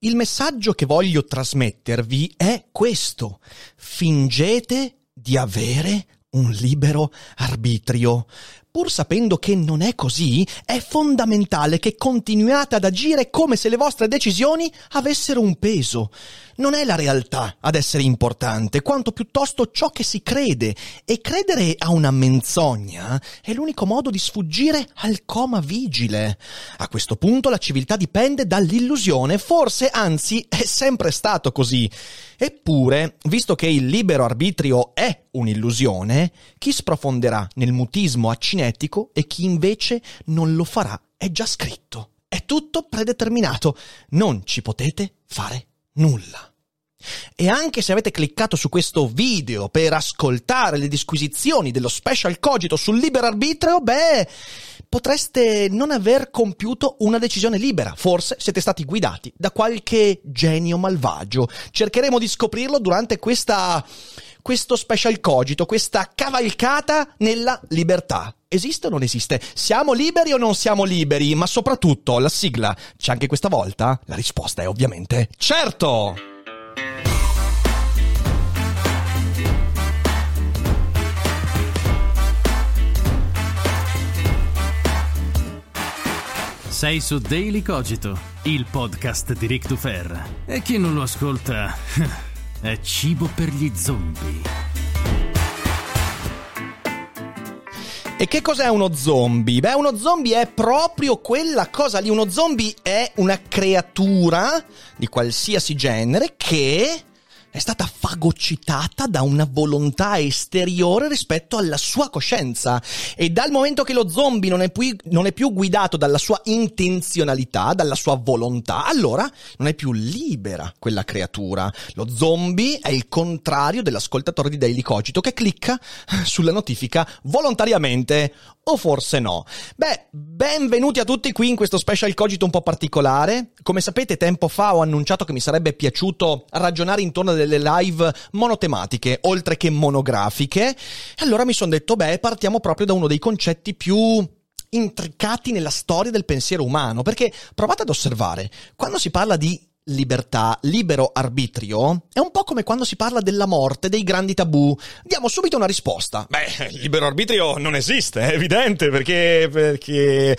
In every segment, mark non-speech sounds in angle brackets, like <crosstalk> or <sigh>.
Il messaggio che voglio trasmettervi è questo. Fingete di avere un libero arbitrio. Pur sapendo che non è così, è fondamentale che continuiate ad agire come se le vostre decisioni avessero un peso. Non è la realtà ad essere importante, quanto piuttosto ciò che si crede. E credere a una menzogna è l'unico modo di sfuggire al coma vigile. A questo punto la civiltà dipende dall'illusione, forse anzi è sempre stato così. Eppure, visto che il libero arbitrio è un'illusione, chi sprofonderà nel mutismo accinetico e chi invece non lo farà è già scritto. È tutto predeterminato. Non ci potete fare nulla. E anche se avete cliccato su questo video per ascoltare le disquisizioni dello special cogito sul libero arbitrio, beh, potreste non aver compiuto una decisione libera. Forse siete stati guidati da qualche genio malvagio. Cercheremo di scoprirlo durante questa questo special cogito, questa cavalcata nella libertà. Esiste o non esiste? Siamo liberi o non siamo liberi? Ma soprattutto, la sigla, c'è anche questa volta? La risposta è ovviamente certo! Sei su Daily Cogito, il podcast di Rick Dufer. E chi non lo ascolta <laughs> è cibo per gli zombie. E che cos'è uno zombie? Beh, uno zombie è proprio quella cosa lì. Uno zombie è una creatura di qualsiasi genere che è stata fagocitata da una volontà esteriore rispetto alla sua coscienza. E dal momento che lo zombie non è, più, non è più guidato dalla sua intenzionalità, dalla sua volontà, allora non è più libera quella creatura. Lo zombie è il contrario dell'ascoltatore di Daily Cogito che clicca sulla notifica volontariamente o forse no. Beh, benvenuti a tutti qui in questo special cogito un po' particolare. Come sapete, tempo fa ho annunciato che mi sarebbe piaciuto ragionare intorno a delle live monotematiche, oltre che monografiche. E allora mi sono detto, beh, partiamo proprio da uno dei concetti più intricati nella storia del pensiero umano, perché provate ad osservare, quando si parla di libertà, libero arbitrio, è un po' come quando si parla della morte, dei grandi tabù. Diamo subito una risposta. Beh, libero arbitrio non esiste, è evidente, perché, perché,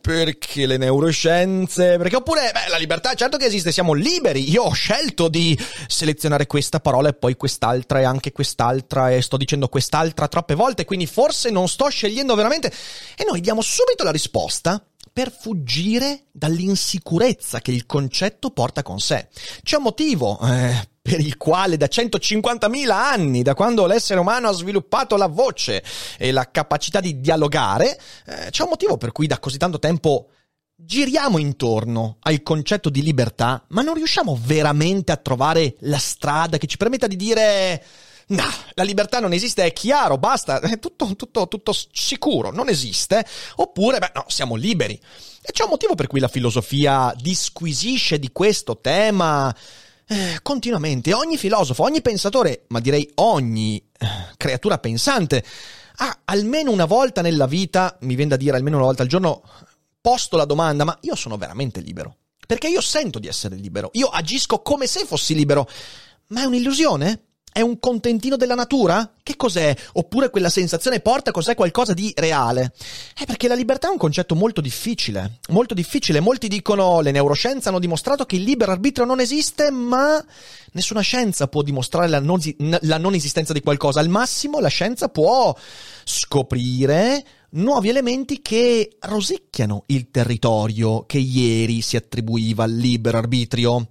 perché le neuroscienze, perché oppure, beh, la libertà certo che esiste, siamo liberi. Io ho scelto di selezionare questa parola e poi quest'altra e anche quest'altra e sto dicendo quest'altra troppe volte, quindi forse non sto scegliendo veramente. E noi diamo subito la risposta per fuggire dall'insicurezza che il concetto porta con sé. C'è un motivo eh, per il quale da 150.000 anni, da quando l'essere umano ha sviluppato la voce e la capacità di dialogare, eh, c'è un motivo per cui da così tanto tempo giriamo intorno al concetto di libertà, ma non riusciamo veramente a trovare la strada che ci permetta di dire No, la libertà non esiste, è chiaro, basta, è tutto, tutto, tutto sicuro, non esiste. Oppure, beh, no, siamo liberi. E c'è un motivo per cui la filosofia disquisisce di questo tema eh, continuamente. Ogni filosofo, ogni pensatore, ma direi ogni eh, creatura pensante, ha almeno una volta nella vita, mi viene da dire almeno una volta al giorno, posto la domanda, ma io sono veramente libero? Perché io sento di essere libero, io agisco come se fossi libero, ma è un'illusione? È un contentino della natura? Che cos'è? Oppure quella sensazione porta cos'è qualcosa di reale? È perché la libertà è un concetto molto difficile, molto difficile. Molti dicono le neuroscienze hanno dimostrato che il libero arbitrio non esiste, ma nessuna scienza può dimostrare la non, la non esistenza di qualcosa. Al massimo la scienza può scoprire nuovi elementi che rosicchiano il territorio che ieri si attribuiva al libero arbitrio.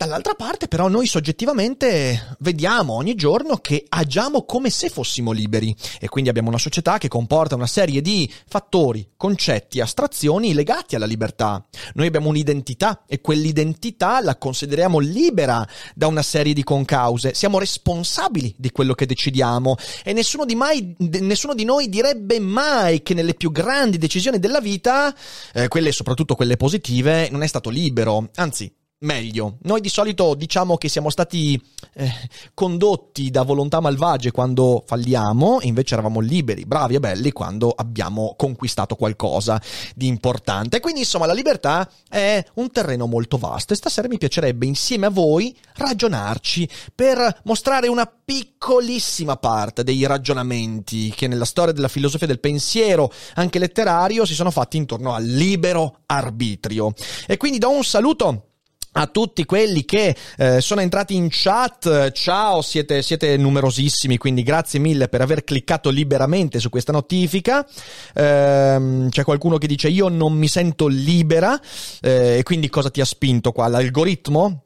Dall'altra parte però noi soggettivamente vediamo ogni giorno che agiamo come se fossimo liberi e quindi abbiamo una società che comporta una serie di fattori, concetti, astrazioni legati alla libertà. Noi abbiamo un'identità e quell'identità la consideriamo libera da una serie di concause. Siamo responsabili di quello che decidiamo e nessuno di, mai, nessuno di noi direbbe mai che nelle più grandi decisioni della vita, eh, quelle soprattutto quelle positive, non è stato libero. Anzi, meglio. Noi di solito diciamo che siamo stati eh, condotti da volontà malvagie quando falliamo, e invece eravamo liberi, bravi e belli quando abbiamo conquistato qualcosa di importante. Quindi insomma la libertà è un terreno molto vasto e stasera mi piacerebbe insieme a voi ragionarci per mostrare una piccolissima parte dei ragionamenti che nella storia della filosofia del pensiero, anche letterario, si sono fatti intorno al libero arbitrio. E quindi do un saluto a tutti quelli che eh, sono entrati in chat, ciao, siete, siete, numerosissimi, quindi grazie mille per aver cliccato liberamente su questa notifica. Eh, c'è qualcuno che dice io non mi sento libera, eh, e quindi cosa ti ha spinto qua? L'algoritmo?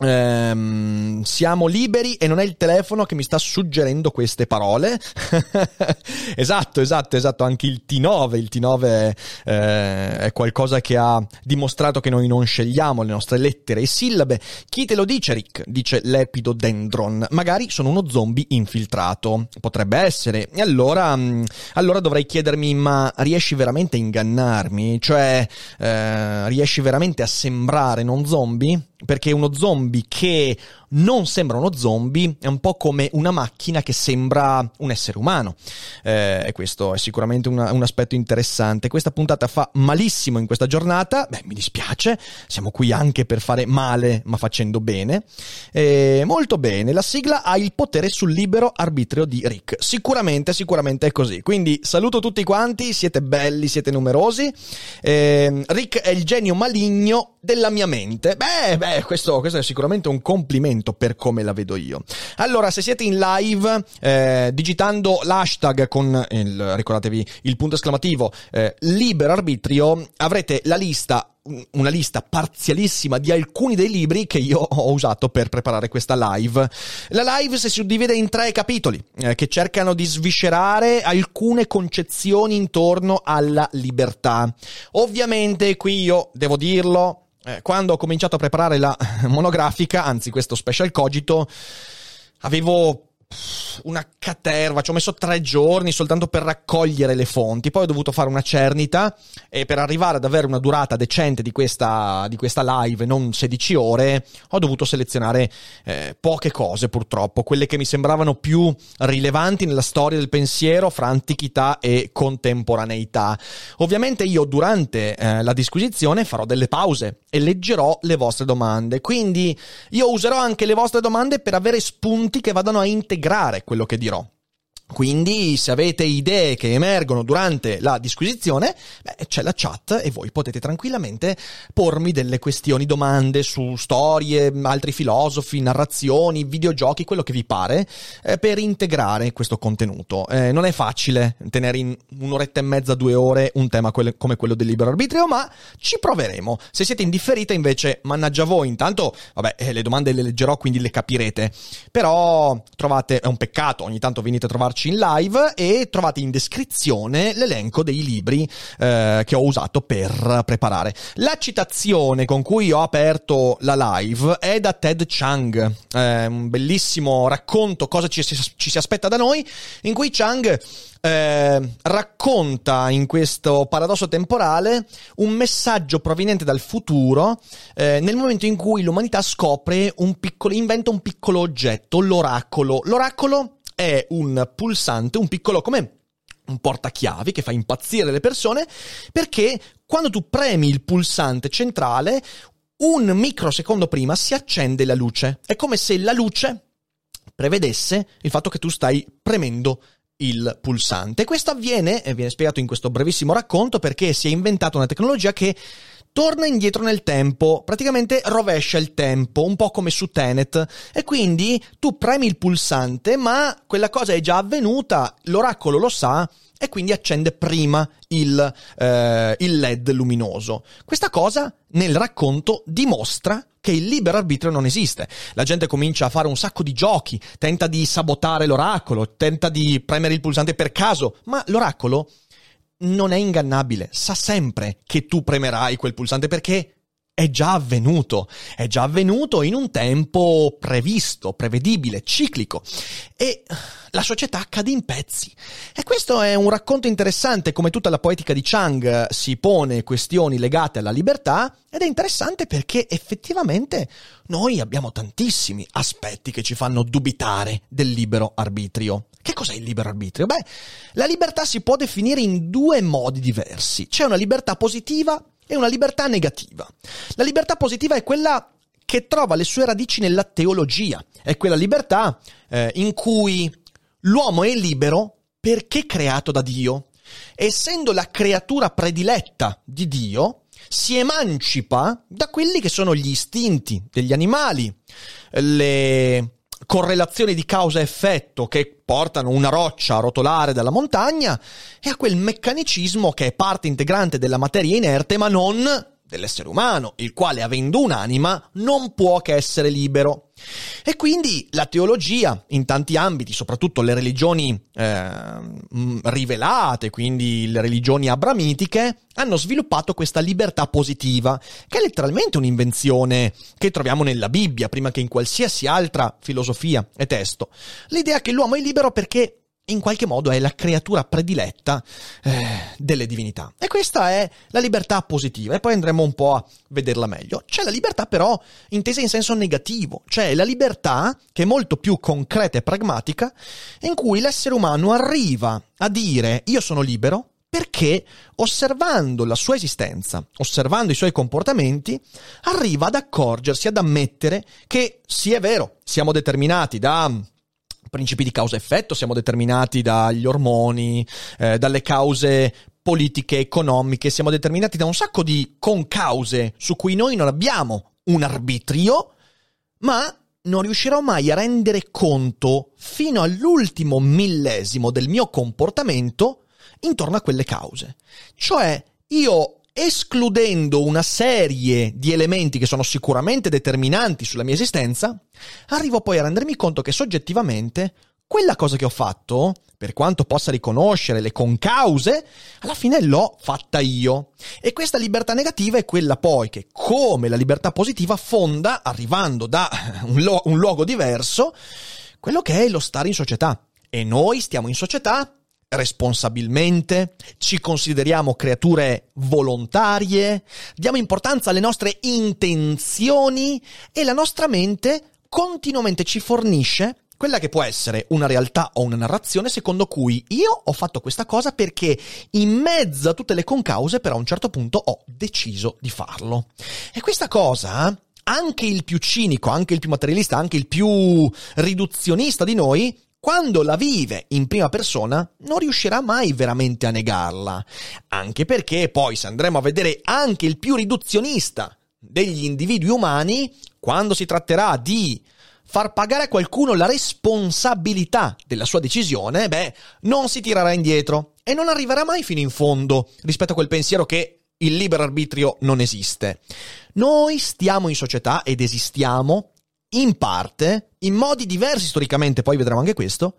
Ehm, siamo liberi e non è il telefono che mi sta suggerendo queste parole. <laughs> esatto, esatto, esatto. Anche il T9, il T9 eh, è qualcosa che ha dimostrato che noi non scegliamo le nostre lettere e sillabe. Chi te lo dice, Rick? Dice l'epidodendron. Magari sono uno zombie infiltrato. Potrebbe essere. E allora, mm, allora dovrei chiedermi: ma riesci veramente a ingannarmi? Cioè, eh, riesci veramente a sembrare non zombie? Perché uno zombie che non sembra uno zombie, è un po' come una macchina che sembra un essere umano. Eh, e questo è sicuramente una, un aspetto interessante. Questa puntata fa malissimo in questa giornata, beh, mi dispiace, siamo qui anche per fare male, ma facendo bene. Eh, molto bene, la sigla ha il potere sul libero arbitrio di Rick. Sicuramente, sicuramente è così. Quindi saluto tutti quanti, siete belli, siete numerosi. Eh, Rick è il genio maligno della mia mente. Beh, beh, questo, questo è sicuramente un complimento per come la vedo io. Allora, se siete in live, eh, digitando l'hashtag con il, ricordatevi il punto esclamativo eh, libero arbitrio, avrete la lista una lista parzialissima di alcuni dei libri che io ho usato per preparare questa live. La live si suddivide in tre capitoli eh, che cercano di sviscerare alcune concezioni intorno alla libertà. Ovviamente qui io devo dirlo, eh, quando ho cominciato a preparare la <laughs> monografica, anzi questo special cogito, avevo una caterva, ci ho messo tre giorni soltanto per raccogliere le fonti, poi ho dovuto fare una cernita e per arrivare ad avere una durata decente di questa, di questa live, non 16 ore, ho dovuto selezionare eh, poche cose purtroppo, quelle che mi sembravano più rilevanti nella storia del pensiero fra antichità e contemporaneità. Ovviamente io durante eh, la disquisizione farò delle pause e leggerò le vostre domande, quindi io userò anche le vostre domande per avere spunti che vadano a integrare integrare quello che dirò. Quindi, se avete idee che emergono durante la disquisizione, beh, c'è la chat e voi potete tranquillamente pormi delle questioni, domande su storie, altri filosofi, narrazioni, videogiochi, quello che vi pare, eh, per integrare questo contenuto. Eh, non è facile tenere in un'oretta e mezza, due ore un tema quelle, come quello del libero arbitrio, ma ci proveremo. Se siete indifferita, invece, mannaggia voi. Intanto, vabbè, eh, le domande le leggerò, quindi le capirete. Però trovate, è un peccato, ogni tanto venite a trovarci trovarci in live e trovate in descrizione l'elenco dei libri eh, che ho usato per preparare. La citazione con cui ho aperto la live è da Ted Chang, eh, un bellissimo racconto cosa ci, ci si aspetta da noi, in cui Chang eh, racconta in questo paradosso temporale un messaggio proveniente dal futuro eh, nel momento in cui l'umanità scopre un piccolo, inventa un piccolo oggetto, l'oracolo. L'oracolo è un pulsante, un piccolo come un portachiavi che fa impazzire le persone perché quando tu premi il pulsante centrale un microsecondo prima si accende la luce. È come se la luce prevedesse il fatto che tu stai premendo il pulsante. Questo avviene, e viene spiegato in questo brevissimo racconto, perché si è inventata una tecnologia che torna indietro nel tempo, praticamente rovescia il tempo, un po' come su Tenet, e quindi tu premi il pulsante, ma quella cosa è già avvenuta, l'oracolo lo sa, e quindi accende prima il, eh, il LED luminoso. Questa cosa nel racconto dimostra che il libero arbitrio non esiste. La gente comincia a fare un sacco di giochi, tenta di sabotare l'oracolo, tenta di premere il pulsante per caso, ma l'oracolo non è ingannabile, sa sempre che tu premerai quel pulsante perché è già avvenuto, è già avvenuto in un tempo previsto, prevedibile, ciclico e la società cade in pezzi. E questo è un racconto interessante come tutta la poetica di Chang si pone questioni legate alla libertà ed è interessante perché effettivamente noi abbiamo tantissimi aspetti che ci fanno dubitare del libero arbitrio. Che cos'è il libero arbitrio? Beh, la libertà si può definire in due modi diversi. C'è una libertà positiva e una libertà negativa. La libertà positiva è quella che trova le sue radici nella teologia, è quella libertà eh, in cui l'uomo è libero perché creato da Dio. Essendo la creatura prediletta di Dio, si emancipa da quelli che sono gli istinti degli animali, le correlazioni di causa-effetto che portano una roccia a rotolare dalla montagna e a quel meccanicismo che è parte integrante della materia inerte ma non dell'essere umano, il quale avendo un'anima non può che essere libero. E quindi la teologia in tanti ambiti, soprattutto le religioni eh, rivelate, quindi le religioni abramitiche, hanno sviluppato questa libertà positiva, che è letteralmente un'invenzione che troviamo nella Bibbia, prima che in qualsiasi altra filosofia e testo. L'idea che l'uomo è libero perché in qualche modo è la creatura prediletta eh, delle divinità. E questa è la libertà positiva, e poi andremo un po' a vederla meglio. C'è la libertà però intesa in senso negativo, cioè la libertà che è molto più concreta e pragmatica, in cui l'essere umano arriva a dire io sono libero perché osservando la sua esistenza, osservando i suoi comportamenti, arriva ad accorgersi, ad ammettere che sì è vero, siamo determinati da principi di causa-effetto, siamo determinati dagli ormoni, eh, dalle cause politiche, economiche, siamo determinati da un sacco di concause su cui noi non abbiamo un arbitrio, ma non riuscirò mai a rendere conto fino all'ultimo millesimo del mio comportamento intorno a quelle cause. Cioè, io escludendo una serie di elementi che sono sicuramente determinanti sulla mia esistenza, arrivo poi a rendermi conto che soggettivamente quella cosa che ho fatto, per quanto possa riconoscere le concause, alla fine l'ho fatta io. E questa libertà negativa è quella poi che, come la libertà positiva, fonda, arrivando da <laughs> un, lo- un luogo diverso, quello che è lo stare in società. E noi stiamo in società responsabilmente, ci consideriamo creature volontarie, diamo importanza alle nostre intenzioni e la nostra mente continuamente ci fornisce quella che può essere una realtà o una narrazione secondo cui io ho fatto questa cosa perché in mezzo a tutte le concause però a un certo punto ho deciso di farlo. E questa cosa anche il più cinico, anche il più materialista, anche il più riduzionista di noi quando la vive in prima persona non riuscirà mai veramente a negarla, anche perché poi se andremo a vedere anche il più riduzionista degli individui umani, quando si tratterà di far pagare a qualcuno la responsabilità della sua decisione, beh, non si tirerà indietro e non arriverà mai fino in fondo rispetto a quel pensiero che il libero arbitrio non esiste. Noi stiamo in società ed esistiamo in parte, in modi diversi storicamente, poi vedremo anche questo,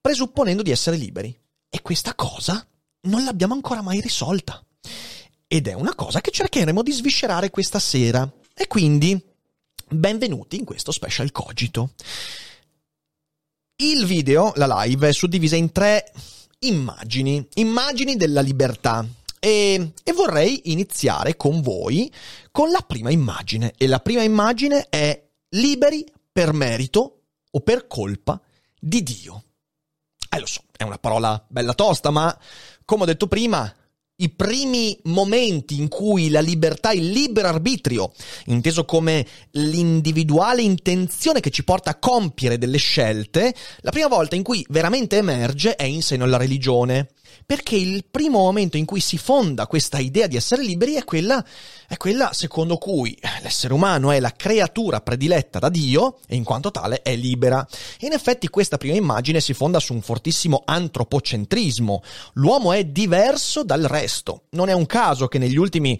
presupponendo di essere liberi. E questa cosa non l'abbiamo ancora mai risolta. Ed è una cosa che cercheremo di sviscerare questa sera. E quindi, benvenuti in questo special cogito. Il video, la live, è suddivisa in tre immagini, immagini della libertà. E, e, vorrei iniziare con voi con la prima immagine. E la prima immagine è liberi per merito o per colpa di Dio. Eh lo so, è una parola bella tosta, ma come ho detto prima, i primi momenti in cui la libertà, il libero arbitrio, inteso come l'individuale intenzione che ci porta a compiere delle scelte, la prima volta in cui veramente emerge è in seno alla religione perché il primo momento in cui si fonda questa idea di essere liberi è quella, è quella secondo cui l'essere umano è la creatura prediletta da Dio e in quanto tale è libera. E in effetti questa prima immagine si fonda su un fortissimo antropocentrismo. L'uomo è diverso dal resto. Non è un caso che negli ultimi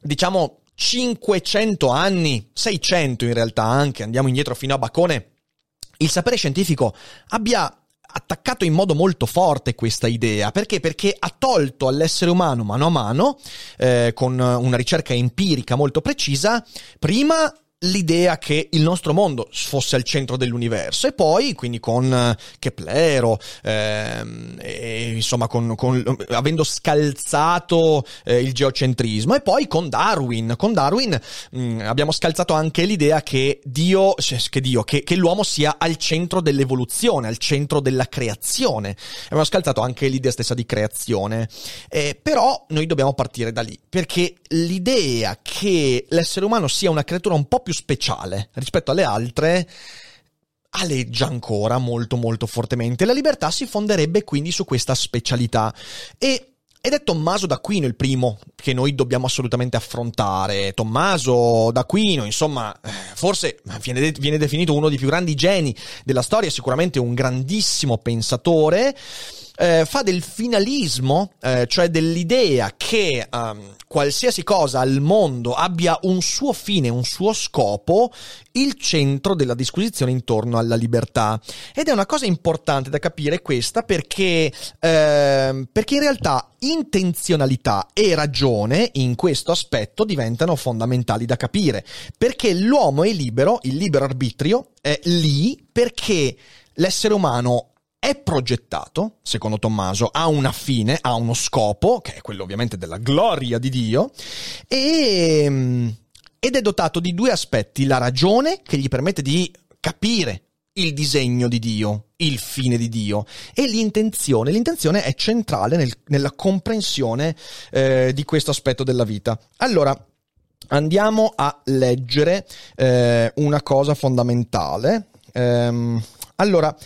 diciamo 500 anni, 600 in realtà anche, andiamo indietro fino a Bacone, il sapere scientifico abbia attaccato in modo molto forte questa idea. Perché? Perché ha tolto all'essere umano mano a mano, eh, con una ricerca empirica molto precisa, prima l'idea che il nostro mondo fosse al centro dell'universo e poi quindi con eh, Keplero ehm, e, insomma con, con, avendo scalzato eh, il geocentrismo e poi con Darwin. Con Darwin mh, mm, abbiamo scalzato anche l'idea che Dio che, Dio che, che, l'uomo sia al centro dell'evoluzione al centro della creazione. Abbiamo scalzato anche l'idea stessa di creazione. Eh, però noi dobbiamo partire da lì perché l'idea che l'essere umano sia una creatura un po' più speciale rispetto alle altre aleggia ancora molto molto fortemente. La libertà si fonderebbe quindi su questa specialità e ed è Tommaso d'Aquino il primo che noi dobbiamo assolutamente affrontare. Tommaso d'Aquino, insomma, forse viene, viene, definito uno dei più grandi geni della storia, sicuramente un grandissimo pensatore eh, fa del finalismo, eh, cioè dell'idea che um, qualsiasi cosa al mondo abbia un suo fine, un suo scopo, il centro della disquisizione intorno alla libertà. Ed è una cosa importante da capire questa perché, eh, perché in realtà intenzionalità e ragione in questo aspetto diventano fondamentali da capire. Perché l'uomo è libero, il libero arbitrio è lì perché l'essere umano è progettato, secondo Tommaso, ha una fine, ha uno scopo, che è quello ovviamente della gloria di Dio, e, ed è dotato di due aspetti, la ragione che gli permette di capire il disegno di Dio, il fine di Dio e l'intenzione. L'intenzione è centrale nel, nella comprensione eh, di questo aspetto della vita. Allora, andiamo a leggere eh, una cosa fondamentale. Ehm, allora,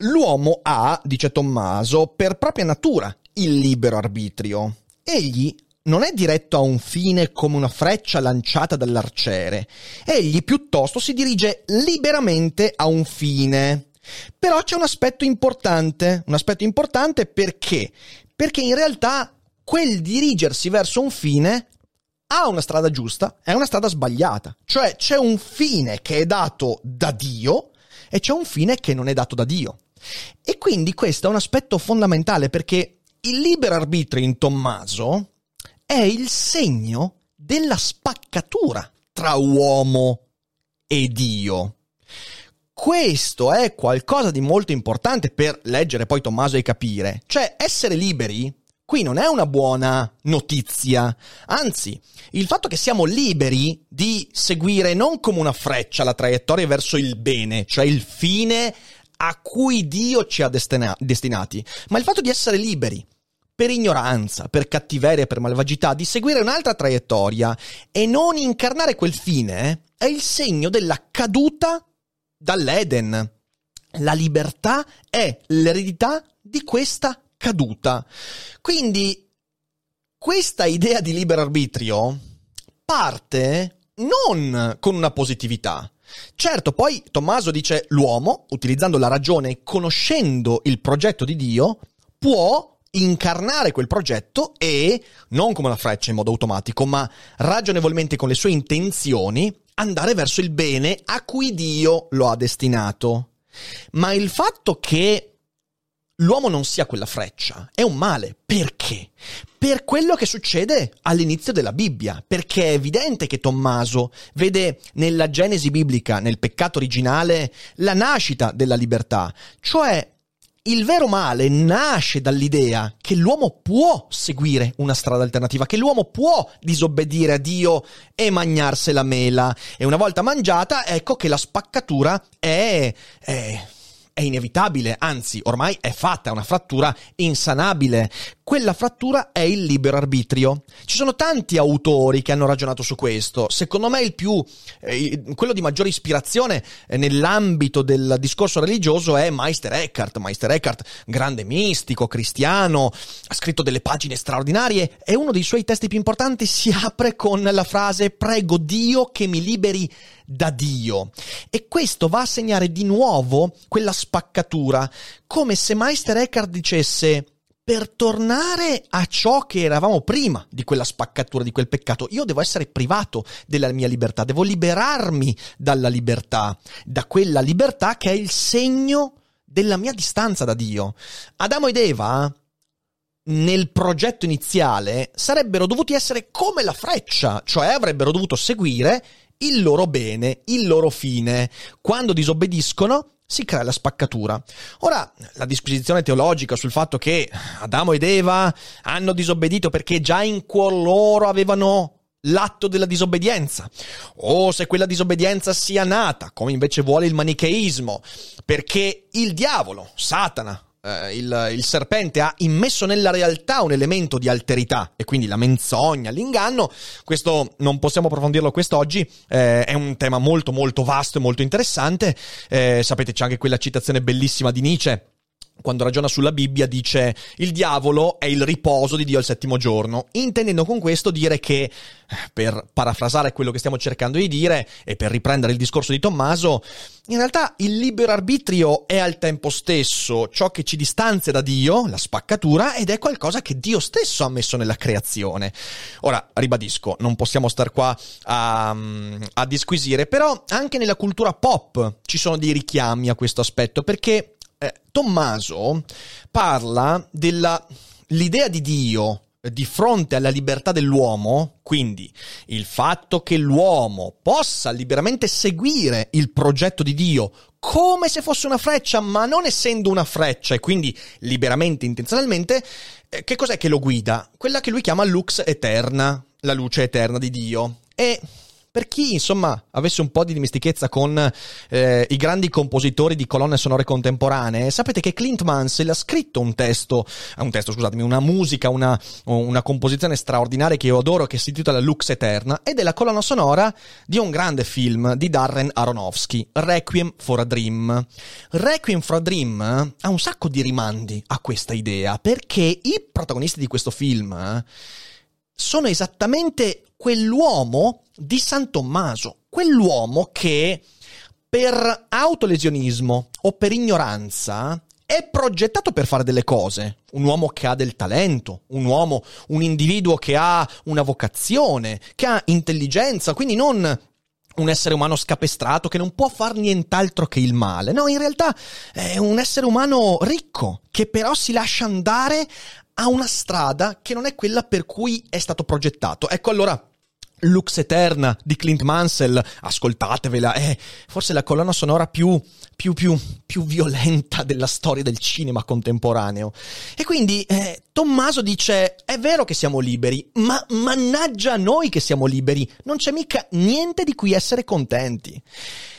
L'uomo ha, dice Tommaso, per propria natura il libero arbitrio. Egli non è diretto a un fine come una freccia lanciata dall'arciere. Egli piuttosto si dirige liberamente a un fine. Però c'è un aspetto importante, un aspetto importante perché? Perché in realtà quel dirigersi verso un fine ha una strada giusta, è una strada sbagliata. Cioè c'è un fine che è dato da Dio e c'è un fine che non è dato da Dio. E quindi questo è un aspetto fondamentale perché il libero arbitrio in Tommaso è il segno della spaccatura tra uomo e Dio. Questo è qualcosa di molto importante per leggere poi Tommaso e capire. Cioè, essere liberi qui non è una buona notizia. Anzi, il fatto che siamo liberi di seguire non come una freccia la traiettoria verso il bene, cioè il fine a cui Dio ci ha destina- destinati, ma il fatto di essere liberi per ignoranza, per cattiveria, per malvagità, di seguire un'altra traiettoria e non incarnare quel fine è il segno della caduta dall'Eden. La libertà è l'eredità di questa caduta. Quindi questa idea di libero arbitrio parte non con una positività, Certo, poi Tommaso dice l'uomo, utilizzando la ragione e conoscendo il progetto di Dio, può incarnare quel progetto e, non come una freccia in modo automatico, ma ragionevolmente con le sue intenzioni, andare verso il bene a cui Dio lo ha destinato. Ma il fatto che l'uomo non sia quella freccia è un male. Perché? Per quello che succede all'inizio della Bibbia, perché è evidente che Tommaso vede nella Genesi biblica, nel peccato originale, la nascita della libertà, cioè il vero male nasce dall'idea che l'uomo può seguire una strada alternativa, che l'uomo può disobbedire a Dio e mangiarsi la mela. E una volta mangiata, ecco che la spaccatura è, è è inevitabile, anzi ormai è fatta, è una frattura insanabile. Quella frattura è il libero arbitrio. Ci sono tanti autori che hanno ragionato su questo. Secondo me il più, eh, quello di maggiore ispirazione eh, nell'ambito del discorso religioso è Meister Eckhart. Meister Eckhart, grande mistico, cristiano, ha scritto delle pagine straordinarie e uno dei suoi testi più importanti si apre con la frase prego Dio che mi liberi da Dio. E questo va a segnare di nuovo quella spaccatura, come se Meister Eckhart dicesse per tornare a ciò che eravamo prima di quella spaccatura, di quel peccato. Io devo essere privato della mia libertà, devo liberarmi dalla libertà, da quella libertà che è il segno della mia distanza da Dio. Adamo ed Eva nel progetto iniziale sarebbero dovuti essere come la freccia, cioè avrebbero dovuto seguire il loro bene, il loro fine. Quando disobbediscono, si crea la spaccatura. Ora, la disquisizione teologica sul fatto che Adamo ed Eva hanno disobbedito perché già in cuor loro avevano l'atto della disobbedienza, o se quella disobbedienza sia nata, come invece vuole il manicheismo, perché il diavolo, Satana, eh, il, il, serpente ha immesso nella realtà un elemento di alterità e quindi la menzogna, l'inganno. Questo non possiamo approfondirlo quest'oggi, eh, è un tema molto molto vasto e molto interessante. Eh, sapete c'è anche quella citazione bellissima di Nietzsche quando ragiona sulla Bibbia, dice il diavolo è il riposo di Dio al settimo giorno, intendendo con questo dire che, per parafrasare quello che stiamo cercando di dire e per riprendere il discorso di Tommaso, in realtà il libero arbitrio è al tempo stesso ciò che ci distanzia da Dio, la spaccatura, ed è qualcosa che Dio stesso ha messo nella creazione. Ora, ribadisco, non possiamo star qua a, a disquisire, però anche nella cultura pop ci sono dei richiami a questo aspetto, perché eh, Tommaso parla dell'idea di Dio di fronte alla libertà dell'uomo, quindi il fatto che l'uomo possa liberamente seguire il progetto di Dio come se fosse una freccia, ma non essendo una freccia e quindi liberamente, intenzionalmente, eh, che cos'è che lo guida? Quella che lui chiama lux eterna, la luce eterna di Dio. E per chi, insomma, avesse un po' di dimestichezza con eh, i grandi compositori di colonne sonore contemporanee, sapete che Clint Mansell ha scritto un testo, eh, un testo, scusatemi, una musica, una, una composizione straordinaria che io adoro, che si intitola Lux Eterna, ed è la colonna sonora di un grande film di Darren Aronofsky, Requiem for a Dream. Requiem for a Dream ha un sacco di rimandi a questa idea, perché i protagonisti di questo film sono esattamente quell'uomo di San Tommaso, quell'uomo che per autolesionismo o per ignoranza è progettato per fare delle cose, un uomo che ha del talento, un uomo, un individuo che ha una vocazione, che ha intelligenza, quindi non un essere umano scapestrato che non può far nient'altro che il male. No, in realtà è un essere umano ricco, che però si lascia andare a una strada che non è quella per cui è stato progettato. Ecco allora Lux Eterna di Clint Mansell, ascoltatevela, è forse la colonna sonora più, più, più, più violenta della storia del cinema contemporaneo. E quindi eh, Tommaso dice, è vero che siamo liberi, ma mannaggia noi che siamo liberi, non c'è mica niente di cui essere contenti.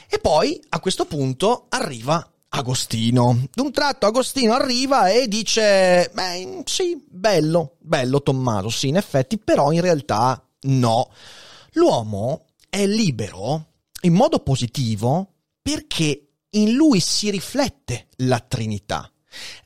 E poi, a questo punto, arriva Agostino. D'un tratto Agostino arriva e dice, beh, sì, bello, bello Tommaso, sì, in effetti, però in realtà No, l'uomo è libero in modo positivo perché in lui si riflette la Trinità.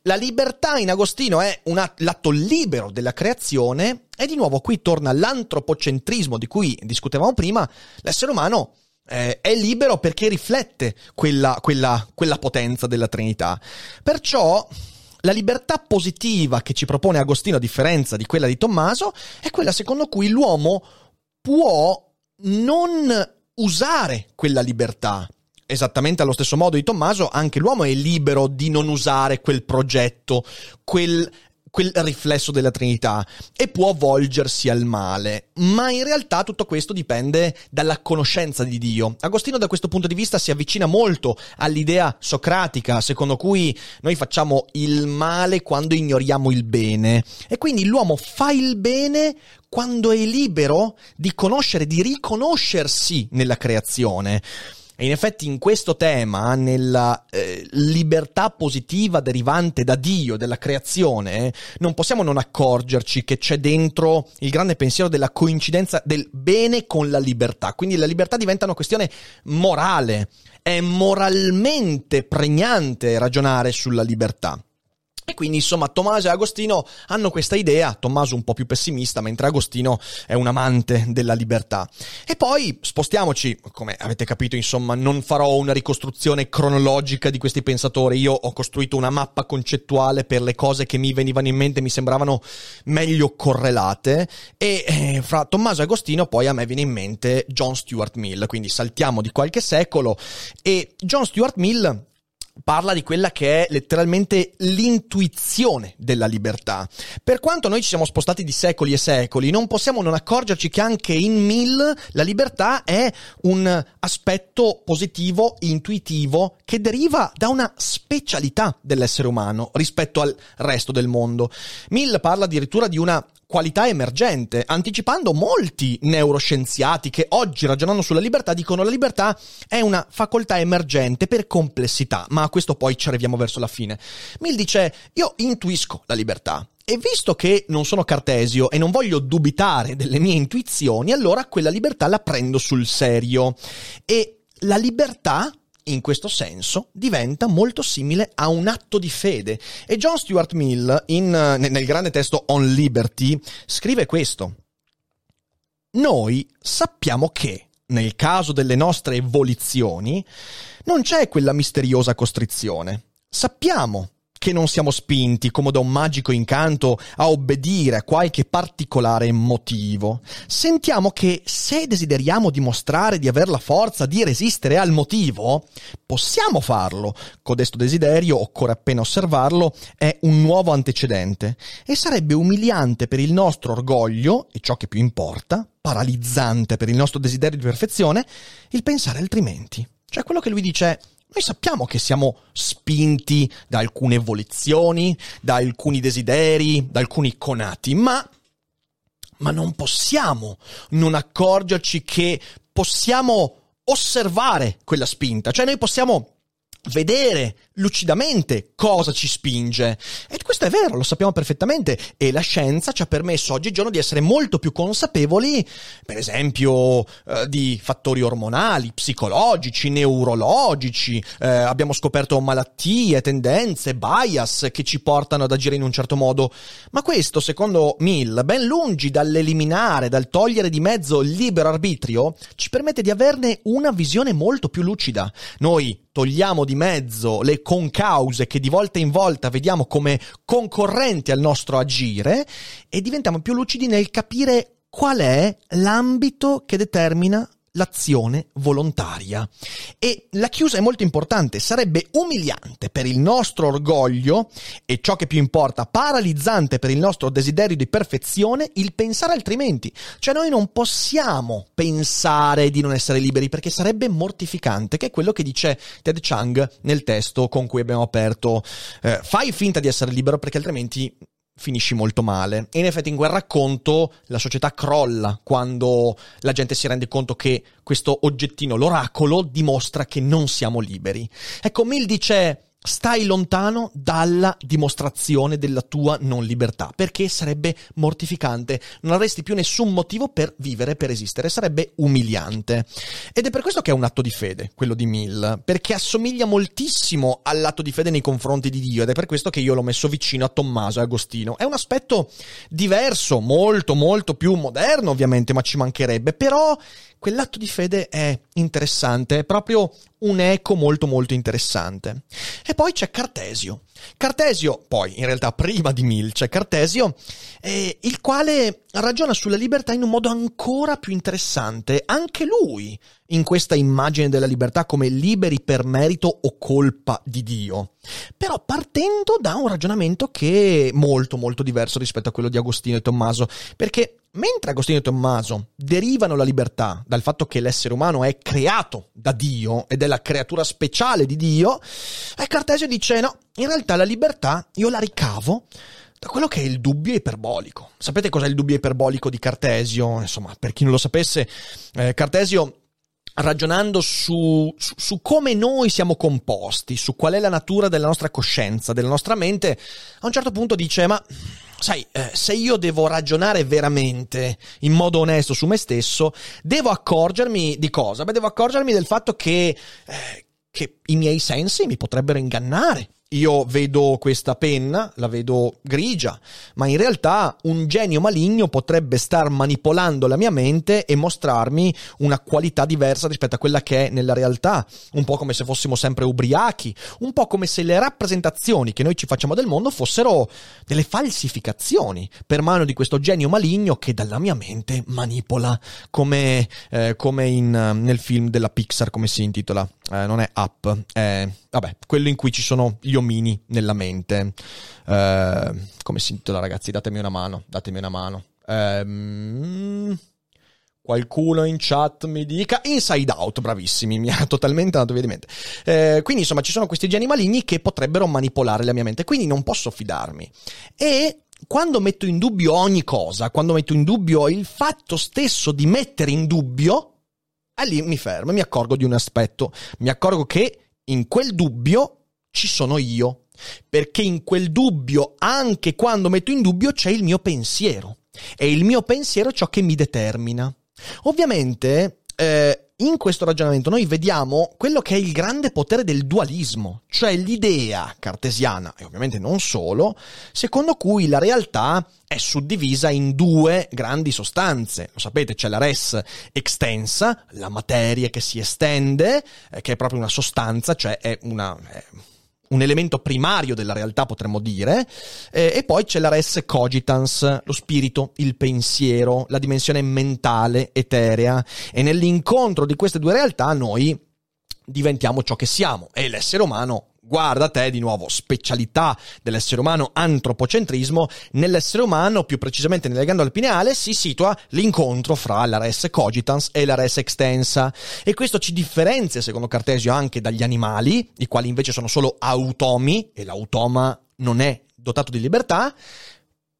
La libertà in Agostino è un l'atto libero della creazione e di nuovo qui torna l'antropocentrismo di cui discutevamo prima, l'essere umano eh, è libero perché riflette quella, quella, quella potenza della Trinità. Perciò la libertà positiva che ci propone Agostino, a differenza di quella di Tommaso, è quella secondo cui l'uomo può non usare quella libertà. Esattamente allo stesso modo di Tommaso, anche l'uomo è libero di non usare quel progetto, quel quel riflesso della Trinità e può volgersi al male. Ma in realtà tutto questo dipende dalla conoscenza di Dio. Agostino da questo punto di vista si avvicina molto all'idea socratica, secondo cui noi facciamo il male quando ignoriamo il bene. E quindi l'uomo fa il bene quando è libero di conoscere, di riconoscersi nella creazione. E in effetti in questo tema, nella eh, libertà positiva derivante da Dio, della creazione, non possiamo non accorgerci che c'è dentro il grande pensiero della coincidenza del bene con la libertà. Quindi la libertà diventa una questione morale, è moralmente pregnante ragionare sulla libertà. E quindi insomma Tommaso e Agostino hanno questa idea, Tommaso un po' più pessimista, mentre Agostino è un amante della libertà. E poi spostiamoci, come avete capito insomma non farò una ricostruzione cronologica di questi pensatori, io ho costruito una mappa concettuale per le cose che mi venivano in mente, mi sembravano meglio correlate. E eh, fra Tommaso e Agostino poi a me viene in mente John Stuart Mill, quindi saltiamo di qualche secolo. E John Stuart Mill parla di quella che è letteralmente l'intuizione della libertà. Per quanto noi ci siamo spostati di secoli e secoli, non possiamo non accorgerci che anche in Mill la libertà è un aspetto positivo, intuitivo, che deriva da una specialità dell'essere umano rispetto al resto del mondo. Mill parla addirittura di una qualità emergente, anticipando molti neuroscienziati che oggi ragionando sulla libertà dicono la libertà è una facoltà emergente per complessità, ma a questo poi ci arriviamo verso la fine. Mill dice io intuisco la libertà, e visto che non sono cartesio e non voglio dubitare delle mie intuizioni, allora quella libertà la prendo sul serio. E la libertà in questo senso diventa molto simile a un atto di fede. E John Stuart Mill, in, nel grande testo On Liberty, scrive questo. Noi sappiamo che, nel caso delle nostre volizioni, non c'è quella misteriosa costrizione. Sappiamo che non siamo spinti, come da un magico incanto, a obbedire a qualche particolare motivo. Sentiamo che se desideriamo dimostrare di aver la forza di resistere al motivo, possiamo farlo. Codesto desiderio, occorre appena osservarlo, è un nuovo antecedente e sarebbe umiliante per il nostro orgoglio, e ciò che più importa, paralizzante per il nostro desiderio di perfezione, il pensare altrimenti. Cioè quello che lui dice noi sappiamo che siamo spinti da alcune volizioni, da alcuni desideri, da alcuni conati, ma, ma non possiamo non accorgerci che possiamo osservare quella spinta. Cioè noi possiamo vedere lucidamente cosa ci spinge. E questo è vero, lo sappiamo perfettamente e la scienza ci ha permesso oggigiorno di essere molto più consapevoli, per esempio, eh, di fattori ormonali, psicologici, neurologici, eh, abbiamo scoperto malattie, tendenze, bias che ci portano ad agire in un certo modo. Ma questo, secondo Mill, ben lungi dall'eliminare, dal togliere di mezzo il libero arbitrio, ci permette di averne una visione molto più lucida. Noi togliamo di mezzo le concause che di volta in volta vediamo come concorrenti al nostro agire e diventiamo più lucidi nel capire qual è l'ambito che determina l'azione volontaria. E la chiusa è molto importante, sarebbe umiliante per il nostro orgoglio e ciò che più importa, paralizzante per il nostro desiderio di perfezione, il pensare altrimenti. Cioè noi non possiamo pensare di non essere liberi perché sarebbe mortificante, che è quello che dice Ted Chang nel testo con cui abbiamo aperto. Eh, fai finta di essere libero perché altrimenti finisci molto male. E in effetti in quel racconto la società crolla quando la gente si rende conto che questo oggettino, l'oracolo, dimostra che non siamo liberi. Ecco, Mill dice stai lontano dalla dimostrazione della tua non libertà, perché sarebbe mortificante, non avresti più nessun motivo per vivere, per esistere, sarebbe umiliante. Ed è per questo che è un atto di fede, quello di Mill, perché assomiglia moltissimo all'atto di fede nei confronti di Dio ed è per questo che io l'ho messo vicino a Tommaso e Agostino. È un aspetto diverso, molto molto più moderno ovviamente, ma ci mancherebbe, però quell'atto di fede è interessante, è proprio un eco molto molto interessante. E poi c'è Cartesio. Cartesio, poi in realtà prima di Mill c'è Cartesio, eh, il quale ragiona sulla libertà in un modo ancora più interessante, anche lui in questa immagine della libertà come liberi per merito o colpa di Dio. Però partendo da un ragionamento che è molto molto diverso rispetto a quello di Agostino e Tommaso, perché mentre Agostino e Tommaso derivano la libertà dal fatto che l'essere umano è creato da Dio ed è la creatura speciale di Dio, e Cartesio dice no, in realtà la libertà io la ricavo da quello che è il dubbio iperbolico. Sapete cos'è il dubbio iperbolico di Cartesio? Insomma, per chi non lo sapesse, eh, Cartesio ragionando su, su, su, come noi siamo composti, su qual è la natura della nostra coscienza, della nostra mente, a un certo punto dice, ma sai, eh, se io devo ragionare veramente in modo onesto su me stesso, devo accorgermi di cosa? Beh, devo accorgermi del fatto che, eh, che i miei sensi mi potrebbero ingannare io vedo questa penna, la vedo grigia, ma in realtà un genio maligno potrebbe star manipolando la mia mente e mostrarmi una qualità diversa rispetto a quella che è nella realtà, un po' come se fossimo sempre ubriachi, un po' come se le rappresentazioni che noi ci facciamo del mondo fossero delle falsificazioni per mano di questo genio maligno che dalla mia mente manipola, come, eh, come in, nel film della Pixar, come si intitola, eh, non è Up, è vabbè, quello in cui ci sono gli omini nella mente. Eh, come si intitola, ragazzi? Datemi una mano, datemi una mano. Eh, qualcuno in chat mi dica Inside Out, bravissimi, mi <laughs> ha totalmente andato via di mente. Eh, quindi insomma ci sono questi geni maligni che potrebbero manipolare la mia mente, quindi non posso fidarmi. E quando metto in dubbio ogni cosa, quando metto in dubbio il fatto stesso di mettere in dubbio, lì mi fermo e mi accorgo di un aspetto. Mi accorgo che in quel dubbio ci sono io. Perché in quel dubbio, anche quando metto in dubbio, c'è il mio pensiero. E il mio pensiero è ciò che mi determina. Ovviamente, eh, in questo ragionamento noi vediamo quello che è il grande potere del dualismo, cioè l'idea cartesiana, e ovviamente non solo, secondo cui la realtà è suddivisa in due grandi sostanze. Lo sapete, c'è la res extensa, la materia che si estende, eh, che è proprio una sostanza, cioè è una... È un elemento primario della realtà, potremmo dire, eh, e poi c'è la res cogitans, lo spirito, il pensiero, la dimensione mentale, eterea, e nell'incontro di queste due realtà noi diventiamo ciò che siamo, e l'essere umano guarda te di nuovo, specialità dell'essere umano, antropocentrismo, nell'essere umano, più precisamente nel legando al pineale, si situa l'incontro fra la res cogitans e la res extensa e questo ci differenzia, secondo Cartesio, anche dagli animali, i quali invece sono solo automi e l'automa non è dotato di libertà.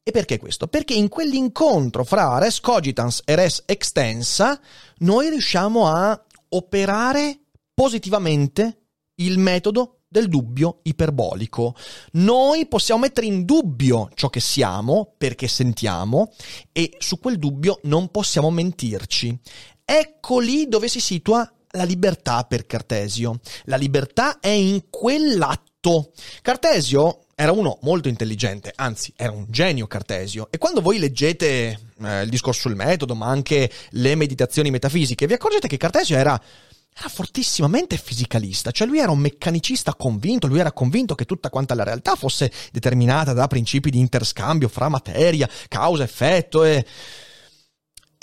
E perché questo? Perché in quell'incontro fra res cogitans e res extensa noi riusciamo a operare positivamente il metodo del dubbio iperbolico. Noi possiamo mettere in dubbio ciò che siamo perché sentiamo e su quel dubbio non possiamo mentirci. Ecco lì dove si situa la libertà per Cartesio. La libertà è in quell'atto. Cartesio era uno molto intelligente, anzi era un genio Cartesio e quando voi leggete eh, il discorso sul metodo, ma anche le meditazioni metafisiche, vi accorgete che Cartesio era era fortissimamente fisicalista, cioè lui era un meccanicista convinto, lui era convinto che tutta quanta la realtà fosse determinata da principi di interscambio fra materia, causa, effetto e...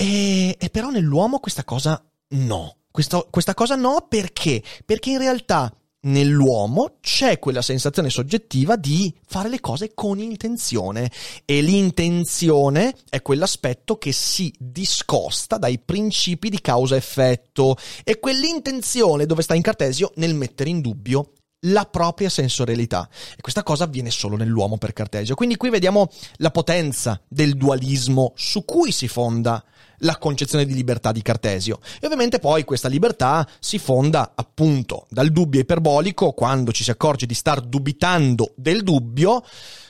E, e però nell'uomo questa cosa no. Questa, questa cosa no perché? Perché in realtà nell'uomo c'è quella sensazione soggettiva di fare le cose con intenzione. E l'intenzione è quell'aspetto che si discosta dai principi di causa-effetto. E quell'intenzione dove sta in Cartesio nel mettere in dubbio la propria sensorialità e questa cosa avviene solo nell'uomo per Cartesio. Quindi qui vediamo la potenza del dualismo su cui si fonda la concezione di libertà di Cartesio. E ovviamente poi questa libertà si fonda appunto dal dubbio iperbolico, quando ci si accorge di star dubitando del dubbio,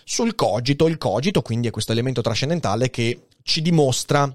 sul cogito. Il cogito quindi è questo elemento trascendentale che ci dimostra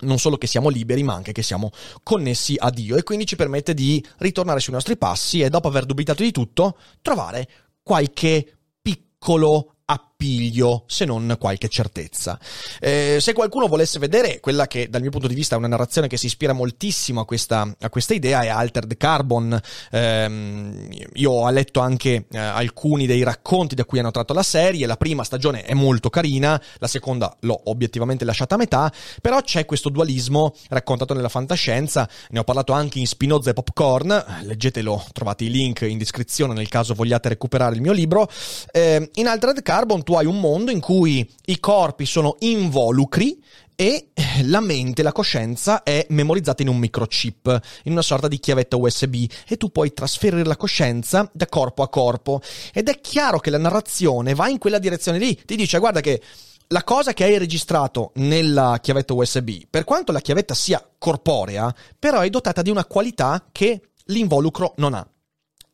non solo che siamo liberi, ma anche che siamo connessi a Dio e quindi ci permette di ritornare sui nostri passi e dopo aver dubitato di tutto, trovare qualche piccolo appiglio, se non qualche certezza. Eh, se qualcuno volesse vedere quella che dal mio punto di vista è una narrazione che si ispira moltissimo a questa, a questa idea è Altered Carbon. Eh, io ho letto anche eh, alcuni dei racconti da cui hanno tratto la serie, la prima stagione è molto carina, la seconda l'ho obiettivamente lasciata a metà, però c'è questo dualismo raccontato nella fantascienza, ne ho parlato anche in Spinoza e Popcorn, leggetelo, trovate i link in descrizione nel caso vogliate recuperare il mio libro. Eh, in Altered Carbon Carbon hai un mondo in cui i corpi sono involucri e la mente, la coscienza è memorizzata in un microchip, in una sorta di chiavetta USB e tu puoi trasferire la coscienza da corpo a corpo. Ed è chiaro che la narrazione va in quella direzione lì, ti dice guarda che la cosa che hai registrato nella chiavetta USB, per quanto la chiavetta sia corporea, però è dotata di una qualità che l'involucro non ha.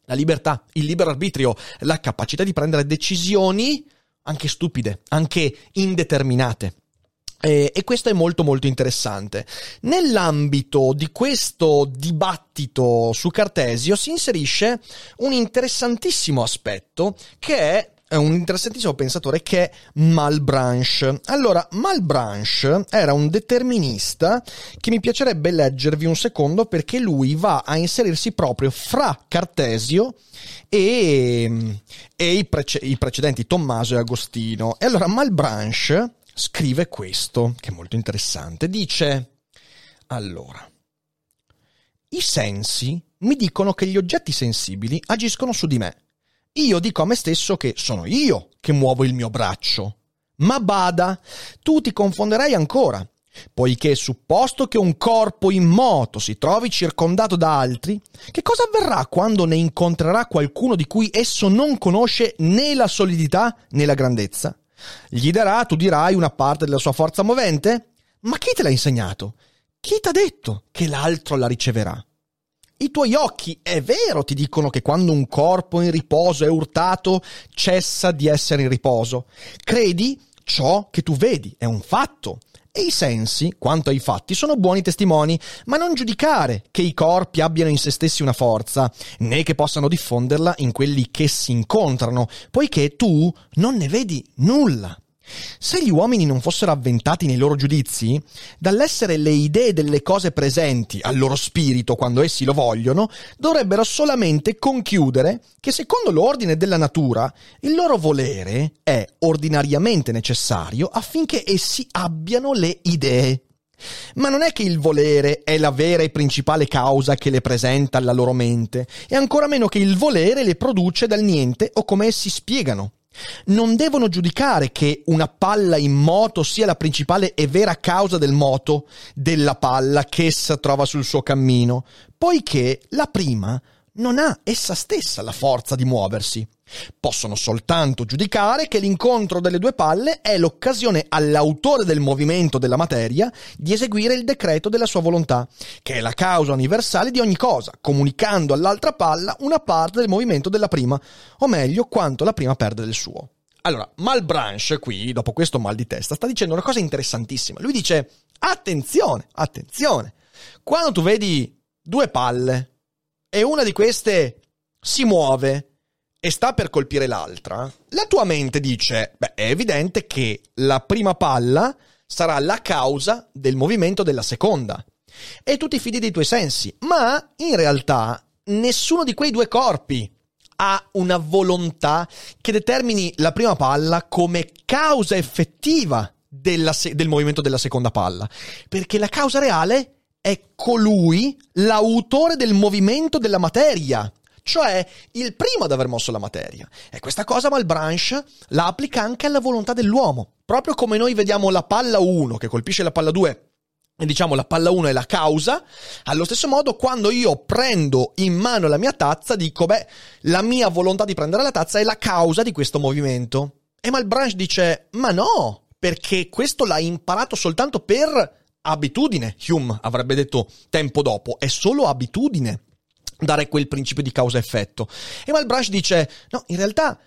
La libertà, il libero arbitrio, la capacità di prendere decisioni anche stupide, anche indeterminate. E, e, questo è molto molto interessante. Nell'ambito di questo dibattito su Cartesio si inserisce un interessantissimo aspetto che è un interessantissimo pensatore che è Malbranche. Allora, Malbranche era un determinista che mi piacerebbe leggervi un secondo perché lui va a inserirsi proprio fra Cartesio e, e i, prece- i precedenti Tommaso e Agostino. E allora Malbranche scrive questo, che è molto interessante. Dice, allora, i sensi mi dicono che gli oggetti sensibili agiscono su di me. Io dico a me stesso che sono io che muovo il mio braccio. Ma bada, tu ti confonderai ancora, poiché supposto che un corpo in moto si trovi circondato da altri, che cosa avverrà quando ne incontrerà qualcuno di cui esso non conosce né la solidità né la grandezza? Gli darà, tu dirai, una parte della sua forza movente? Ma chi te l'ha insegnato? Chi t'ha detto che l'altro la riceverà? I tuoi occhi, è vero, ti dicono che quando un corpo in riposo è urtato, cessa di essere in riposo. Credi ciò che tu vedi, è un fatto. E i sensi, quanto ai fatti, sono buoni testimoni, ma non giudicare che i corpi abbiano in se stessi una forza, né che possano diffonderla in quelli che si incontrano, poiché tu non ne vedi nulla. Se gli uomini non fossero avventati nei loro giudizi, dall'essere le idee delle cose presenti al loro spirito quando essi lo vogliono, dovrebbero solamente conchiudere che secondo l'ordine della natura il loro volere è ordinariamente necessario affinché essi abbiano le idee. Ma non è che il volere è la vera e principale causa che le presenta alla loro mente, e ancora meno che il volere le produce dal niente o come essi spiegano. Non devono giudicare che una palla in moto sia la principale e vera causa del moto della palla che essa trova sul suo cammino, poiché la prima non ha essa stessa la forza di muoversi. Possono soltanto giudicare che l'incontro delle due palle è l'occasione all'autore del movimento della materia di eseguire il decreto della sua volontà, che è la causa universale di ogni cosa, comunicando all'altra palla una parte del movimento della prima, o meglio, quanto la prima perde del suo. Allora, Malbranche qui, dopo questo mal di testa, sta dicendo una cosa interessantissima. Lui dice, attenzione, attenzione, quando tu vedi due palle e una di queste si muove e sta per colpire l'altra, la tua mente dice, beh, è evidente che la prima palla sarà la causa del movimento della seconda. E tu ti fidi dei tuoi sensi, ma in realtà nessuno di quei due corpi ha una volontà che determini la prima palla come causa effettiva se- del movimento della seconda palla, perché la causa reale è colui l'autore del movimento della materia, cioè il primo ad aver mosso la materia. E questa cosa Malbranche la applica anche alla volontà dell'uomo. Proprio come noi vediamo la palla 1 che colpisce la palla 2 e diciamo la palla 1 è la causa, allo stesso modo quando io prendo in mano la mia tazza dico beh, la mia volontà di prendere la tazza è la causa di questo movimento. E Malbranche dice ma no, perché questo l'ha imparato soltanto per abitudine, Hume avrebbe detto tempo dopo, è solo abitudine dare quel principio di causa-effetto. E Malbranche dice, no, in realtà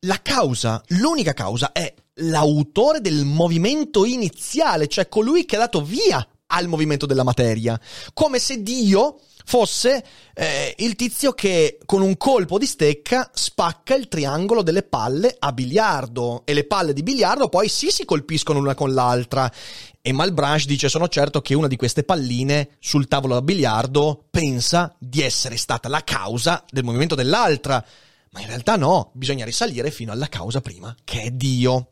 la causa, l'unica causa è l'autore del movimento iniziale, cioè colui che ha dato via al movimento della materia, come se Dio fosse eh, il tizio che con un colpo di stecca spacca il triangolo delle palle a biliardo. E le palle di biliardo poi sì si colpiscono l'una con l'altra e Malbranche dice sono certo che una di queste palline sul tavolo da biliardo pensa di essere stata la causa del movimento dell'altra ma in realtà no, bisogna risalire fino alla causa prima, che è Dio.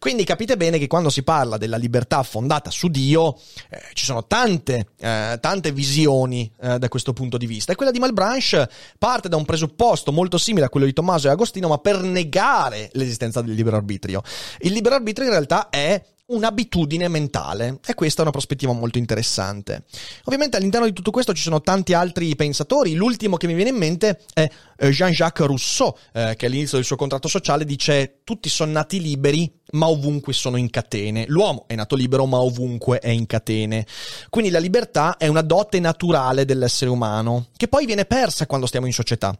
Quindi capite bene che quando si parla della libertà fondata su Dio, eh, ci sono tante, eh, tante visioni eh, da questo punto di vista. E quella di Malbranche parte da un presupposto molto simile a quello di Tommaso e Agostino, ma per negare l'esistenza del libero arbitrio. Il libero arbitrio in realtà è un'abitudine mentale e questa è una prospettiva molto interessante. Ovviamente all'interno di tutto questo ci sono tanti altri pensatori, l'ultimo che mi viene in mente è eh, Jean-Jacques Rousseau, eh, che all'inizio del suo contratto sociale dice tutti sono nati liberi ma ovunque sono in catene. L'uomo è nato libero ma ovunque è in catene. Quindi la libertà è una dote naturale dell'essere umano che poi viene persa quando stiamo in società.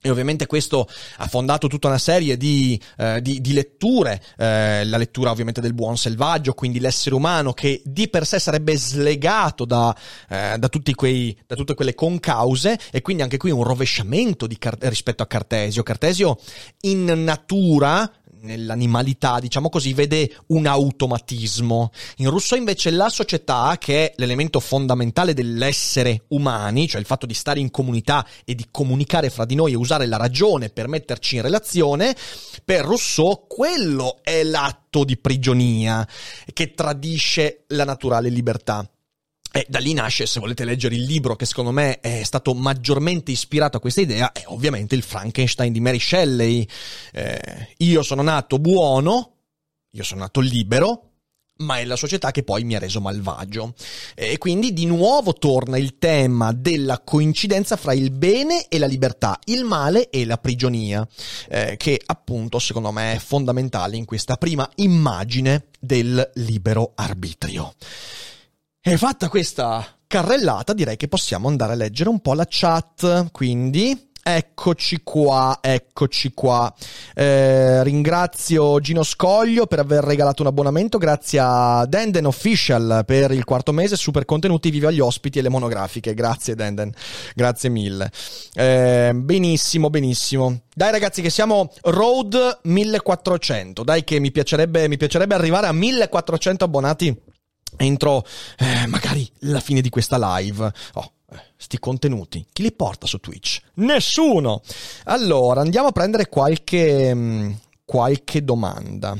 E ovviamente questo ha fondato tutta una serie di, eh, di, di letture, eh, la lettura ovviamente del buon selvaggio, quindi l'essere umano che di per sé sarebbe slegato da, eh, da, quei, da tutte quelle concause e quindi anche qui un rovesciamento Car- rispetto a Cartesio. Cartesio in natura nell'animalità, diciamo così, vede un automatismo. In Rousseau invece la società, che è l'elemento fondamentale dell'essere umani, cioè il fatto di stare in comunità e di comunicare fra di noi e usare la ragione per metterci in relazione, per Rousseau quello è l'atto di prigionia che tradisce la naturale libertà. E da lì nasce, se volete leggere il libro che secondo me è stato maggiormente ispirato a questa idea, è ovviamente il Frankenstein di Mary Shelley. Eh, io sono nato buono, io sono nato libero, ma è la società che poi mi ha reso malvagio. E quindi di nuovo torna il tema della coincidenza fra il bene e la libertà, il male e la prigionia, eh, che appunto secondo me è fondamentale in questa prima immagine del libero arbitrio. E fatta questa carrellata, direi che possiamo andare a leggere un po' la chat. Quindi, eccoci qua, eccoci qua. Eh, ringrazio Gino Scoglio per aver regalato un abbonamento. Grazie a Denden Official per il quarto mese. Super contenuti, viva gli ospiti e le monografiche. Grazie, Denden. Grazie mille. Eh, benissimo, benissimo. Dai ragazzi che siamo road 1400. Dai che mi piacerebbe, mi piacerebbe arrivare a 1400 abbonati entro eh, magari la fine di questa live. Oh, eh, sti contenuti, chi li porta su Twitch? Nessuno! Allora, andiamo a prendere qualche, mm, qualche domanda.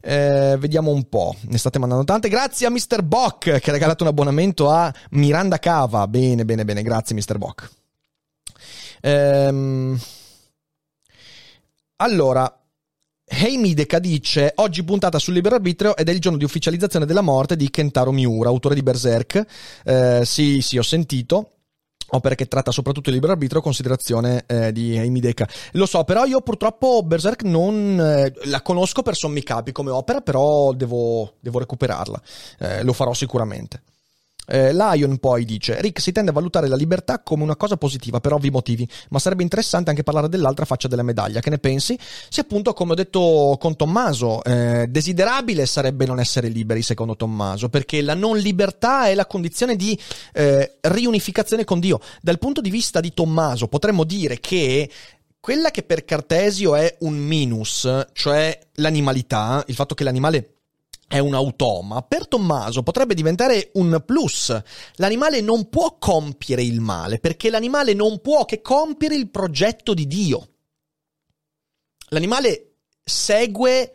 Eh, vediamo un po', ne state mandando tante. Grazie a Mr. Bock che ha regalato un abbonamento a Miranda Cava. Bene, bene, bene, grazie Mr. Bock. Ehm, allora, Heimideka dice oggi puntata sul libero arbitrio ed è il giorno di ufficializzazione della morte di Kentaro Miura, autore di Berserk. Eh, sì, sì, ho sentito opera che tratta soprattutto il libero arbitrio considerazione eh, di Heimideka. Lo so, però io purtroppo Berserk non eh, la conosco per sommi capi come opera, però devo, devo recuperarla. Eh, lo farò sicuramente. Eh, Lion poi dice: Rick si tende a valutare la libertà come una cosa positiva per ovvi motivi, ma sarebbe interessante anche parlare dell'altra faccia della medaglia. Che ne pensi? Sì, appunto, come ho detto con Tommaso, eh, desiderabile sarebbe non essere liberi, secondo Tommaso, perché la non libertà è la condizione di eh, riunificazione con Dio. Dal punto di vista di Tommaso, potremmo dire che quella che per Cartesio è un minus, cioè l'animalità, il fatto che l'animale è un automa, per Tommaso potrebbe diventare un plus. L'animale non può compiere il male, perché l'animale non può che compiere il progetto di Dio. L'animale segue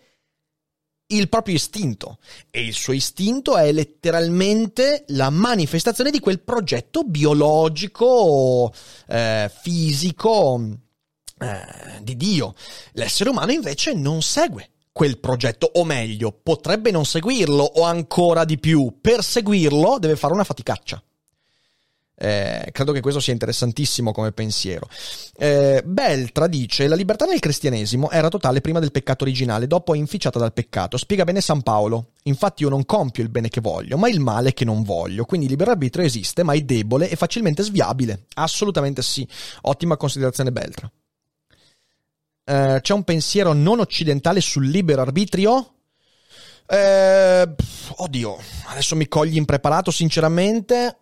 il proprio istinto e il suo istinto è letteralmente la manifestazione di quel progetto biologico, eh, fisico eh, di Dio. L'essere umano invece non segue quel progetto, o meglio, potrebbe non seguirlo, o ancora di più, per seguirlo deve fare una faticaccia. Eh, credo che questo sia interessantissimo come pensiero. Eh, Beltra dice: La libertà nel cristianesimo era totale prima del peccato originale, dopo è inficiata dal peccato. Spiega bene San Paolo. Infatti, io non compio il bene che voglio, ma il male che non voglio. Quindi il libero arbitrio esiste, ma è debole e facilmente sviabile. Assolutamente sì. Ottima considerazione, Beltra. Eh, c'è un pensiero non occidentale sul libero arbitrio? Eh, oddio, adesso mi cogli impreparato, sinceramente.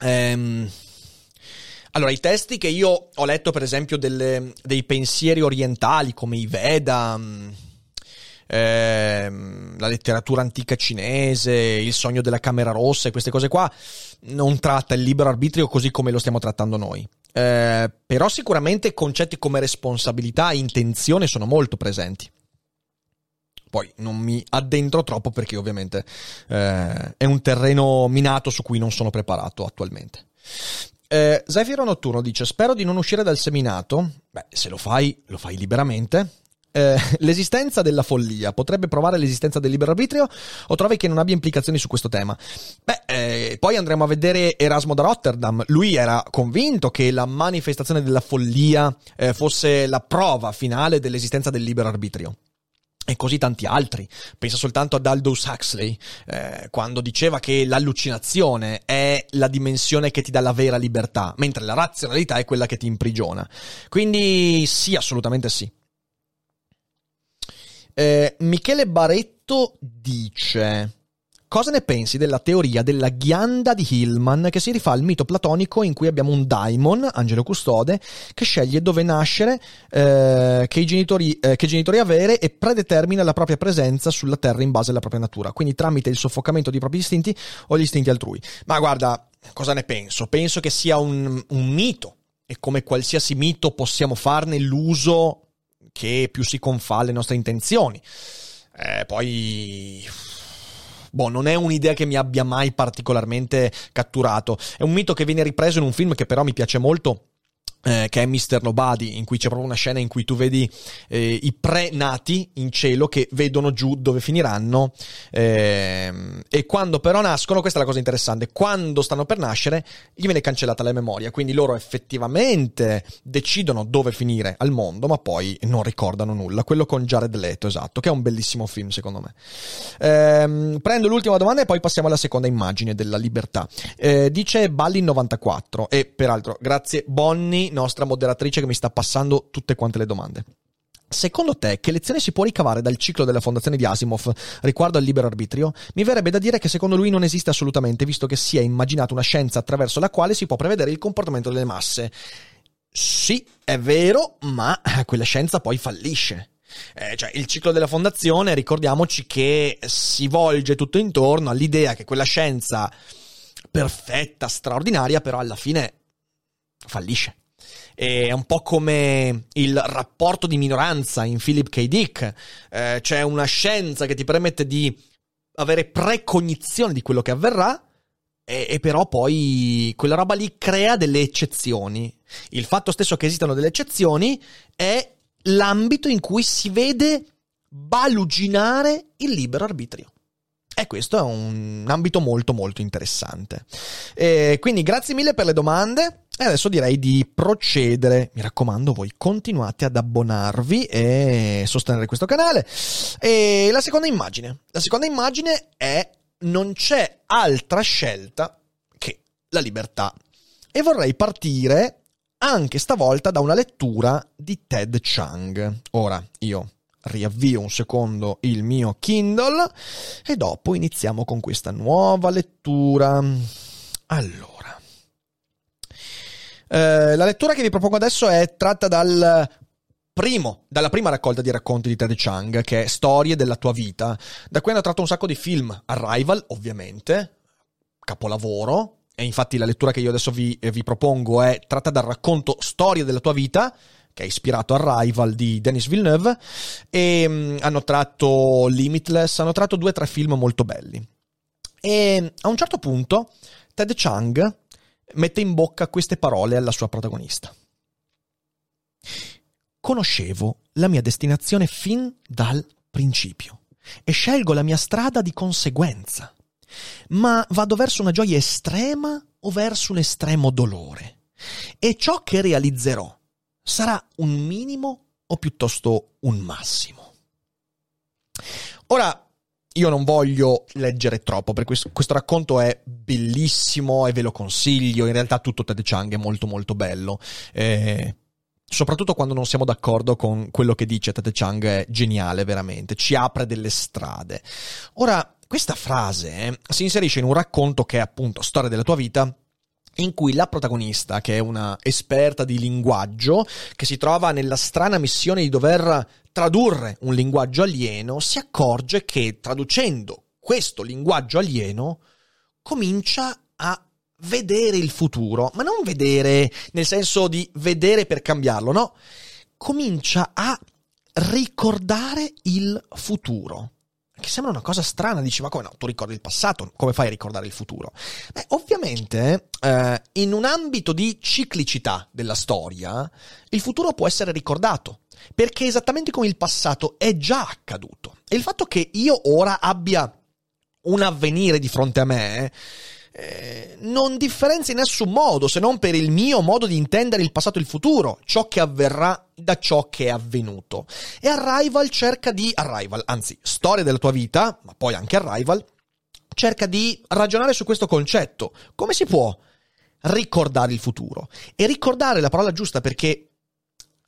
Ehm, allora, i testi che io ho letto, per esempio, delle, dei pensieri orientali come i Veda, mm, ehm, la letteratura antica cinese, il sogno della Camera Rossa e queste cose qua, non tratta il libero arbitrio così come lo stiamo trattando noi. Eh, però sicuramente concetti come responsabilità e intenzione sono molto presenti. Poi non mi addentro troppo perché ovviamente eh, è un terreno minato su cui non sono preparato attualmente. Eh, Zefiro Notturno dice: Spero di non uscire dal seminato. Beh, se lo fai, lo fai liberamente eh, <laughs> l'esistenza della follia potrebbe provare l'esistenza del libero arbitrio o trovi che non abbia implicazioni su questo tema? Beh, eh, poi andremo a vedere Erasmo da Rotterdam. Lui era convinto che la manifestazione della follia eh, fosse la prova finale dell'esistenza del libero arbitrio. e così tanti altri. Pensa soltanto ad Aldous Huxley, eh, quando diceva che l'allucinazione è la dimensione che ti dà la vera libertà, mentre la razionalità è quella che ti imprigiona. Quindi sì, assolutamente sì. Eh, Michele Baretto dice... Cosa ne pensi della teoria della ghianda di Hillman che si rifà al mito platonico in cui abbiamo un daimon, angelo custode, che sceglie dove nascere, eh, che, genitori, eh, che genitori avere e predetermina la propria presenza sulla terra in base alla propria natura, quindi tramite il soffocamento dei propri istinti o gli istinti altrui. Ma guarda, cosa ne penso? Penso che sia un, un mito e come qualsiasi mito possiamo farne l'uso che più si confà alle nostre intenzioni. Eh, poi boh, non è un'idea che mi abbia mai particolarmente catturato. È un mito che viene ripreso in un film che però mi piace molto eh, che è Mr. Nobody, in cui c'è proprio una scena in cui tu vedi eh, i pre-nati in cielo che vedono giù dove finiranno eh, e quando però nascono, questa è la cosa interessante, quando stanno per nascere gli viene cancellata la memoria, quindi loro effettivamente decidono dove finire al mondo, ma poi non ricordano nulla. Quello con Jared Leto, esatto, che è un bellissimo film secondo me. Ehm, prendo l'ultima domanda e poi passiamo alla seconda immagine della libertà. Eh, dice Balli94 e peraltro grazie Bonnie nostra moderatrice che mi sta passando tutte quante le domande. Secondo te, che lezione si può ricavare dal ciclo della fondazione di Asimov riguardo al libero arbitrio? Mi verrebbe da dire che secondo lui non esiste assolutamente, visto che si è immaginato una scienza attraverso la quale si può prevedere il comportamento delle masse. Sì, è vero, ma quella scienza poi fallisce. Eh, cioè, il ciclo della fondazione, ricordiamoci che si volge tutto intorno all'idea che quella scienza perfetta, straordinaria, però alla fine fallisce. È un po' come il rapporto di minoranza in Philip K. Dick. Eh, c'è una scienza che ti permette di avere precognizione di quello che avverrà, e, e, però poi quella roba lì crea delle eccezioni. Il fatto stesso che esistano delle eccezioni è l'ambito in cui si vede baluginare il libero arbitrio. E questo è un ambito molto molto interessante. E quindi grazie mille per le domande. E adesso direi di procedere. Mi raccomando, voi continuate ad abbonarvi e sostenere questo canale. E la seconda immagine. La seconda immagine è non c'è altra scelta che la libertà. E vorrei partire anche stavolta da una lettura di Ted Chang. Ora, io riavvio un secondo il mio Kindle e dopo iniziamo con questa nuova lettura. Allora, eh, la lettura che vi propongo adesso è tratta dal primo, dalla prima raccolta di racconti di Ted Chang, che è Storie della tua vita, da cui hanno tratto un sacco di film. Arrival, ovviamente, capolavoro. E infatti la lettura che io adesso vi, eh, vi propongo è tratta dal racconto Storie della tua vita, che è ispirato a Rival di Denis Villeneuve, e um, hanno tratto Limitless, hanno tratto due o tre film molto belli. E a un certo punto Ted Chang mette in bocca queste parole alla sua protagonista. Conoscevo la mia destinazione fin dal principio e scelgo la mia strada di conseguenza. Ma vado verso una gioia estrema o verso un estremo dolore. E ciò che realizzerò sarà un minimo o piuttosto un massimo? Ora, io non voglio leggere troppo, perché questo, questo, racconto è bellissimo e ve lo consiglio. In realtà tutto Ted Chang è molto molto bello. Eh, soprattutto quando non siamo d'accordo con quello che dice Ted Chang è geniale veramente, ci apre delle strade. Ora, questa frase eh, si inserisce in un racconto che è appunto Storia della tua vita, in cui la protagonista, che è una esperta di linguaggio, che si trova nella strana missione di dover tradurre un linguaggio alieno, si accorge che traducendo questo linguaggio alieno comincia a vedere il futuro, ma non vedere nel senso di vedere per cambiarlo, no, comincia a ricordare il futuro che sembra una cosa strana, dici ma come no, tu ricordi il passato, come fai a ricordare il futuro? Beh, ovviamente eh, in un ambito di ciclicità della storia, il futuro può essere ricordato, perché esattamente come il passato è già accaduto. E il fatto che io ora abbia un avvenire di fronte a me eh, non differenzia in nessun modo, se non per il mio modo di intendere il passato e il futuro, ciò che avverrà da ciò che è avvenuto. E Arrival cerca di... Arrival, anzi, storia della tua vita, ma poi anche Arrival, cerca di ragionare su questo concetto. Come si può ricordare il futuro? E ricordare è la parola giusta perché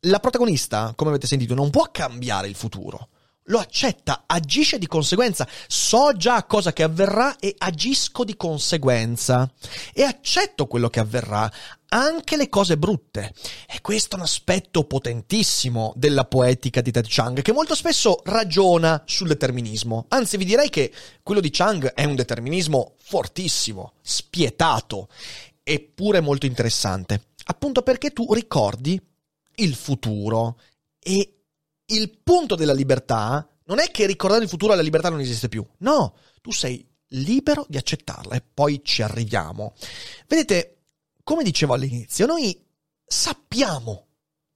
la protagonista, come avete sentito, non può cambiare il futuro. Lo accetta, agisce di conseguenza, so già cosa che avverrà e agisco di conseguenza. E accetto quello che avverrà, anche le cose brutte. E questo è un aspetto potentissimo della poetica di Ted Chang, che molto spesso ragiona sul determinismo. Anzi, vi direi che quello di Chang è un determinismo fortissimo, spietato, eppure molto interessante. Appunto perché tu ricordi il futuro e il punto della libertà non è che ricordare il futuro la libertà non esiste più. No, tu sei libero di accettarla e poi ci arriviamo. Vedete, come dicevo all'inizio, noi sappiamo,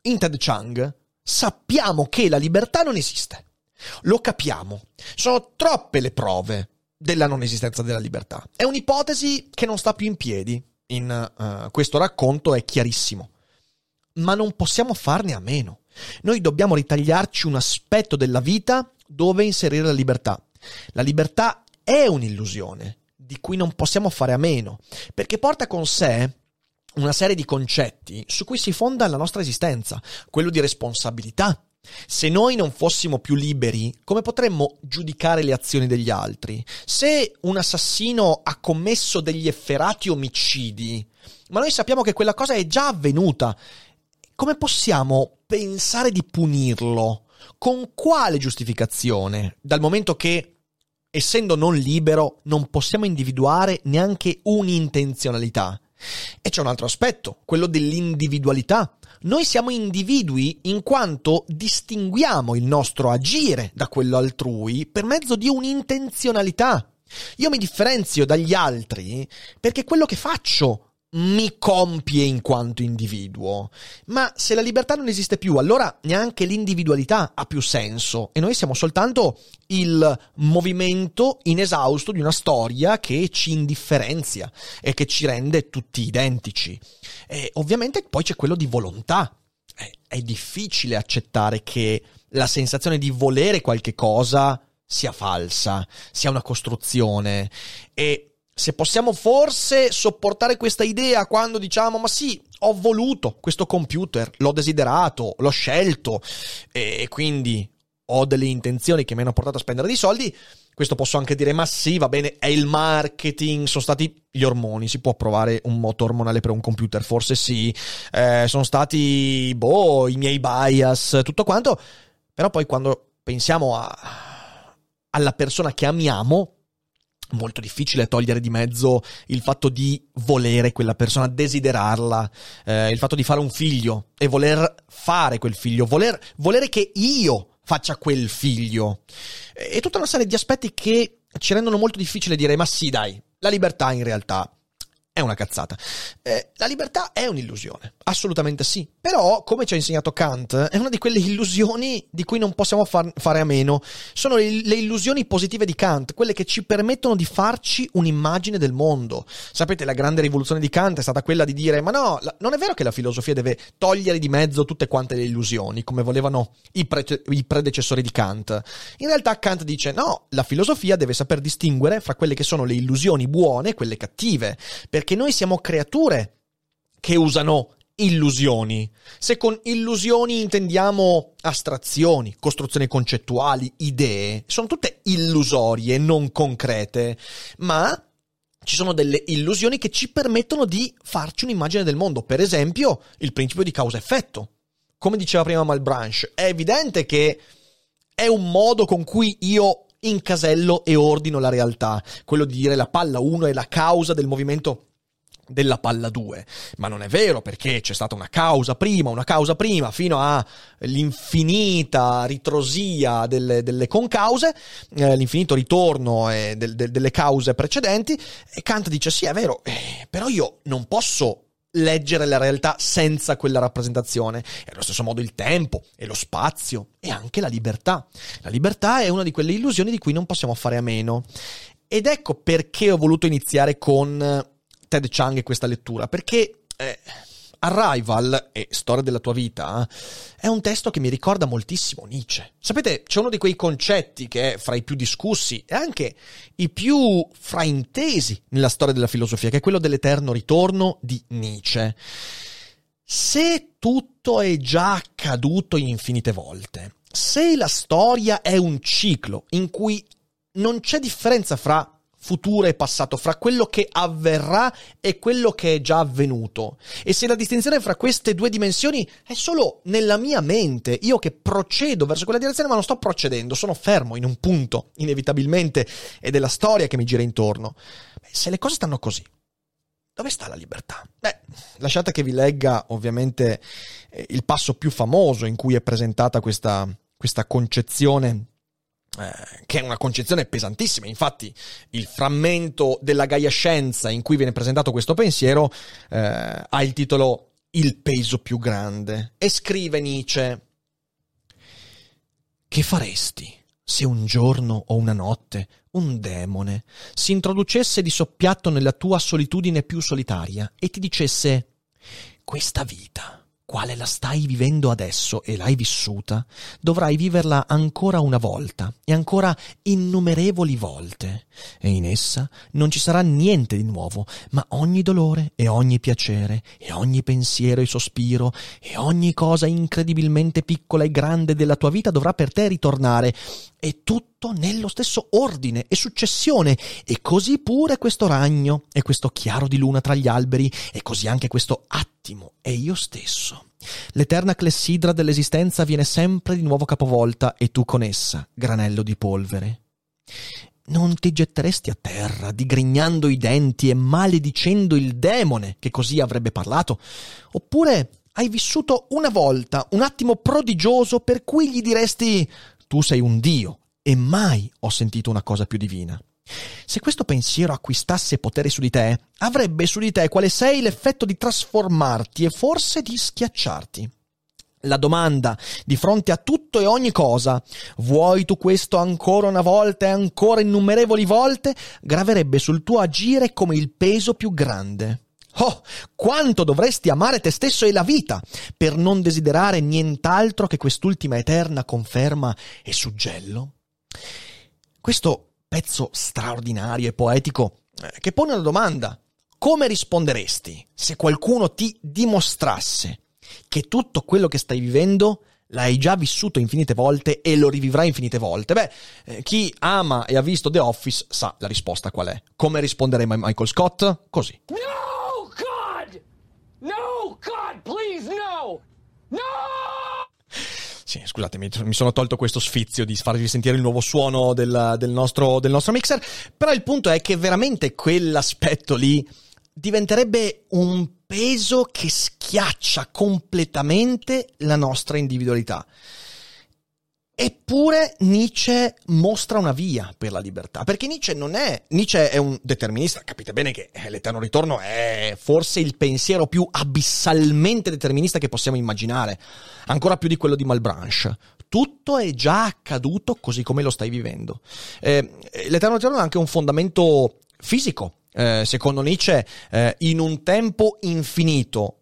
in Ted Chang, sappiamo che la libertà non esiste. Lo capiamo. Sono troppe le prove della non esistenza della libertà. È un'ipotesi che non sta più in piedi. In uh, questo racconto è chiarissimo. Ma non possiamo farne a meno. Noi dobbiamo ritagliarci un aspetto della vita dove inserire la libertà. La libertà è un'illusione di cui non possiamo fare a meno, perché porta con sé una serie di concetti su cui si fonda la nostra esistenza, quello di responsabilità. Se noi non fossimo più liberi, come potremmo giudicare le azioni degli altri? Se un assassino ha commesso degli efferati omicidi, ma noi sappiamo che quella cosa è già avvenuta come possiamo pensare di punirlo? Con quale giustificazione? Dal momento che, essendo non libero, non possiamo individuare neanche un'intenzionalità. E c'è un altro aspetto, quello dell'individualità. Noi siamo individui in quanto distinguiamo il nostro agire da quello altrui per mezzo di un'intenzionalità. Io mi differenzio dagli altri perché quello che faccio mi compie in quanto individuo. Ma se la libertà non esiste più, allora neanche l'individualità ha più senso e noi siamo soltanto il movimento inesausto di una storia che ci indifferenzia e che ci rende tutti identici. E ovviamente poi c'è quello di volontà. È, difficile accettare che la sensazione di volere qualche cosa sia falsa, sia una costruzione e se possiamo forse sopportare questa idea quando diciamo ma sì, ho voluto questo computer, l'ho desiderato, l'ho scelto e quindi ho delle intenzioni che mi hanno portato a spendere dei soldi, questo posso anche dire ma sì, va bene, è il marketing, sono stati gli ormoni, si può provare un moto ormonale per un computer, forse sì, eh, sono stati, boh, i miei bias, tutto quanto, però poi quando pensiamo a, alla persona che amiamo, molto difficile togliere di mezzo il fatto di volere quella persona, desiderarla, eh, il fatto di fare un figlio e voler fare quel figlio, voler, volere che io faccia quel figlio. E tutta una serie di aspetti che ci rendono molto difficile dire ma sì dai, la libertà in realtà è una cazzata. Eh, la libertà è un'illusione, assolutamente sì. Però, come ci ha insegnato Kant, è una di quelle illusioni di cui non possiamo far, fare a meno. Sono le, le, illusioni positive di Kant, quelle che ci permettono di farci un'immagine del mondo. Sapete, la grande rivoluzione di Kant è stata quella di dire: ma no, la, non è vero che la filosofia deve togliere di mezzo tutte quante le illusioni, come volevano i, pre, i predecessori di Kant. In realtà, Kant dice: no, la filosofia deve saper distinguere fra quelle che sono le illusioni buone e quelle cattive. Perché noi siamo creature che usano illusioni. Se con illusioni intendiamo astrazioni, costruzioni concettuali, idee, sono tutte illusorie, non concrete, ma ci sono delle illusioni che ci permettono di farci un'immagine del mondo. Per esempio, il principio di causa-effetto. Come diceva prima Malbranche, è evidente che è un modo con cui io incasello e ordino la realtà. Quello di dire la palla 1 è la causa del movimento della palla 2, ma non è vero perché c'è stata una causa prima, una causa prima, fino all'infinita ritrosia delle, delle concause, eh, l'infinito ritorno eh, del, del, delle cause precedenti, e Kant dice sì è vero, eh, però io non posso leggere la realtà senza quella rappresentazione. E allo stesso modo il tempo e lo spazio e anche la libertà. La libertà è una di quelle illusioni di cui non possiamo fare a meno. ed ecco perché ho voluto iniziare con Ted Chang e questa lettura, perché eh, Arrival e Storia della tua vita è un testo che mi ricorda moltissimo Nietzsche. Sapete, c'è uno di quei concetti che è fra i più discussi e anche i più fraintesi nella storia della filosofia, che è quello dell'eterno ritorno di Nietzsche. Se tutto è già accaduto infinite volte, se la storia è un ciclo in cui non c'è differenza fra futuro e passato, fra quello che avverrà e quello che è già avvenuto. E se la distinzione fra queste due dimensioni è solo nella mia mente, io che procedo verso quella direzione ma non sto procedendo, sono fermo in un punto, inevitabilmente, ed è la storia che mi gira intorno. Beh, se le cose stanno così, dove sta la libertà? Beh, lasciate che vi legga ovviamente eh, il passo più famoso in cui è presentata questa, questa concezione eh, che è una concezione pesantissima. Infatti, il frammento della Gaia Scienza in cui viene presentato questo pensiero eh, ha il titolo Il peso più grande. E scrive Nietzsche: Che faresti se un giorno o una notte un demone si introducesse di soppiatto nella tua solitudine più solitaria e ti dicesse: Questa vita quale la stai vivendo adesso e l'hai vissuta, dovrai viverla ancora una volta e ancora innumerevoli volte. E in essa non ci sarà niente di nuovo, ma ogni dolore e ogni piacere e ogni pensiero e sospiro e ogni cosa incredibilmente piccola e grande della tua vita dovrà per te ritornare e tutto nello stesso ordine e successione, e così pure questo ragno e questo chiaro di luna tra gli alberi, e così anche questo attimo e io stesso. L'eterna clessidra dell'esistenza viene sempre di nuovo capovolta e tu con essa, granello di polvere. Non ti getteresti a terra, digrignando i denti e maledicendo il demone che così avrebbe parlato? Oppure hai vissuto una volta un attimo prodigioso per cui gli diresti tu sei un Dio e mai ho sentito una cosa più divina. Se questo pensiero acquistasse potere su di te, avrebbe su di te quale sei l'effetto di trasformarti e forse di schiacciarti. La domanda di fronte a tutto e ogni cosa, vuoi tu questo ancora una volta e ancora innumerevoli volte, graverebbe sul tuo agire come il peso più grande. Oh, quanto dovresti amare te stesso e la vita per non desiderare nient'altro che quest'ultima eterna conferma e suggello? Questo pezzo straordinario e poetico eh, che pone una domanda. Come risponderesti se qualcuno ti dimostrasse che tutto quello che stai vivendo l'hai già vissuto infinite volte e lo rivivrai infinite volte? Beh, eh, chi ama e ha visto The Office sa la risposta qual è. Come risponderemo a Michael Scott? Così. No! No, God, please, no! No! Sì, scusatemi, mi sono tolto questo sfizio di farvi sentire il nuovo suono del, del, nostro, del nostro mixer, però il punto è che veramente quell'aspetto lì diventerebbe un peso che schiaccia completamente la nostra individualità. Eppure Nietzsche mostra una via per la libertà, perché Nietzsche non è, Nietzsche è un determinista, capite bene che eh, l'eterno ritorno è forse il pensiero più abissalmente determinista che possiamo immaginare, ancora più di quello di Malbranche. Tutto è già accaduto così come lo stai vivendo. Eh, l'eterno ritorno ha anche un fondamento fisico, eh, secondo Nietzsche, eh, in un tempo infinito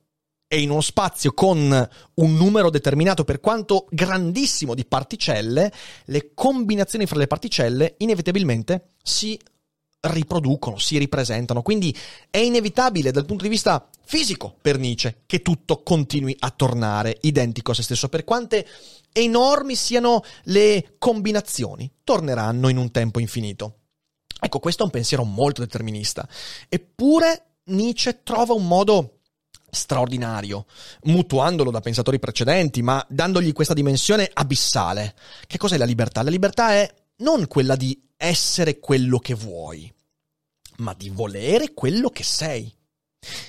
e in uno spazio con un numero determinato, per quanto grandissimo, di particelle, le combinazioni fra le particelle inevitabilmente si riproducono, si ripresentano. Quindi è inevitabile dal punto di vista fisico per Nietzsche che tutto continui a tornare identico a se stesso, per quante enormi siano le combinazioni, torneranno in un tempo infinito. Ecco, questo è un pensiero molto determinista. Eppure Nietzsche trova un modo straordinario, mutuandolo da pensatori precedenti, ma dandogli questa dimensione abissale. Che cos'è la libertà? La libertà è non quella di essere quello che vuoi, ma di volere quello che sei.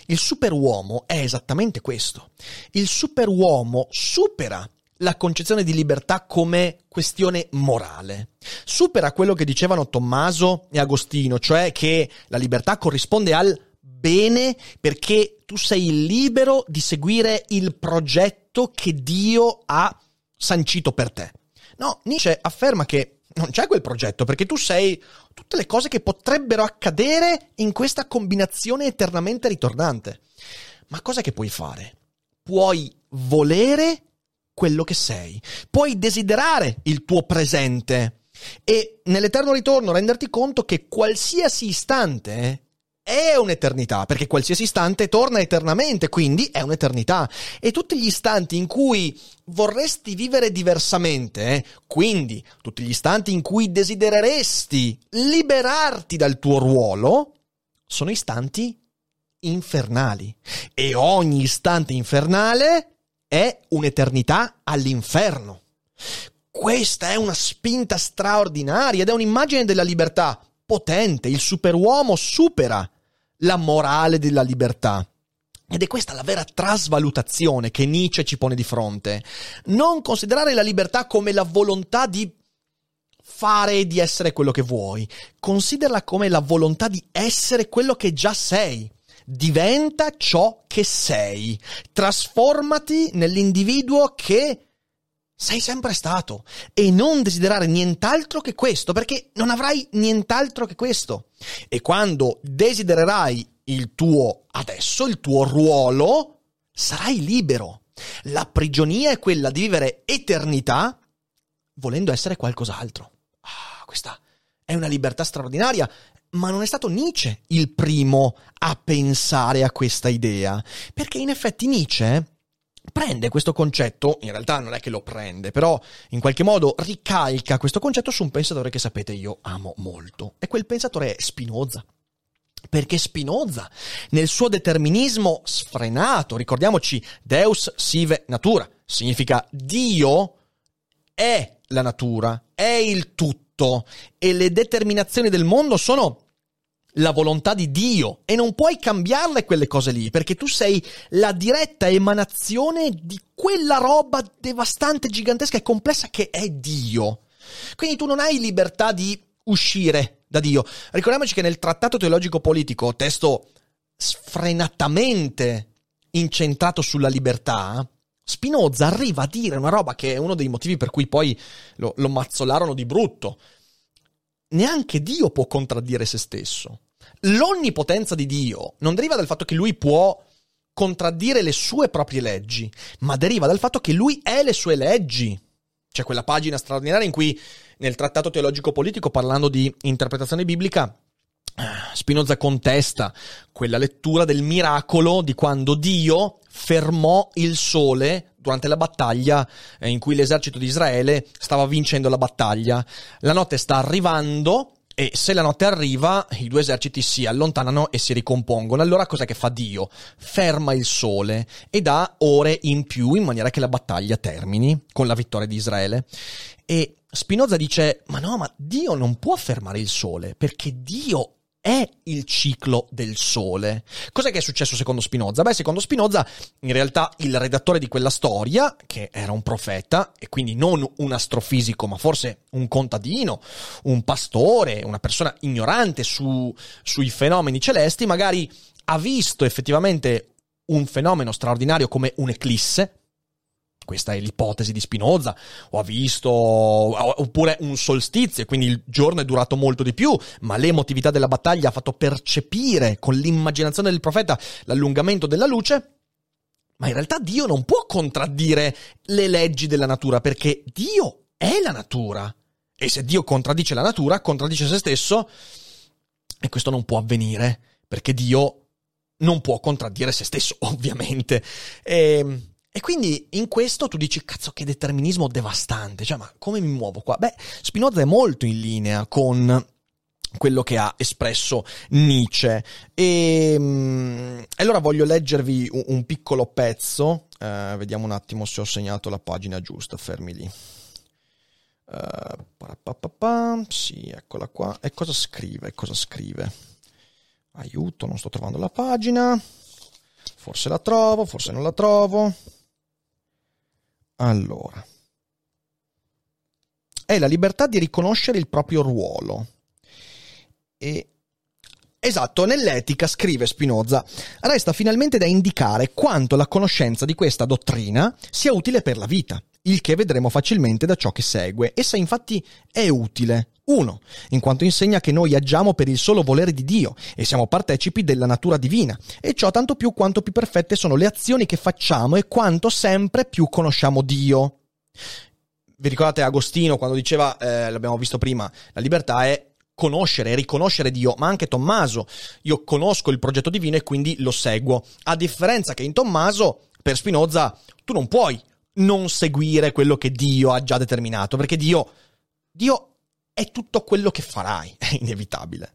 Il superuomo è esattamente questo. Il superuomo supera la concezione di libertà come questione morale. Supera quello che dicevano Tommaso e Agostino, cioè che la libertà corrisponde al bene perché tu sei libero di seguire il progetto che Dio ha sancito per te. No, Nietzsche afferma che non c'è quel progetto, perché tu sei tutte le cose che potrebbero accadere in questa combinazione eternamente ritornante. Ma cosa che puoi fare? Puoi volere quello che sei, puoi desiderare il tuo presente e nell'eterno ritorno renderti conto che qualsiasi istante è un'eternità, perché qualsiasi istante torna eternamente, quindi è un'eternità. E tutti gli istanti in cui vorresti vivere diversamente, eh, quindi tutti gli istanti in cui desidereresti liberarti dal tuo ruolo, sono istanti infernali. E ogni istante infernale è un'eternità all'inferno. Questa è una spinta straordinaria ed è un'immagine della libertà potente. Il superuomo supera la morale della libertà. Ed è questa la vera trasvalutazione che Nietzsche ci pone di fronte. Non considerare la libertà come la volontà di fare e di essere quello che vuoi. Considerala come la volontà di essere quello che già sei. Diventa ciò che sei. Trasformati nell'individuo che sei sempre stato e non desiderare nient'altro che questo, perché non avrai nient'altro che questo. E quando desidererai il tuo adesso, il tuo ruolo, sarai libero. La prigionia è quella di vivere eternità volendo essere qualcos'altro. Ah, questa è una libertà straordinaria, ma non è stato Nietzsche il primo a pensare a questa idea, perché in effetti Nietzsche prende questo concetto, in realtà non è che lo prende, però in qualche modo ricalca questo concetto su un pensatore che sapete io amo molto. E quel pensatore è Spinoza. Perché Spinoza, nel suo determinismo sfrenato, ricordiamoci, Deus sive natura, significa Dio è la natura, è il tutto e le determinazioni del mondo sono la volontà di Dio e non puoi cambiarle quelle cose lì perché tu sei la diretta emanazione di quella roba devastante, gigantesca e complessa che è Dio. Quindi tu non hai libertà di uscire da Dio. Ricordiamoci che nel Trattato teologico politico, testo sfrenatamente incentrato sulla libertà, Spinoza arriva a dire una roba che è uno dei motivi per cui poi lo, lo mazzolarono di brutto. Neanche Dio può contraddire se stesso. L'onnipotenza di Dio non deriva dal fatto che lui può contraddire le sue proprie leggi, ma deriva dal fatto che lui è le sue leggi. C'è quella pagina straordinaria in cui nel trattato teologico politico, parlando di interpretazione biblica, Spinoza contesta quella lettura del miracolo di quando Dio fermò il sole durante la battaglia eh, in cui l'esercito di Israele stava vincendo la battaglia. La notte sta arrivando e se la notte arriva, i due eserciti si allontanano e si ricompongono. Allora cos'è che fa Dio? Ferma il sole e dà ore in più in maniera che la battaglia termini con la vittoria di Israele. E Spinoza dice: Ma no, ma Dio non può fermare il sole perché Dio è il ciclo del Sole. Cos'è che è successo secondo Spinoza? Beh, secondo Spinoza, in realtà il redattore di quella storia, che era un profeta, e quindi non un astrofisico, ma forse un contadino, un pastore, una persona ignorante su, sui fenomeni celesti, magari ha visto effettivamente un fenomeno straordinario come un'eclisse, questa è l'ipotesi di Spinoza, o ha visto, oppure un solstizio, quindi il giorno è durato molto di più, ma l'emotività della battaglia ha fatto percepire con l'immaginazione del profeta l'allungamento della luce. Ma in realtà Dio non può contraddire le leggi della natura, perché Dio è la natura. E se Dio contraddice la natura, contraddice se stesso, e questo non può avvenire, perché Dio non può contraddire se stesso, <laughs> ovviamente. E ehm, e quindi in questo tu dici, cazzo, che determinismo devastante. Cioè, ma come mi muovo qua? Beh, Spinoza è molto in linea con quello che ha espresso Nietzsche. E, um, allora voglio leggervi un, un piccolo pezzo. Uh, vediamo un attimo se ho segnato la pagina giusta. Fermi lì. Uh, sì, eccola qua. E cosa scrive? Cosa scrive? Aiuto, non sto trovando la pagina. Forse la trovo, forse non la trovo. Allora, è la libertà di riconoscere il proprio ruolo. E Esatto, nell'etica, scrive Spinoza, resta finalmente da indicare quanto la conoscenza di questa dottrina sia utile per la vita. il che vedremo facilmente da ciò che segue. Essa infatti è utile. 1. In quanto insegna che noi agiamo per il solo volere di Dio e siamo partecipi della natura divina, e ciò tanto più quanto più perfette sono le azioni che facciamo e quanto sempre più conosciamo Dio. Vi ricordate Agostino quando diceva, eh, l'abbiamo visto prima, la libertà è conoscere, riconoscere Dio, ma anche Tommaso. Io conosco il progetto divino e quindi lo seguo. A differenza che in Tommaso, per Spinoza, tu non puoi non seguire quello che Dio ha già determinato, perché Dio, Dio è tutto quello che farai, è inevitabile.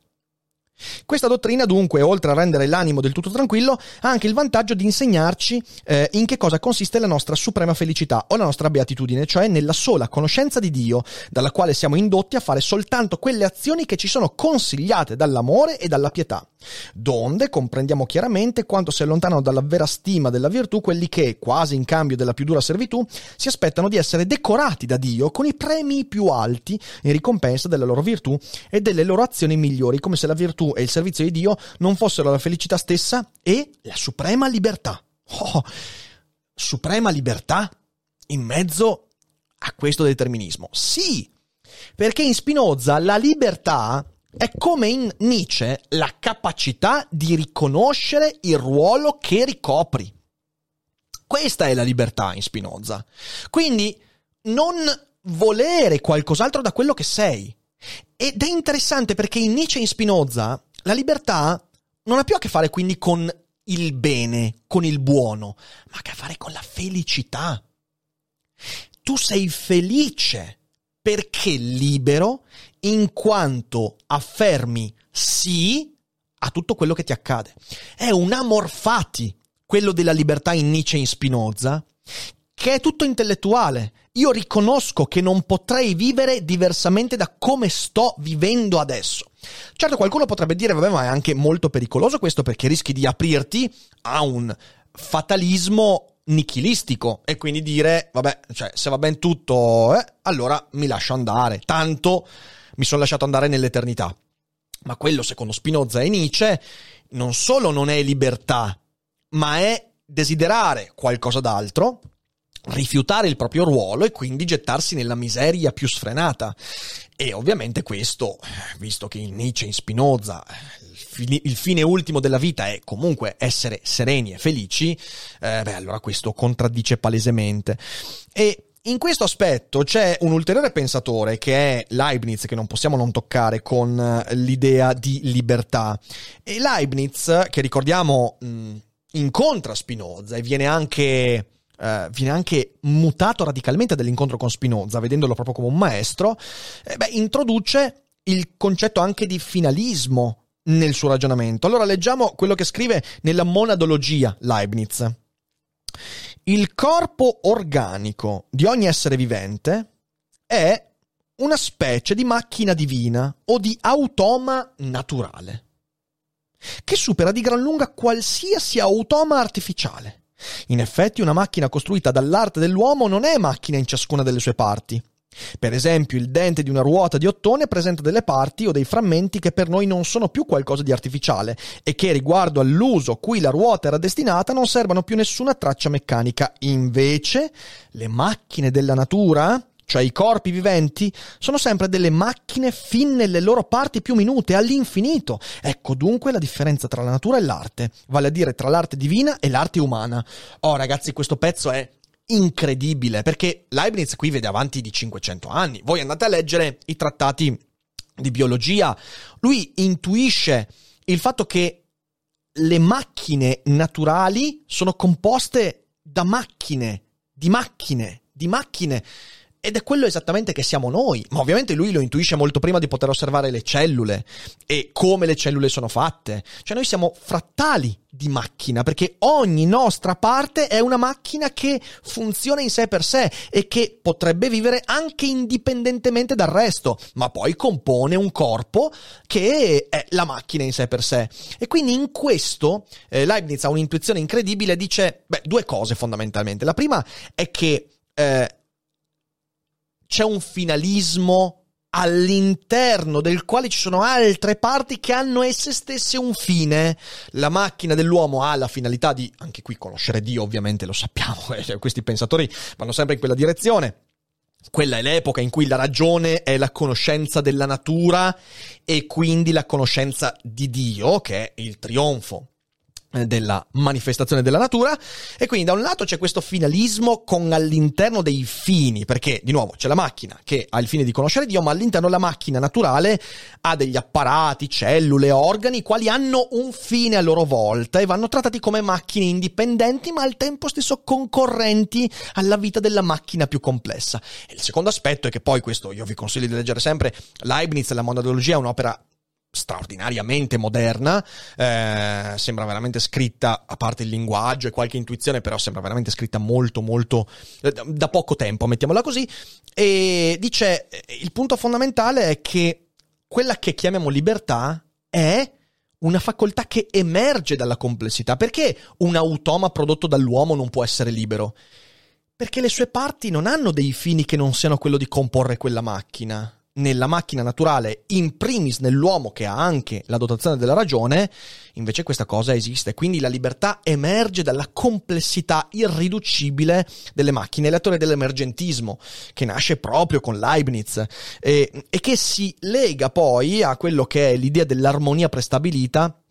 Questa dottrina dunque, oltre a rendere l'animo del tutto tranquillo, ha anche il vantaggio di insegnarci eh, in che cosa consiste la nostra suprema felicità o la nostra beatitudine, cioè nella sola conoscenza di Dio, dalla quale siamo indotti a fare soltanto quelle azioni che ci sono consigliate dall'amore e dalla pietà. Donde comprendiamo chiaramente quanto si allontanano dalla vera stima della virtù quelli che, quasi in cambio della più dura servitù, si aspettano di essere decorati da Dio con i premi più alti in ricompensa della loro virtù e delle loro azioni migliori, come se la virtù e il servizio di Dio non fossero la felicità stessa e la suprema libertà. Oh, suprema libertà in mezzo a questo determinismo. Sì, perché in Spinoza la libertà è come in Nietzsche la capacità di riconoscere il ruolo che ricopri. Questa è la libertà in Spinoza. Quindi non volere qualcos'altro da quello che sei. Ed è interessante perché in Nietzsche e in Spinoza la libertà non ha più a che fare quindi con il bene, con il buono, ma ha a che fare con la felicità. Tu sei felice perché libero in quanto affermi sì a tutto quello che ti accade. È un amor fati, quello della libertà in Nietzsche e in Spinoza, che è tutto intellettuale. Io riconosco che non potrei vivere diversamente da come sto vivendo adesso. Certo, qualcuno potrebbe dire, vabbè, ma è anche molto pericoloso questo perché rischi di aprirti a un fatalismo nichilistico e quindi dire, vabbè, cioè, se va ben tutto, eh, allora mi lascio andare. Tanto mi sono lasciato andare nell'eternità. Ma quello, secondo Spinoza e Nietzsche, non solo non è libertà, ma è desiderare qualcosa d'altro, rifiutare il proprio ruolo e quindi gettarsi nella miseria più sfrenata. E ovviamente questo, visto che in Nietzsche, in Spinoza, il fine ultimo della vita è comunque essere sereni e felici, eh, beh, allora questo contraddice palesemente. E in questo aspetto c'è un ulteriore pensatore che è Leibniz, che non possiamo non toccare con eh, l'idea di libertà. E Leibniz, che ricordiamo, mh, incontra Spinoza e viene anche Uh, viene anche mutato radicalmente dall'incontro con Spinoza, vedendolo proprio come un maestro, eh, beh, introduce il concetto anche di finalismo nel suo ragionamento. Allora leggiamo quello che scrive nella monadologia Leibniz. Il corpo organico di ogni essere vivente è una specie di macchina divina o di automa naturale, che supera di gran lunga qualsiasi automa artificiale. In effetti una macchina costruita dall'arte dell'uomo non è macchina in ciascuna delle sue parti. Per esempio, il dente di una ruota di ottone presenta delle parti o dei frammenti che per noi non sono più qualcosa di artificiale e che riguardo all'uso cui la ruota era destinata non servono più nessuna traccia meccanica. Invece, le macchine della natura cioè i corpi viventi, sono sempre delle macchine fin nelle loro parti più minute, all'infinito. Ecco dunque la differenza tra la natura e l'arte, vale a dire tra l'arte divina e l'arte umana. Oh ragazzi, questo pezzo è incredibile, perché Leibniz qui vede avanti di 500 anni. Voi andate a leggere i trattati di biologia, lui intuisce il fatto che le macchine naturali sono composte da macchine, di macchine, di macchine ed è quello esattamente che siamo noi, ma ovviamente lui lo intuisce molto prima di poter osservare le cellule e come le cellule sono fatte. Cioè noi siamo frattali di macchina, perché ogni nostra parte è una macchina che funziona in sé per sé e che potrebbe vivere anche indipendentemente dal resto, ma poi compone un corpo che è la macchina in sé per sé. E quindi in questo eh, Leibniz ha un'intuizione incredibile, dice beh, due cose fondamentalmente. La prima è che eh, c'è un finalismo all'interno del quale ci sono altre parti che hanno esse stesse un fine. La macchina dell'uomo ha la finalità di, anche qui, conoscere Dio, ovviamente lo sappiamo, <laughs> eh, questi pensatori vanno sempre in quella direzione. Quella è l'epoca in cui la ragione è la conoscenza della natura e quindi la conoscenza di Dio, che è il trionfo della manifestazione della natura. E quindi da un lato c'è questo finalismo con all'interno dei fini perché di nuovo c'è la macchina che ha il fine di conoscere Dio ma all'interno la macchina naturale ha degli apparati, cellule, organi quali hanno un fine a loro volta e vanno trattati come macchine indipendenti ma al tempo stesso concorrenti alla vita della macchina più complessa. E il secondo aspetto è che poi questo io vi consiglio di leggere sempre Leibniz la monadologia è un'opera straordinariamente moderna, eh, sembra veramente scritta, a parte il linguaggio e qualche intuizione, però sembra veramente scritta molto molto eh, da poco tempo, mettiamola così, e dice il punto fondamentale è che quella che chiamiamo libertà è una facoltà che emerge dalla complessità. Perché un automa prodotto dall'uomo non può essere libero? Perché le sue parti non hanno dei fini che non siano quello di comporre quella macchina nella macchina naturale, in primis nell'uomo che ha anche la dotazione della ragione, invece questa cosa esiste. Quindi la libertà emerge dalla complessità irriducibile delle macchine. La teoria dell'emergentismo, che nasce proprio con Leibniz e, e che si lega poi a quello che è l'idea dell'armonia prestabilita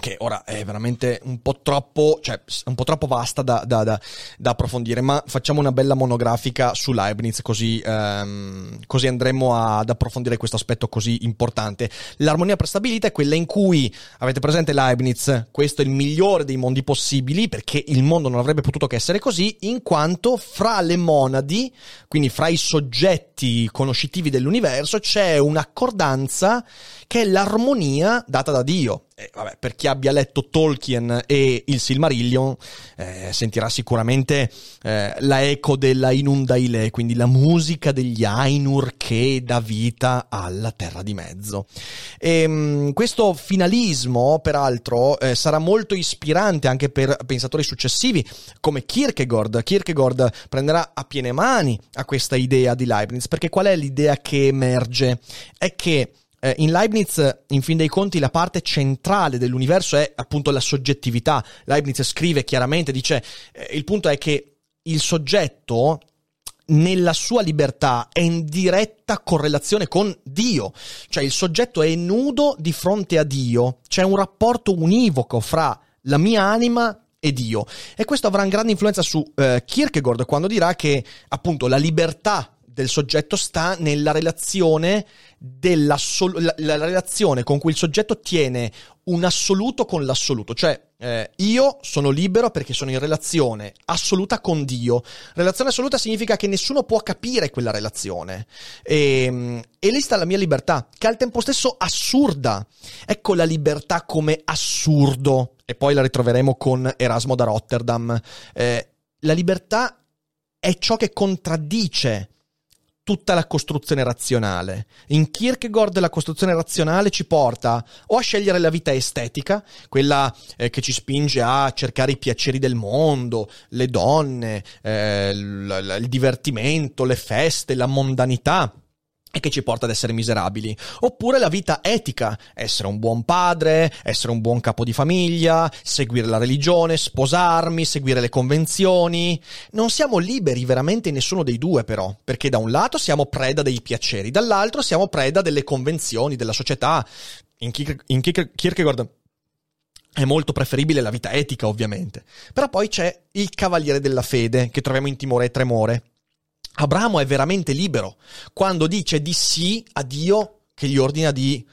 che ora è veramente un po' troppo, cioè un po' troppo vasta da, da, da, da approfondire, ma facciamo una bella monografica su Leibniz, così, um, così andremo ad approfondire questo aspetto così importante. L'armonia prestabilita è quella in cui, avete presente Leibniz, questo è il migliore dei mondi possibili, perché il mondo non avrebbe potuto che essere così, in quanto fra le monadi, quindi fra i soggetti conoscitivi dell'universo, c'è un'accordanza che è l'armonia data da Dio. E, vabbè, per chi abbia letto Tolkien e il Silmarillion, eh, sentirà sicuramente eh, la eco della Inundaile, quindi la musica degli Ainur che dà vita alla Terra di Mezzo. E, ehm, mh, questo finalismo, peraltro, eh, sarà molto ispirante anche per pensatori successivi, come Kierkegaard. Kierkegaard prenderà a piene mani a questa idea di Leibniz, perché qual è l'idea che emerge? È che eh, in Leibniz, in fin dei conti, la parte centrale dell'universo è appunto la soggettività. Leibniz scrive chiaramente, dice, eh, il punto è che il soggetto nella sua libertà è in diretta correlazione con Dio, cioè il soggetto è nudo di fronte a Dio, c'è un rapporto univoco fra la mia anima e Dio. E questo avrà una grande influenza su eh, Kierkegaard quando dirà che appunto la libertà del soggetto sta nella relazione della la, la, relazione con cui il soggetto tiene un assoluto con l'assoluto, cioè eh, io sono libero perché sono in relazione assoluta con Dio. Relazione assoluta significa che nessuno può capire quella relazione. E, ehm, e lì sta la mia libertà, che al tempo stesso assurda. Ecco la libertà come assurdo. E poi la ritroveremo con Erasmo da Rotterdam. Eh, la libertà è ciò che contraddice tutta la costruzione razionale. In Kierkegaard la costruzione razionale ci porta o a scegliere la vita estetica, quella eh, che ci spinge a cercare i piaceri del mondo, le donne, eh, l- l- il divertimento, le feste, la mondanità e che ci porta ad essere miserabili. Oppure la vita etica, essere un buon padre, essere un buon capo di famiglia, seguire la religione, sposarmi, seguire le convenzioni. Non siamo liberi veramente in nessuno dei due però, perché da un lato siamo preda dei piaceri, dall'altro siamo preda delle convenzioni, della società. In, Kier- in Kierkegaard è molto preferibile la vita etica, ovviamente. Però poi c'è il cavaliere della fede, che troviamo in Timore e Tremore, Abramo è veramente libero quando dice di sì a Dio che gli ordina di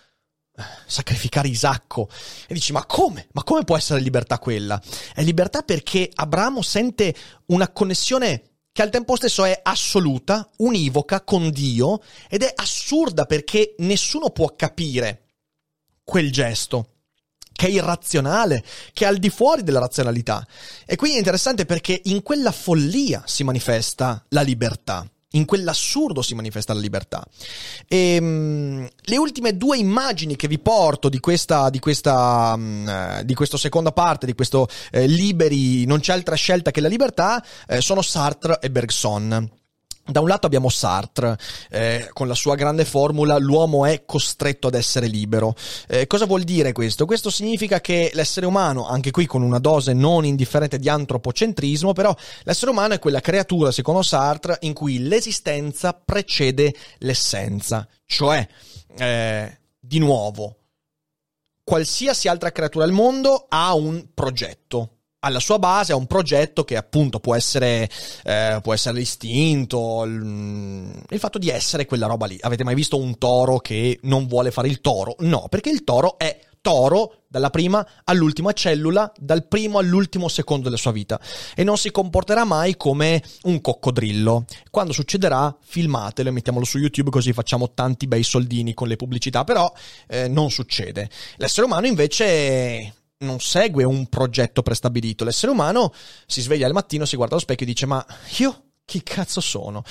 eh, sacrificare Isacco e dici ma come? Ma come può essere libertà quella? È libertà perché Abramo sente una connessione che al tempo stesso è assoluta, univoca con Dio ed è assurda perché nessuno può capire quel gesto che è irrazionale, che è al di fuori della razionalità. E quindi è interessante perché in quella follia si manifesta la libertà. In quell'assurdo si manifesta la libertà. E, um, le ultime due immagini che vi porto di questa, di questa, um, di questa seconda parte, di questo eh, liberi, non c'è altra scelta che la libertà, eh, sono Sartre e Bergson. Da un lato abbiamo Sartre, eh, con la sua grande formula l'uomo è costretto ad essere libero. Eh, cosa vuol dire questo? Questo significa che l'essere umano, anche qui con una dose non indifferente di antropocentrismo, però l'essere umano è quella creatura, secondo Sartre, in cui l'esistenza precede l'essenza. Cioè, eh, di nuovo, qualsiasi altra creatura al mondo ha un progetto alla sua base ha un progetto che appunto può essere, eh, può essere l'istinto, il, il, fatto di essere quella roba lì. Avete mai visto un toro che non vuole fare il toro? No, perché il toro è toro dalla prima all'ultima cellula, dal primo all'ultimo secondo della sua vita e non si comporterà mai come un coccodrillo. Quando succederà, filmatelo e mettiamolo su YouTube così facciamo tanti bei soldini con le pubblicità, però eh, non succede. L'essere umano invece non segue un progetto prestabilito. L'essere umano si sveglia al mattino, si guarda allo specchio e dice: Ma io chi cazzo sono?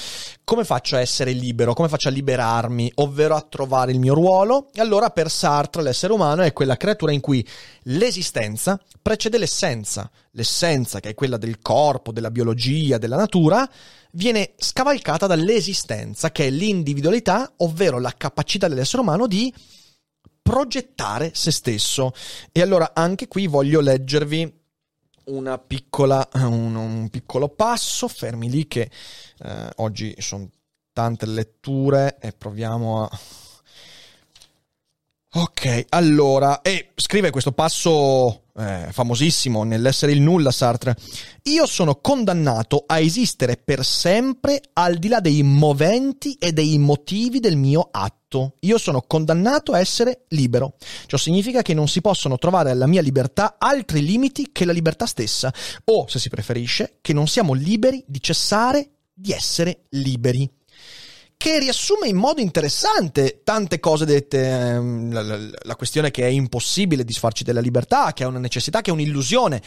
Come faccio a essere libero? Come faccio a liberarmi, ovvero a trovare il mio ruolo? E allora per Sartre l'essere umano è quella creatura in cui l'esistenza precede l'essenza. L'essenza, che è quella del corpo, della biologia, della natura, viene scavalcata dall'esistenza, che è l'individualità, ovvero la capacità dell'essere umano di progettare se stesso. E allora anche qui voglio leggervi piccola, un, un piccolo passo, fermi lì che eh, oggi sono tante letture e proviamo a... Ok, allora, e scrive questo passo eh, famosissimo nell'essere il nulla Sartre. Io sono condannato a esistere per sempre al di là dei moventi e dei motivi del mio atto. Io sono condannato a essere libero. Ciò significa che non si possono trovare alla mia libertà altri limiti che la libertà stessa, o, se si preferisce, che non siamo liberi di cessare di essere liberi che riassume in modo interessante tante cose dette, ehm, la, la, la, questione che è impossibile disfarci della libertà, che è una necessità, che è un'illusione,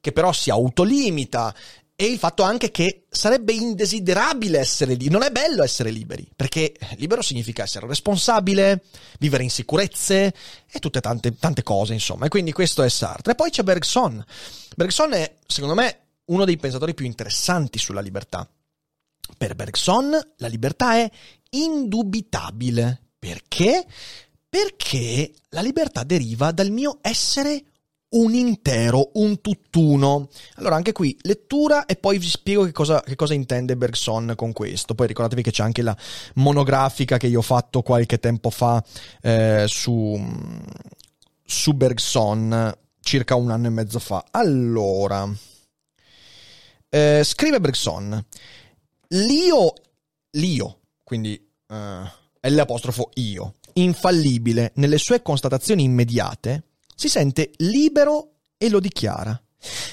che però si autolimita, e il fatto anche che sarebbe indesiderabile essere liberi, non è bello essere liberi, perché libero significa essere responsabile, vivere in sicurezze e tutte tante, tante cose, insomma, e quindi questo è Sartre. E poi c'è Bergson. Bergson è, secondo me, uno dei pensatori più interessanti sulla libertà per Bergson la libertà è indubitabile. Perché? Perché la libertà deriva dal mio essere un intero, un tutt'uno. Allora, anche qui lettura e poi vi spiego che cosa, che cosa, intende Bergson con questo. Poi ricordatevi che c'è anche la monografica che io ho fatto qualche tempo fa eh, su, su Bergson, circa un anno e mezzo fa. Allora, eh, scrive Bergson. L'io, l'io, quindi uh, l'apostrofo io, infallibile nelle sue constatazioni immediate, si sente libero e lo dichiara.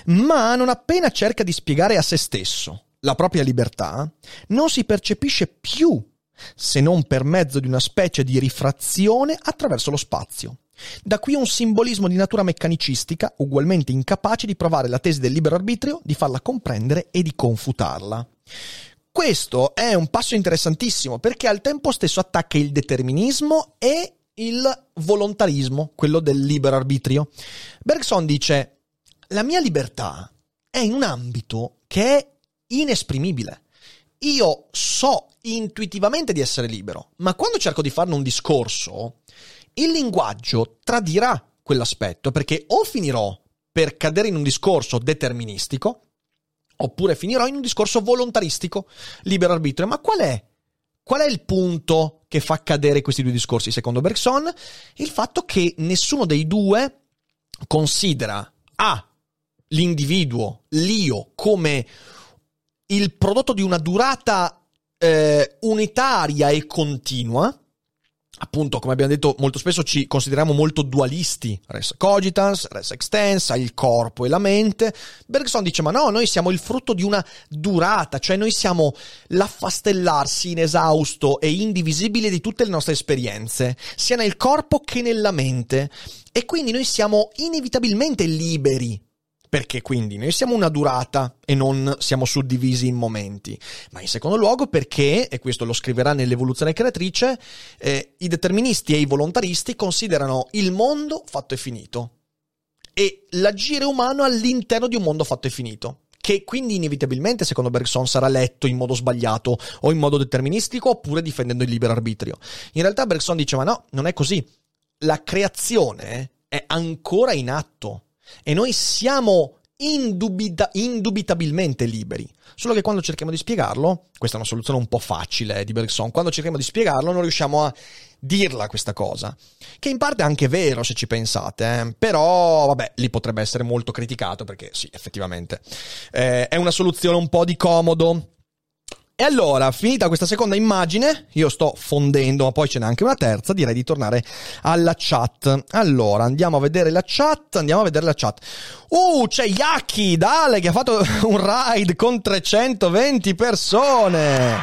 Ma non appena cerca di spiegare a se stesso la propria libertà, non si percepisce più se non per mezzo di una specie di rifrazione attraverso lo spazio. Da qui un simbolismo di natura meccanicistica, ugualmente incapace di provare la tesi del libero arbitrio, di farla comprendere e di confutarla. Questo è un passo interessantissimo perché al tempo stesso attacca il determinismo e il volontarismo, quello del libero arbitrio. Bergson dice: La mia libertà è in un ambito che è inesprimibile. Io so intuitivamente di essere libero, ma quando cerco di farne un discorso, il linguaggio tradirà quell'aspetto perché o finirò per cadere in un discorso deterministico, Oppure finirò in un discorso volontaristico, libero arbitrio. Ma qual è? Qual è il punto che fa cadere questi due discorsi, secondo Bergson? Il fatto che nessuno dei due considera A, l'individuo, l'io, come il prodotto di una durata eh, unitaria e continua, appunto, come abbiamo detto, molto spesso ci consideriamo molto dualisti, res cogitans, res extensa, il corpo e la mente. Bergson dice, ma no, noi siamo il frutto di una durata, cioè noi siamo l'affastellarsi inesausto e indivisibile di tutte le nostre esperienze, sia nel corpo che nella mente. E quindi noi siamo inevitabilmente liberi perché quindi noi siamo una durata e non siamo suddivisi in momenti, ma in secondo luogo perché, e questo lo scriverà nell'evoluzione creatrice, eh, i deterministi e i volontaristi considerano il mondo fatto e finito e l'agire umano all'interno di un mondo fatto e finito che quindi inevitabilmente, secondo Bergson, sarà letto in modo sbagliato o in modo deterministico oppure difendendo il libero arbitrio. In realtà Bergson dice, ma no, non è così. La creazione è ancora in atto e noi siamo indubita- indubitabilmente liberi. Solo che quando cerchiamo di spiegarlo, questa è una soluzione un po' facile eh, di Bergson, quando cerchiamo di spiegarlo non riusciamo a dirla questa cosa, che in parte è anche vero se ci pensate, eh? però vabbè, lì potrebbe essere molto criticato perché sì, effettivamente eh, è una soluzione un po' di comodo, e allora, finita questa seconda immagine, io sto fondendo, ma poi ce n'è anche una terza, direi di tornare alla chat. Allora, andiamo a vedere la chat, andiamo a vedere la chat. Uh, c'è Yaki, Dale, che ha fatto <laughs> un ride con 320 persone.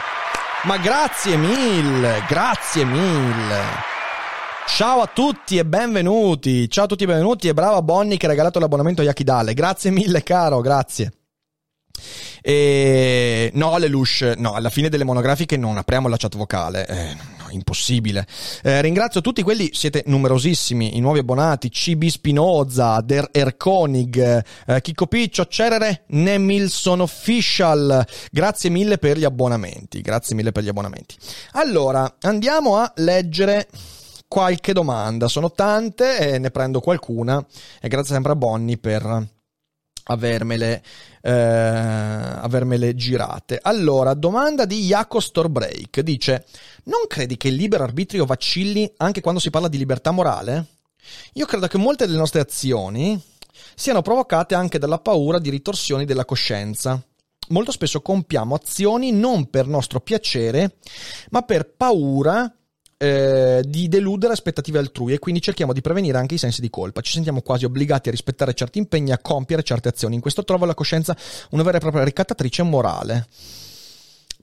Ma grazie mille, grazie mille. Ciao a tutti e benvenuti. Ciao a tutti e benvenuti e brava Bonnie che ha regalato l'abbonamento a Yaki Dale. Grazie mille caro, grazie. E no, Lelouch, no, alla fine delle monografiche non apriamo la chat vocale. Eh, no, impossibile. Eh, ringrazio tutti quelli, siete numerosissimi, i nuovi abbonati, CB Spinoza, Der Erkonig, eh, Piccio, Cerere, Nemilson Official. Grazie mille per gli abbonamenti. Grazie mille per gli abbonamenti. Allora, andiamo a leggere qualche domanda. Sono tante e ne prendo qualcuna. E grazie sempre a Bonnie per avermele, eh, avermele girate. Allora, domanda di Jaco Storbreak. Dice, non credi che il libero arbitrio vacilli anche quando si parla di libertà morale? Io credo che molte delle nostre azioni siano provocate anche dalla paura di ritorsioni della coscienza. Molto spesso compiamo azioni non per nostro piacere, ma per paura eh, di deludere aspettative altrui e quindi cerchiamo di prevenire anche i sensi di colpa. Ci sentiamo quasi obbligati a rispettare certi impegni, a compiere certe azioni. In questo trovo la coscienza una vera e propria ricattatrice morale.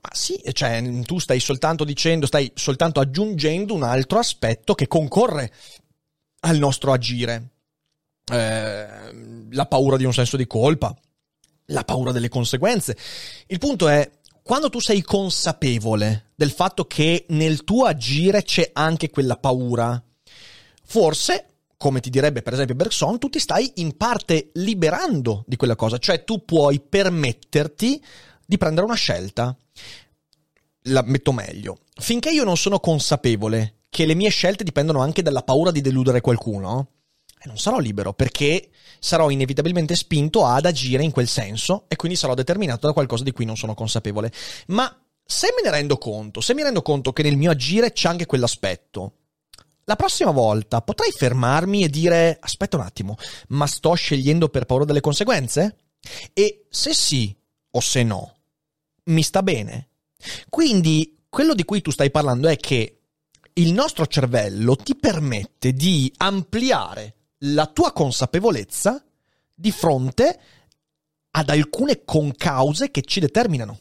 Ma sì, cioè, tu stai soltanto dicendo, stai soltanto aggiungendo un altro aspetto che concorre al nostro agire. Eh, la paura di un senso di colpa, la paura delle conseguenze. Il punto è, quando tu sei consapevole del fatto che nel tuo agire c'è anche quella paura, forse come ti direbbe per esempio Bergson, tu ti stai in parte liberando di quella cosa, cioè tu puoi permetterti di prendere una scelta. La metto meglio. Finché io non sono consapevole che le mie scelte dipendono anche dalla paura di deludere qualcuno, non sarò libero perché sarò inevitabilmente spinto ad agire in quel senso e quindi sarò determinato da qualcosa di cui non sono consapevole. Ma se me ne rendo conto, se mi rendo conto che nel mio agire c'è anche quell'aspetto, la prossima volta potrei fermarmi e dire aspetta un attimo, ma sto scegliendo per paura delle conseguenze? E se sì o se no, mi sta bene? Quindi quello di cui tu stai parlando è che il nostro cervello ti permette di ampliare la tua consapevolezza di fronte ad alcune concause che ci determinano.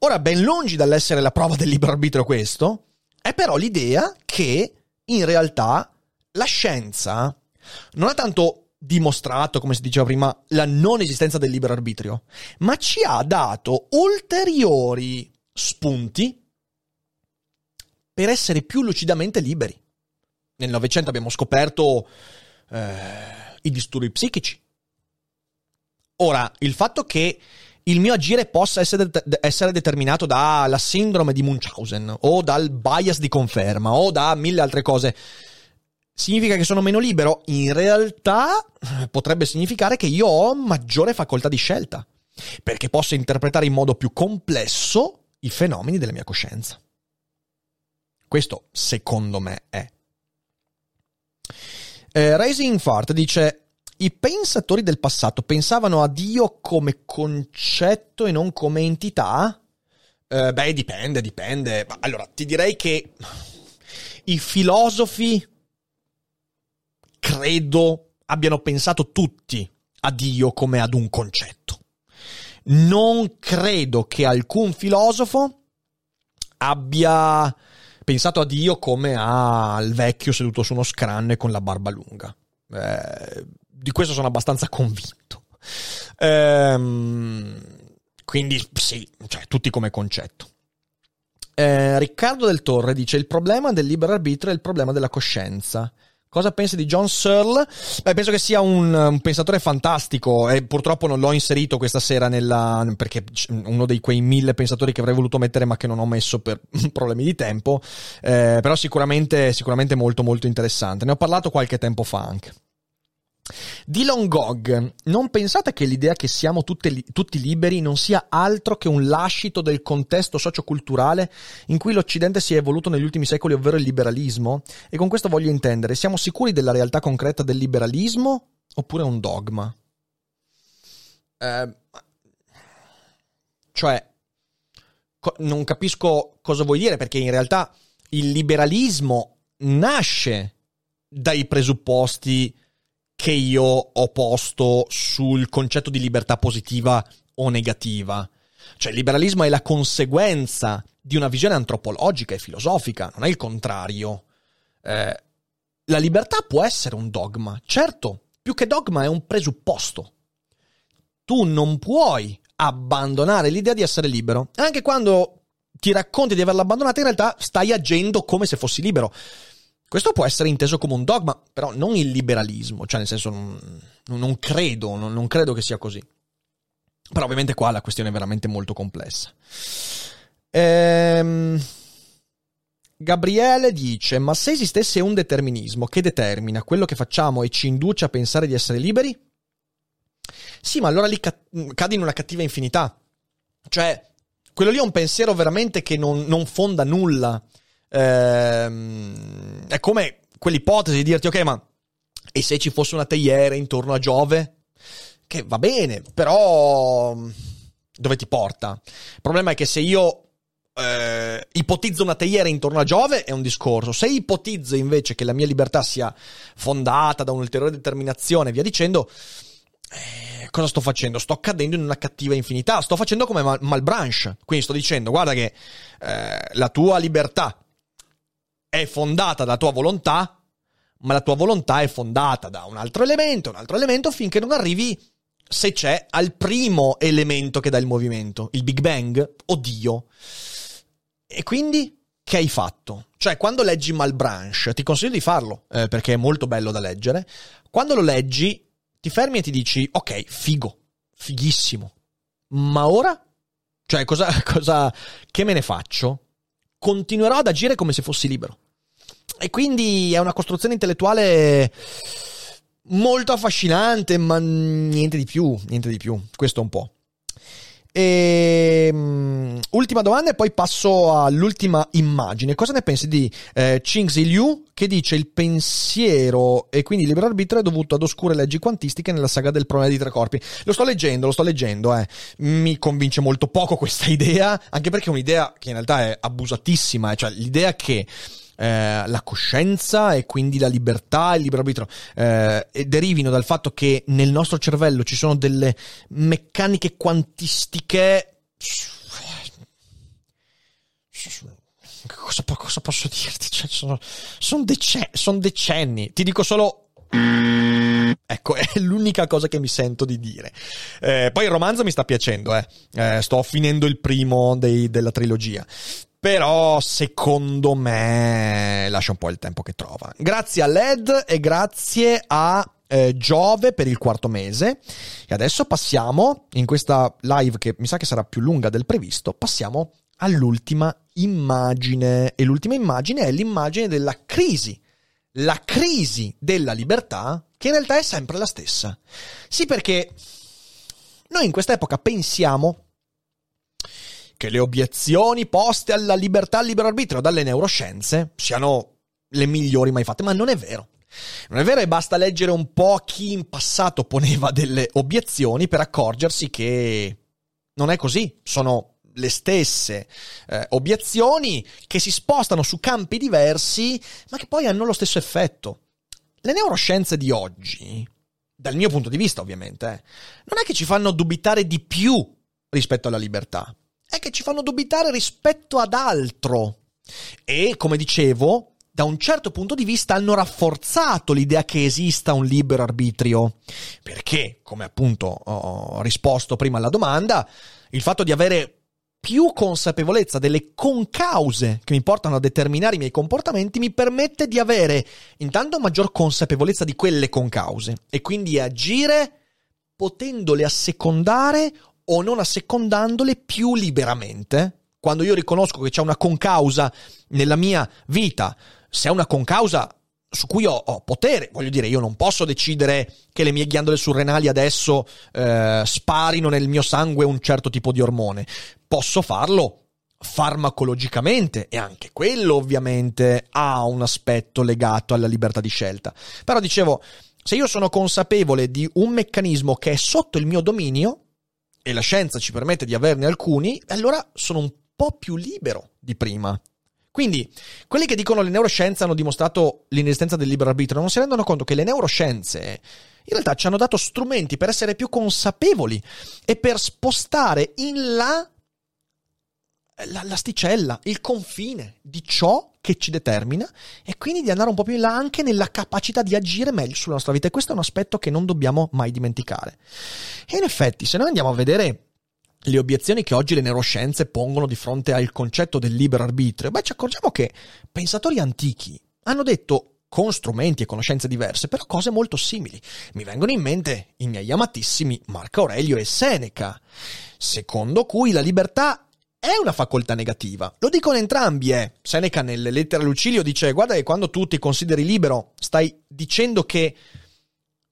Ora, ben lungi dall'essere la prova del libero arbitrio questo, è però l'idea che in realtà la scienza non ha tanto dimostrato, come si diceva prima, la non esistenza del libero arbitrio, ma ci ha dato ulteriori spunti per essere più lucidamente liberi. Nel Novecento abbiamo scoperto eh, i disturbi psichici. Ora, il fatto che il mio agire possa essere, de- essere, determinato dalla sindrome di Munchausen o dal bias di conferma o da mille altre cose significa che sono meno libero? In realtà potrebbe significare che io ho maggiore facoltà di scelta perché posso interpretare in modo più complesso i fenomeni della mia coscienza. Questo secondo me è. Eh, Rising Fart dice: I pensatori del passato pensavano a Dio come concetto e non come entità? Eh, beh, dipende, dipende. Allora, ti direi che i filosofi credo abbiano pensato tutti a Dio come ad un concetto. Non credo che alcun filosofo abbia pensato a Dio come al vecchio seduto su uno scranne con la barba lunga. Eh, di questo sono abbastanza convinto. Ehm, quindi sì, cioè, tutti come concetto. Eh, Riccardo del Torre dice il problema del libero arbitrio è il problema della coscienza. Cosa pensi di John Searle? Beh, penso che sia un, un, pensatore fantastico e purtroppo non l'ho inserito questa sera nella, perché uno dei quei mille pensatori che avrei voluto mettere ma che non ho messo per <laughs> problemi di tempo, eh, però sicuramente, sicuramente molto molto interessante. Ne ho parlato qualche tempo fa anche. Dylan Gog, non pensate che l'idea che siamo tutti, tutti liberi non sia altro che un lascito del contesto socioculturale in cui l'Occidente si è evoluto negli ultimi secoli, ovvero il liberalismo? E con questo voglio intendere, siamo sicuri della realtà concreta del liberalismo oppure un dogma? Eh, cioè, co- non capisco cosa vuoi dire perché in realtà il liberalismo nasce dai presupposti che io ho posto sul concetto di libertà positiva o negativa. Cioè il liberalismo è la conseguenza di una visione antropologica e filosofica, non è il contrario. Eh, la libertà può essere un dogma, certo, più che dogma è un presupposto. Tu non puoi abbandonare l'idea di essere libero, anche quando ti racconti di averla abbandonata, in realtà stai agendo come se fossi libero. Questo può essere inteso come un dogma, però non il liberalismo, cioè nel senso non, non credo, non, non credo che sia così. Però ovviamente qua la questione è veramente molto complessa. Ehm... Gabriele dice: Ma se esistesse un determinismo che determina quello che facciamo e ci induce a pensare di essere liberi? Sì, ma allora lì cadi in una cattiva infinità. Cioè, quello lì è un pensiero veramente che non, non fonda nulla. Ehm, è come quell'ipotesi di dirti, ok, ma e se ci fosse una teiera intorno a Giove? Che va bene, però dove ti porta? Il problema è che se io eh, ipotizzo una teiera intorno a Giove è un discorso. Se ipotizzo invece che la mia libertà sia fondata da un'ulteriore determinazione e via dicendo, eh, cosa sto facendo? Sto cadendo in una cattiva infinità. Sto facendo come Mal- Malbranche. Quindi sto dicendo, guarda che eh, la tua libertà è fondata dalla tua volontà, ma la tua volontà è fondata da un altro elemento, un altro elemento, finché non arrivi, se c'è, al primo elemento che dà il movimento, il Big Bang o Dio. E quindi che hai fatto? Cioè, quando leggi Malbranche, ti consiglio di farlo, eh, perché è molto bello da leggere. Quando lo leggi, ti fermi e ti dici, ok, figo, fighissimo. Ma ora? Cioè, cosa, <laughs> cosa, che me ne faccio? Continuerò ad agire come se fossi libero. E quindi è una costruzione intellettuale molto affascinante, ma niente di più, niente di più. Questo un po'. E, um, ultima domanda e poi passo all'ultima immagine. Cosa ne pensi di eh, Chingzi Liu che dice il pensiero e quindi il libero arbitrio è dovuto ad oscure leggi quantistiche nella saga del problema di tre corpi? Lo sto leggendo, lo sto leggendo, eh. mi convince molto poco <laughs> questa idea, anche perché è un'idea che in realtà è abusatissima, eh. cioè l'idea che eh, la coscienza e quindi la libertà e il libero arbitrio eh, derivino dal fatto che nel nostro cervello ci sono delle meccaniche quantistiche. Cosa, cosa posso dirti? Cioè, sono, sono, decenni, sono decenni. Ti dico solo Ecco, è l'unica cosa che mi sento di dire. Eh, poi il romanzo mi sta piacendo, eh. Eh, sto finendo il primo dei, della trilogia. Però secondo me lascia un po' il tempo che trova. Grazie a LED e grazie a eh, Giove per il quarto mese. E adesso passiamo, in questa live che mi sa che sarà più lunga del previsto, passiamo all'ultima immagine. E l'ultima immagine è l'immagine della crisi. La crisi della libertà, che in realtà è sempre la stessa. Sì, perché noi in questa epoca pensiamo che le obiezioni poste alla libertà al libero arbitrio dalle neuroscienze siano le migliori mai fatte, ma non è vero. Non è vero e basta leggere un po' chi in passato poneva delle obiezioni per accorgersi che non è così, sono le stesse eh, obiezioni che si spostano su campi diversi, ma che poi hanno lo stesso effetto. Le neuroscienze di oggi, dal mio punto di vista ovviamente, eh, non è che ci fanno dubitare di più rispetto alla libertà è che ci fanno dubitare rispetto ad altro. E, come dicevo, da un certo punto di vista hanno rafforzato l'idea che esista un libero arbitrio. Perché, come appunto ho risposto prima alla domanda, il fatto di avere più consapevolezza delle concause che mi portano a determinare i miei comportamenti mi permette di avere intanto maggior consapevolezza di quelle concause e quindi agire potendole assecondare o non assecondandole più liberamente. Quando io riconosco che c'è una concausa nella mia vita, se è una concausa su cui ho, ho, potere. Voglio dire, io non posso decidere che le mie ghiandole surrenali adesso eh, sparino nel mio sangue un certo tipo di ormone. Posso farlo farmacologicamente e anche quello ovviamente ha un aspetto legato alla libertà di scelta. Però dicevo, se io sono consapevole di un meccanismo che è sotto il mio dominio e la scienza ci permette di averne alcuni, allora sono un po' più libero di prima. Quindi, quelli che dicono le neuroscienze hanno dimostrato l'inesistenza del libero arbitrio non si rendono conto che le neuroscienze in realtà ci hanno dato strumenti per essere più consapevoli e per spostare in là l'asticella, il confine di ciò che ci determina e quindi di andare un po' più in là anche nella capacità di agire meglio sulla nostra vita e questo è un aspetto che non dobbiamo mai dimenticare. E in effetti, se noi andiamo a vedere le obiezioni che oggi le neuroscienze pongono di fronte al concetto del libero arbitrio, beh, ci accorgiamo che pensatori antichi hanno detto con strumenti e conoscenze diverse, però cose molto simili. Mi vengono in mente i miei amatissimi Marco Aurelio e Seneca, secondo cui la libertà è una facoltà negativa. Lo dicono entrambi, eh. Seneca nelle lettere a Lucilio dice, guarda che quando tu ti consideri libero, stai dicendo che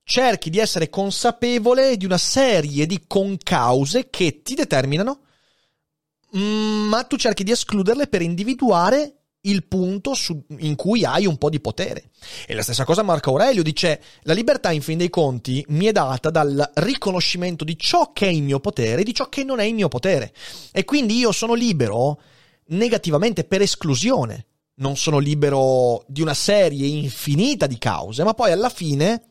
cerchi di essere consapevole di una serie di concause che ti determinano, mm, ma tu cerchi di escluderle per individuare il punto su, in cui hai un po' di potere. E la stessa cosa Marco Aurelio dice, la libertà in fin dei conti mi è data dal riconoscimento di ciò che è il mio potere e di ciò che non è il mio potere. E quindi io sono libero negativamente per esclusione. Non sono libero di una serie infinita di cause, ma poi alla fine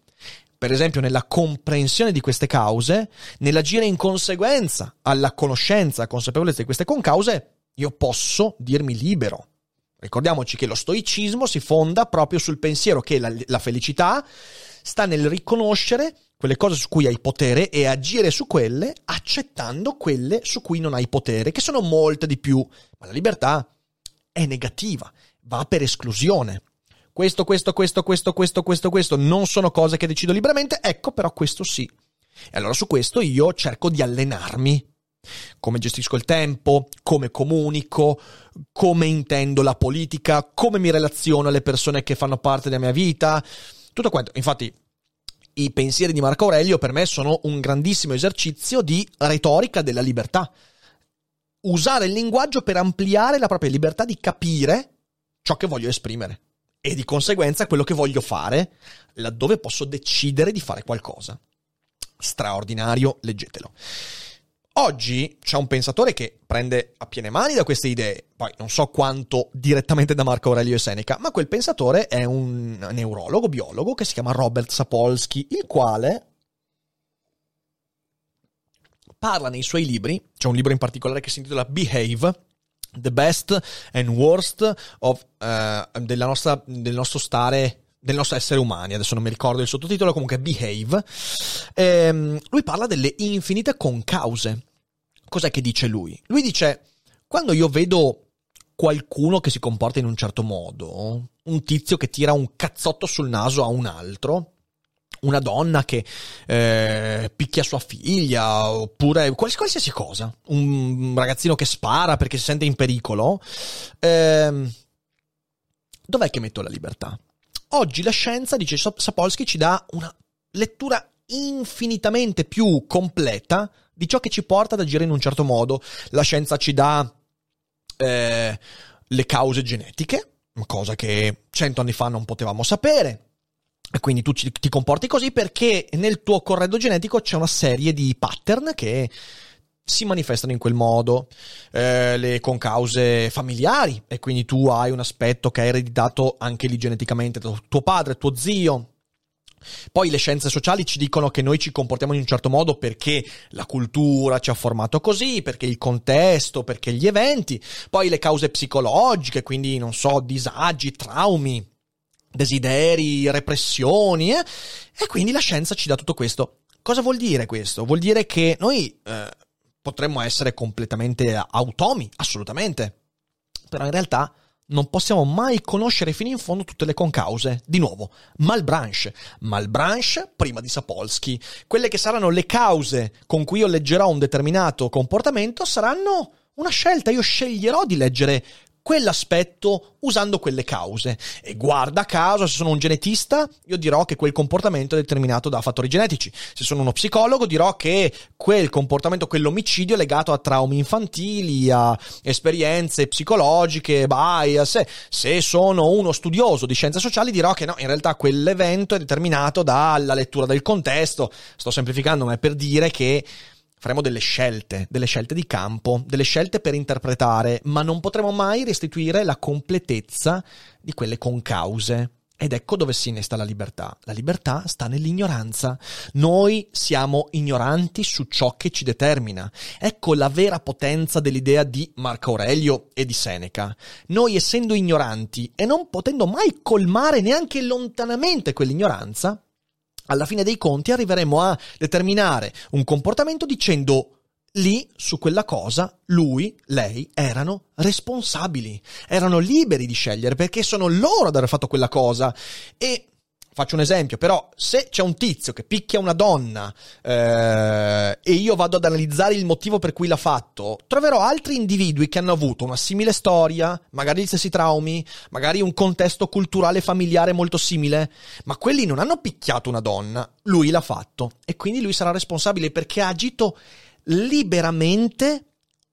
per esempio nella comprensione di queste cause, nell'agire in conseguenza alla conoscenza, consapevolezza di queste concause, io posso dirmi libero. Ricordiamoci che lo stoicismo si fonda proprio sul pensiero che la, la felicità sta nel riconoscere quelle cose su cui hai potere e agire su quelle accettando quelle su cui non hai potere, che sono molte di più. Ma la libertà è negativa, va per esclusione questo, questo, questo, questo, questo, questo, questo, non sono cose che decido liberamente, ecco però questo sì. E allora su questo io cerco di allenarmi. Come gestisco il tempo, come comunico, come intendo la politica, come mi relaziono alle persone che fanno parte della mia vita, tutto quanto. Infatti, i pensieri di Marco Aurelio per me sono un grandissimo esercizio di retorica della libertà. Usare il linguaggio per ampliare la propria libertà di capire ciò che voglio esprimere e di conseguenza quello che voglio fare laddove posso decidere di fare qualcosa. Straordinario, leggetelo. Oggi c'è un pensatore che prende a piene mani da queste idee, poi non so quanto direttamente da Marco Aurelio e Seneca, ma quel pensatore è un neurologo, biologo che si chiama Robert Sapolsky, il quale parla nei suoi libri, c'è un libro in particolare che si intitola Behave, the best and worst of, uh, nostra, del nostro stare del nostro essere umani, adesso non mi ricordo il sottotitolo, comunque Behave, ehm, lui parla delle infinite concause. Cos'è che dice lui? Lui dice, quando io vedo qualcuno che si comporta in un certo modo, un tizio che tira un cazzotto sul naso a un altro, una donna che eh, picchia sua figlia, oppure qualsiasi cosa, un ragazzino che spara perché si sente in pericolo, eh, dov'è che metto la libertà? Oggi la scienza, dice Sapolsky, ci dà una lettura infinitamente più completa di ciò che ci porta ad agire in un certo modo. La scienza ci dà eh, le cause genetiche, cosa che cento anni fa non potevamo sapere e quindi tu ti comporti così perché nel tuo corredo genetico c'è una serie di pattern che si manifestano in quel modo, eh, le concause familiari, e quindi tu hai un aspetto che è ereditato anche lì geneticamente da tuo padre, tuo zio. Poi le scienze sociali ci dicono che noi ci comportiamo in un certo modo perché la cultura ci ha formato così, perché il contesto, perché gli eventi. Poi le cause psicologiche, quindi non so, disagi, traumi desideri, repressioni, eh? e quindi la scienza ci dà tutto questo. Cosa vuol dire questo? Vuol dire che noi eh, potremmo essere completamente automi, assolutamente. Però in realtà non possiamo mai conoscere fino in fondo tutte le concause. Di nuovo, Malbranche. Malbranche prima di Sapolsky. Quelle che saranno le cause con cui io leggerò un determinato comportamento saranno una scelta. Io sceglierò di leggere quell'aspetto usando quelle cause. E guarda caso, se sono un genetista, io dirò che quel comportamento è determinato da fattori genetici. Se sono uno psicologo, dirò che quel comportamento, quell'omicidio è legato a traumi infantili, a esperienze psicologiche, bias. Se sono uno studioso di scienze sociali, dirò che no, in realtà quell'evento è determinato dalla lettura del contesto. Sto semplificando, ma è per dire che faremo delle scelte, delle scelte di campo, delle scelte per interpretare, ma non potremo mai restituire la completezza di quelle concause. Ed ecco dove si innesta la libertà. La libertà sta nell'ignoranza. Noi siamo ignoranti su ciò che ci determina. Ecco la vera potenza dell'idea di Marco Aurelio e di Seneca. Noi essendo ignoranti e non potendo mai colmare neanche lontanamente quell'ignoranza, alla fine dei conti arriveremo a determinare un comportamento dicendo lì su quella cosa lui, lei erano responsabili, erano liberi di scegliere perché sono loro ad aver fatto quella cosa e Faccio un esempio, però se c'è un tizio che picchia una donna eh, e io vado ad analizzare il motivo per cui l'ha fatto, troverò altri individui che hanno avuto una simile storia, magari gli stessi traumi, magari un contesto culturale familiare molto simile, ma quelli non hanno picchiato una donna, lui l'ha fatto e quindi lui sarà responsabile perché ha agito liberamente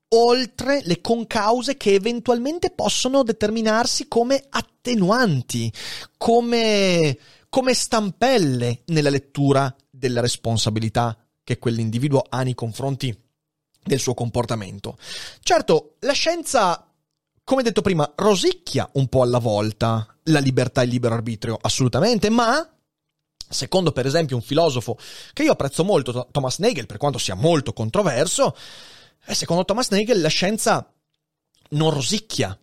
oltre le concause che eventualmente possono determinarsi come attenuanti, come come stampelle nella lettura della responsabilità che quell'individuo ha nei confronti del suo comportamento. Certo, la scienza, come detto prima, rosicchia un po' alla volta la libertà e il libero arbitrio, assolutamente, ma Secondo per esempio un filosofo che io apprezzo molto, Thomas Nagel, per quanto sia molto controverso, eh, secondo Thomas Nagel la scienza non rosicchia,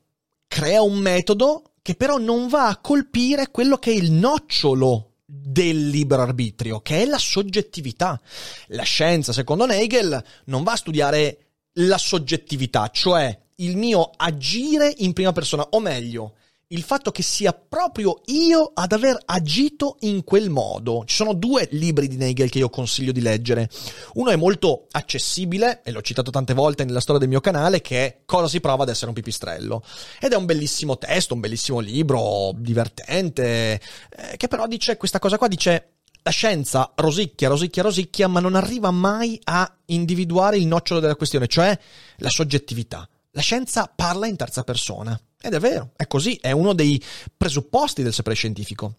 crea un metodo che però non va a colpire quello che è il nocciolo del libero arbitrio, che è la soggettività. La scienza, secondo Nagel, non va a studiare la soggettività, cioè il mio agire in prima persona, o meglio, il fatto che sia proprio io ad aver agito in quel modo. Ci sono due libri di Nagel che io consiglio di leggere. Uno è molto accessibile, e l'ho citato tante volte nella storia del mio canale, che è Cosa si prova ad essere un pipistrello. Ed è un bellissimo testo, un bellissimo libro, divertente, eh, che però dice questa cosa qua, dice la scienza rosicchia, rosicchia, rosicchia, ma non arriva mai a individuare il nocciolo della questione, cioè la soggettività. La scienza parla in terza persona. Ed è vero, è così, è uno dei presupposti del sapere scientifico.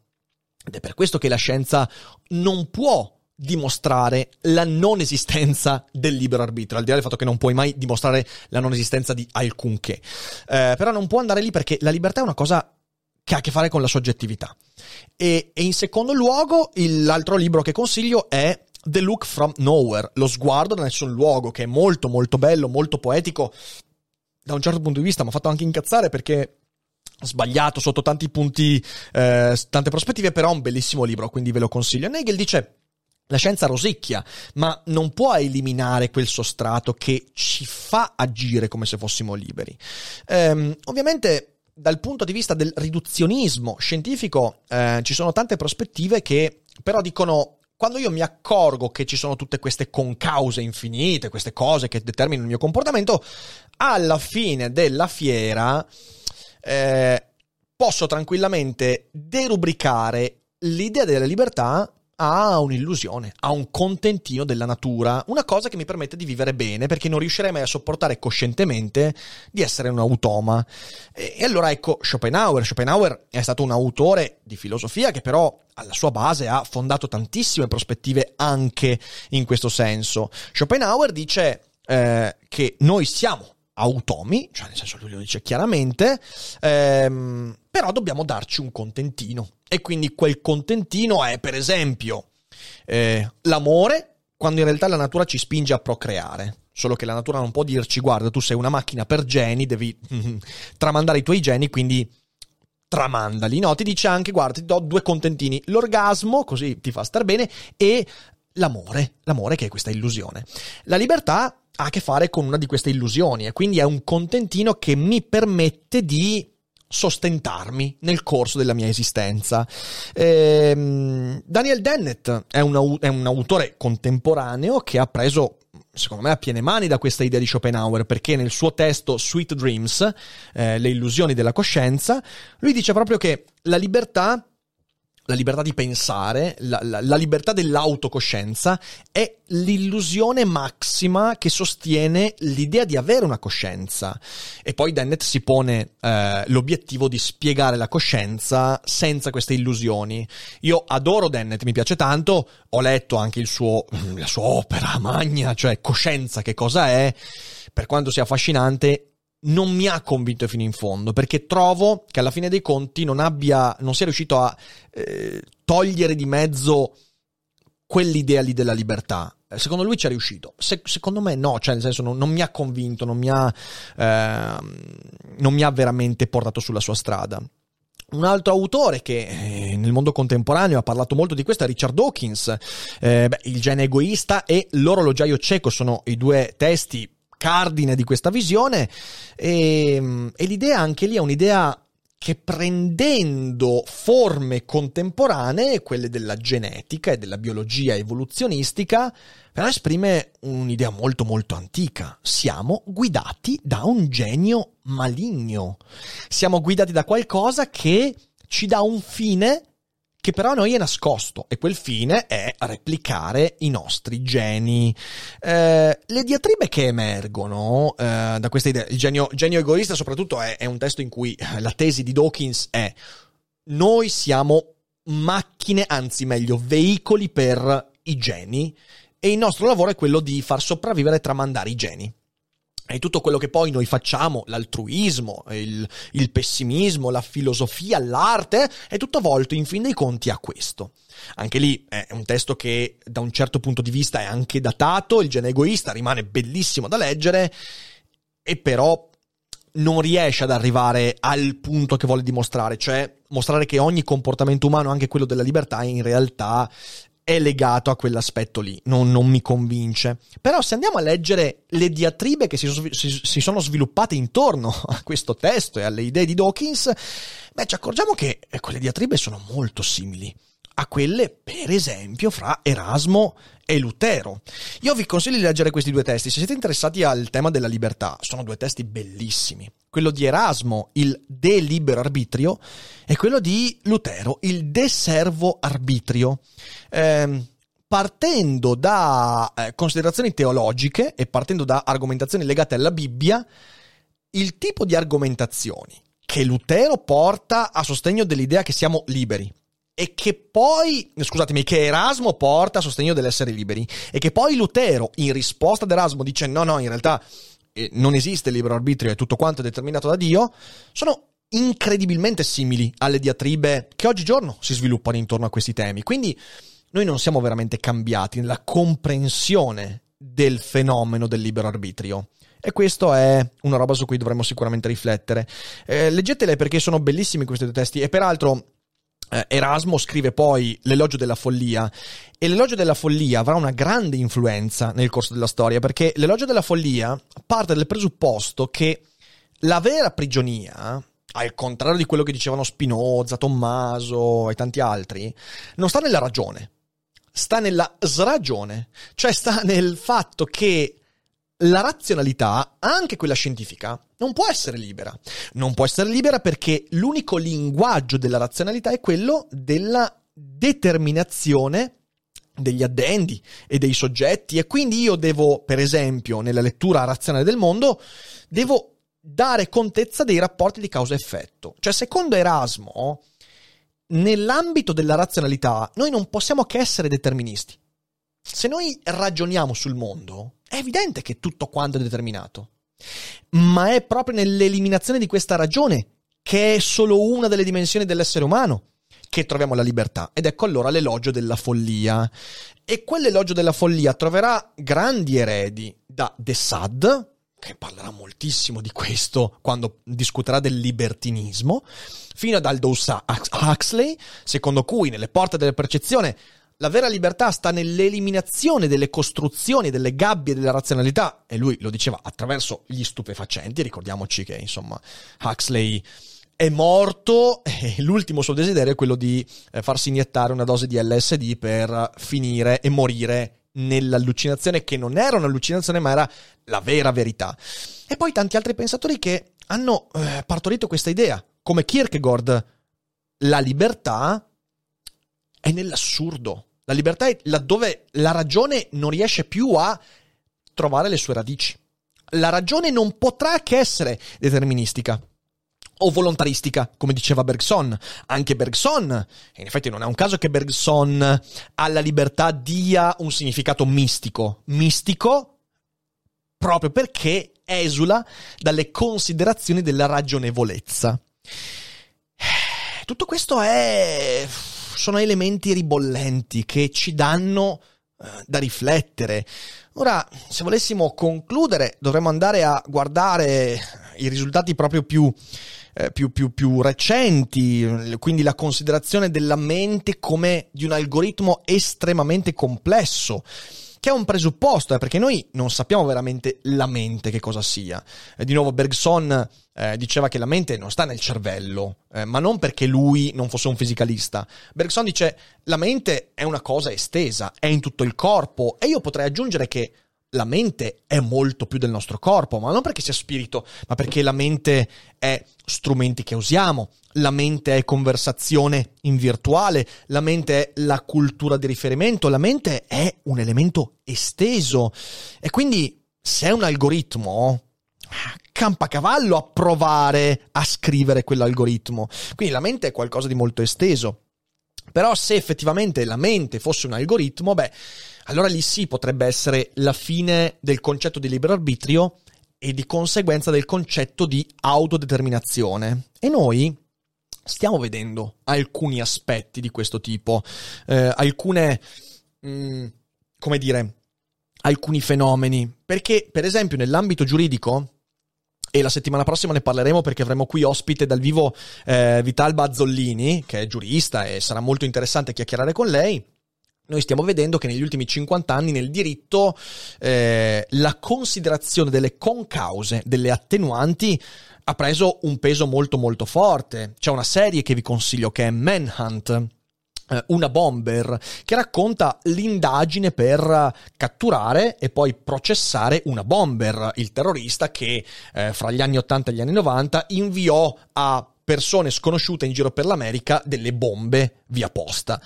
Ed è per questo che la scienza non può dimostrare la non esistenza del libero arbitrio, al di là del fatto che non puoi mai dimostrare la non esistenza di alcunché. Eh, però non può andare lì perché la libertà è una cosa che ha a che fare con la soggettività. E, e in secondo luogo, l'altro libro che consiglio è The Look from Nowhere, lo sguardo da nessun luogo, che è molto molto bello, molto poetico da un certo punto di vista mi ha fatto anche incazzare perché sbagliato sotto tanti punti, eh, tante prospettive, però è un bellissimo libro, quindi ve lo consiglio. Nagel dice la scienza rosicchia, ma non può eliminare quel sostrato che ci fa agire come se fossimo liberi. Ehm, ovviamente, dal punto di vista del riduzionismo scientifico, eh, ci sono tante prospettive che però dicono quando io mi accorgo che ci sono tutte queste concause infinite, queste cose che determinano il mio comportamento, alla fine della fiera eh, posso tranquillamente derubricare l'idea della libertà a un'illusione, a un contentino della natura, una cosa che mi permette di vivere bene perché non riuscirei mai a sopportare coscientemente di essere un automa. E, e allora ecco Schopenhauer. Schopenhauer è stato un autore di filosofia che però alla sua base ha fondato tantissime prospettive anche in questo senso. Schopenhauer dice eh, che noi siamo automi, cioè nel senso lui lo dice chiaramente, ehm, però dobbiamo darci un contentino. E quindi quel contentino è, per esempio, eh, l'amore, quando in realtà la natura ci spinge a procreare. Solo che la natura non può dirci, guarda, tu sei una macchina per geni, devi <laughs> tramandare i tuoi geni, quindi tramandali. No, ti dice anche, guarda, ti do due contentini. L'orgasmo, così ti fa star bene, e l'amore. L'amore che è questa illusione. La libertà ha a che fare con una di queste illusioni e quindi è un contentino che mi permette di sostentarmi nel corso della mia esistenza. Ehm, Daniel Dennett è un, è un autore contemporaneo che ha preso secondo me a piene mani da questa idea di Schopenhauer, perché nel suo testo Sweet Dreams, eh, le illusioni della coscienza, lui dice proprio che la libertà la libertà di pensare, la, la, la, libertà dell'autocoscienza è l'illusione massima che sostiene l'idea di avere una coscienza. E poi Dennett si pone eh, l'obiettivo di spiegare la coscienza senza queste illusioni. Io adoro Dennett, mi piace tanto, ho letto anche suo, la sua opera magna, cioè Coscienza che cosa è, per quanto sia affascinante, non mi ha convinto fino in fondo perché trovo che alla fine dei conti non abbia, non sia riuscito a eh, togliere di mezzo quell'idea lì della libertà. Eh, secondo lui ci è riuscito, Se, secondo me no, cioè nel senso non, non mi ha convinto, non mi ha, eh, non mi ha veramente portato sulla sua strada. Un altro autore che eh, nel mondo contemporaneo ha parlato molto di questo è Richard Dawkins. Eh, beh, il gene egoista e l'orologiaio cieco sono i due testi cardine di questa visione e, e l'idea anche lì è un'idea che prendendo forme contemporanee, quelle della genetica e della biologia evoluzionistica, però esprime un'idea molto molto antica. Siamo guidati da un genio maligno. Siamo guidati da qualcosa che ci dà un fine che però a noi è nascosto e quel fine è replicare i nostri geni. Eh, le diatribe che emergono eh, da questa idea, il genio, genio egoista soprattutto è, è un testo in cui la tesi di Dawkins è noi siamo macchine, anzi meglio, veicoli per i geni e il nostro lavoro è quello di far sopravvivere e tramandare i geni. E tutto quello che poi noi facciamo, l'altruismo, il, il, pessimismo, la filosofia, l'arte, è tutto volto in fin dei conti a questo. Anche lì è un testo che da un certo punto di vista è anche datato, il gene egoista rimane bellissimo da leggere, e però non riesce ad arrivare al punto che vuole dimostrare, cioè mostrare che ogni comportamento umano, anche quello della libertà, in realtà è legato a quell'aspetto lì, non, non, mi convince. Però se andiamo a leggere le diatribe che si, si, si, sono sviluppate intorno <laughs> a questo testo e alle idee di Dawkins, beh, ci accorgiamo che quelle diatribe sono molto simili a quelle, per esempio, fra Erasmo e Lutero. Io vi consiglio di leggere questi due testi se siete interessati al tema della libertà. Sono due testi bellissimi. Quello di Erasmo, il De Libero Arbitrio, e quello di Lutero, il De Servo Arbitrio. Eh, partendo da eh, considerazioni teologiche e partendo da argomentazioni legate alla Bibbia, il tipo di argomentazioni che Lutero porta a sostegno dell'idea che siamo liberi, e che poi, scusatemi, che Erasmo porta a sostegno dell'essere liberi e che poi Lutero in risposta ad Erasmo dice no, no, in realtà eh, non esiste il libero arbitrio, è tutto quanto determinato da Dio, sono incredibilmente simili alle diatribe che oggigiorno si sviluppano intorno a questi temi. Quindi noi non siamo veramente cambiati nella comprensione del fenomeno del libero arbitrio. E questo è una roba su cui dovremmo sicuramente riflettere. Eh, leggetele perché sono bellissimi questi due testi e peraltro Erasmo scrive poi L'elogio della follia. E l'elogio della follia avrà una grande influenza nel corso della storia perché l'elogio della follia parte dal presupposto che la vera prigionia, al contrario di quello che dicevano Spinoza, Tommaso e tanti altri, non sta nella ragione, sta nella sragione, cioè sta nel fatto che la razionalità, anche quella scientifica, non può essere libera. Non può essere libera perché l'unico linguaggio della razionalità è quello della determinazione degli addendi e dei soggetti e quindi io devo, per esempio, nella lettura razionale del mondo, devo dare contezza dei rapporti di causa-effetto. Cioè, secondo Erasmo, nell'ambito della razionalità, noi non possiamo che essere deterministi. Se noi ragioniamo sul mondo, è evidente che tutto quanto è determinato. Ma è proprio nell'eliminazione di questa ragione, che è solo una delle dimensioni dell'essere umano, che troviamo la libertà. Ed ecco allora l'elogio della follia. E quell'elogio della follia troverà grandi eredi da De Sade, che parlerà moltissimo di questo quando discuterà del libertinismo, fino ad Aldous Huxley, secondo cui nelle porte della percezione la vera libertà sta nell'eliminazione delle costruzioni, delle gabbie della razionalità, e lui lo diceva attraverso gli stupefacenti, ricordiamoci che insomma Huxley è morto e l'ultimo suo desiderio è quello di eh, farsi iniettare una dose di LSD per finire e morire nell'allucinazione che non era un'allucinazione ma era la vera verità. E poi tanti altri pensatori che hanno eh, partorito questa idea, come Kierkegaard, la libertà è nell'assurdo. La libertà è laddove la ragione non riesce più a trovare le sue radici. La ragione non potrà che essere deterministica o volontaristica, come diceva Bergson. Anche Bergson, in effetti non è un caso che Bergson alla libertà dia un significato mistico. Mistico proprio perché esula dalle considerazioni della ragionevolezza. Tutto questo è... sono elementi ribollenti che ci danno eh, da riflettere. Ora, se volessimo concludere, dovremmo andare a guardare i risultati proprio più eh, più, più, più recenti, quindi la considerazione della mente come di un algoritmo estremamente complesso che è un presupposto, eh, perché noi non sappiamo veramente la mente che cosa sia. Eh, di nuovo, Bergson eh, diceva che la mente non sta nel cervello, eh, ma non perché lui non fosse un fisicalista. Bergson dice la mente è una cosa estesa, è in tutto il corpo, e io potrei aggiungere che la mente è molto più del nostro corpo, ma non perché sia spirito, ma perché la mente è strumenti che usiamo, la mente è conversazione in virtuale, la mente è la cultura di riferimento, la mente è un elemento esteso. E quindi se è un algoritmo, campa cavallo a provare a scrivere quell'algoritmo. Quindi la mente è qualcosa di molto esteso. Però se effettivamente la mente fosse un algoritmo, beh, allora lì sì potrebbe essere la fine del concetto di libero arbitrio e di conseguenza del concetto di autodeterminazione. E noi stiamo vedendo alcuni aspetti di questo tipo, eh, alcune, mh, mm, come dire, alcuni fenomeni. Perché, per esempio, nell'ambito giuridico, e la settimana prossima ne parleremo perché avremo qui ospite dal vivo eh, Vital Bazzollini, che è giurista e sarà molto interessante chiacchierare con lei. Noi stiamo vedendo che negli ultimi 50 anni nel diritto eh, la considerazione delle concause, delle attenuanti, ha preso un peso molto molto forte. C'è una serie che vi consiglio che è Manhunt, una bomber che racconta l'indagine per catturare e poi processare una bomber, il terrorista che eh, fra gli anni 80 e gli anni 90 inviò a persone sconosciute in giro per l'America delle bombe via posta.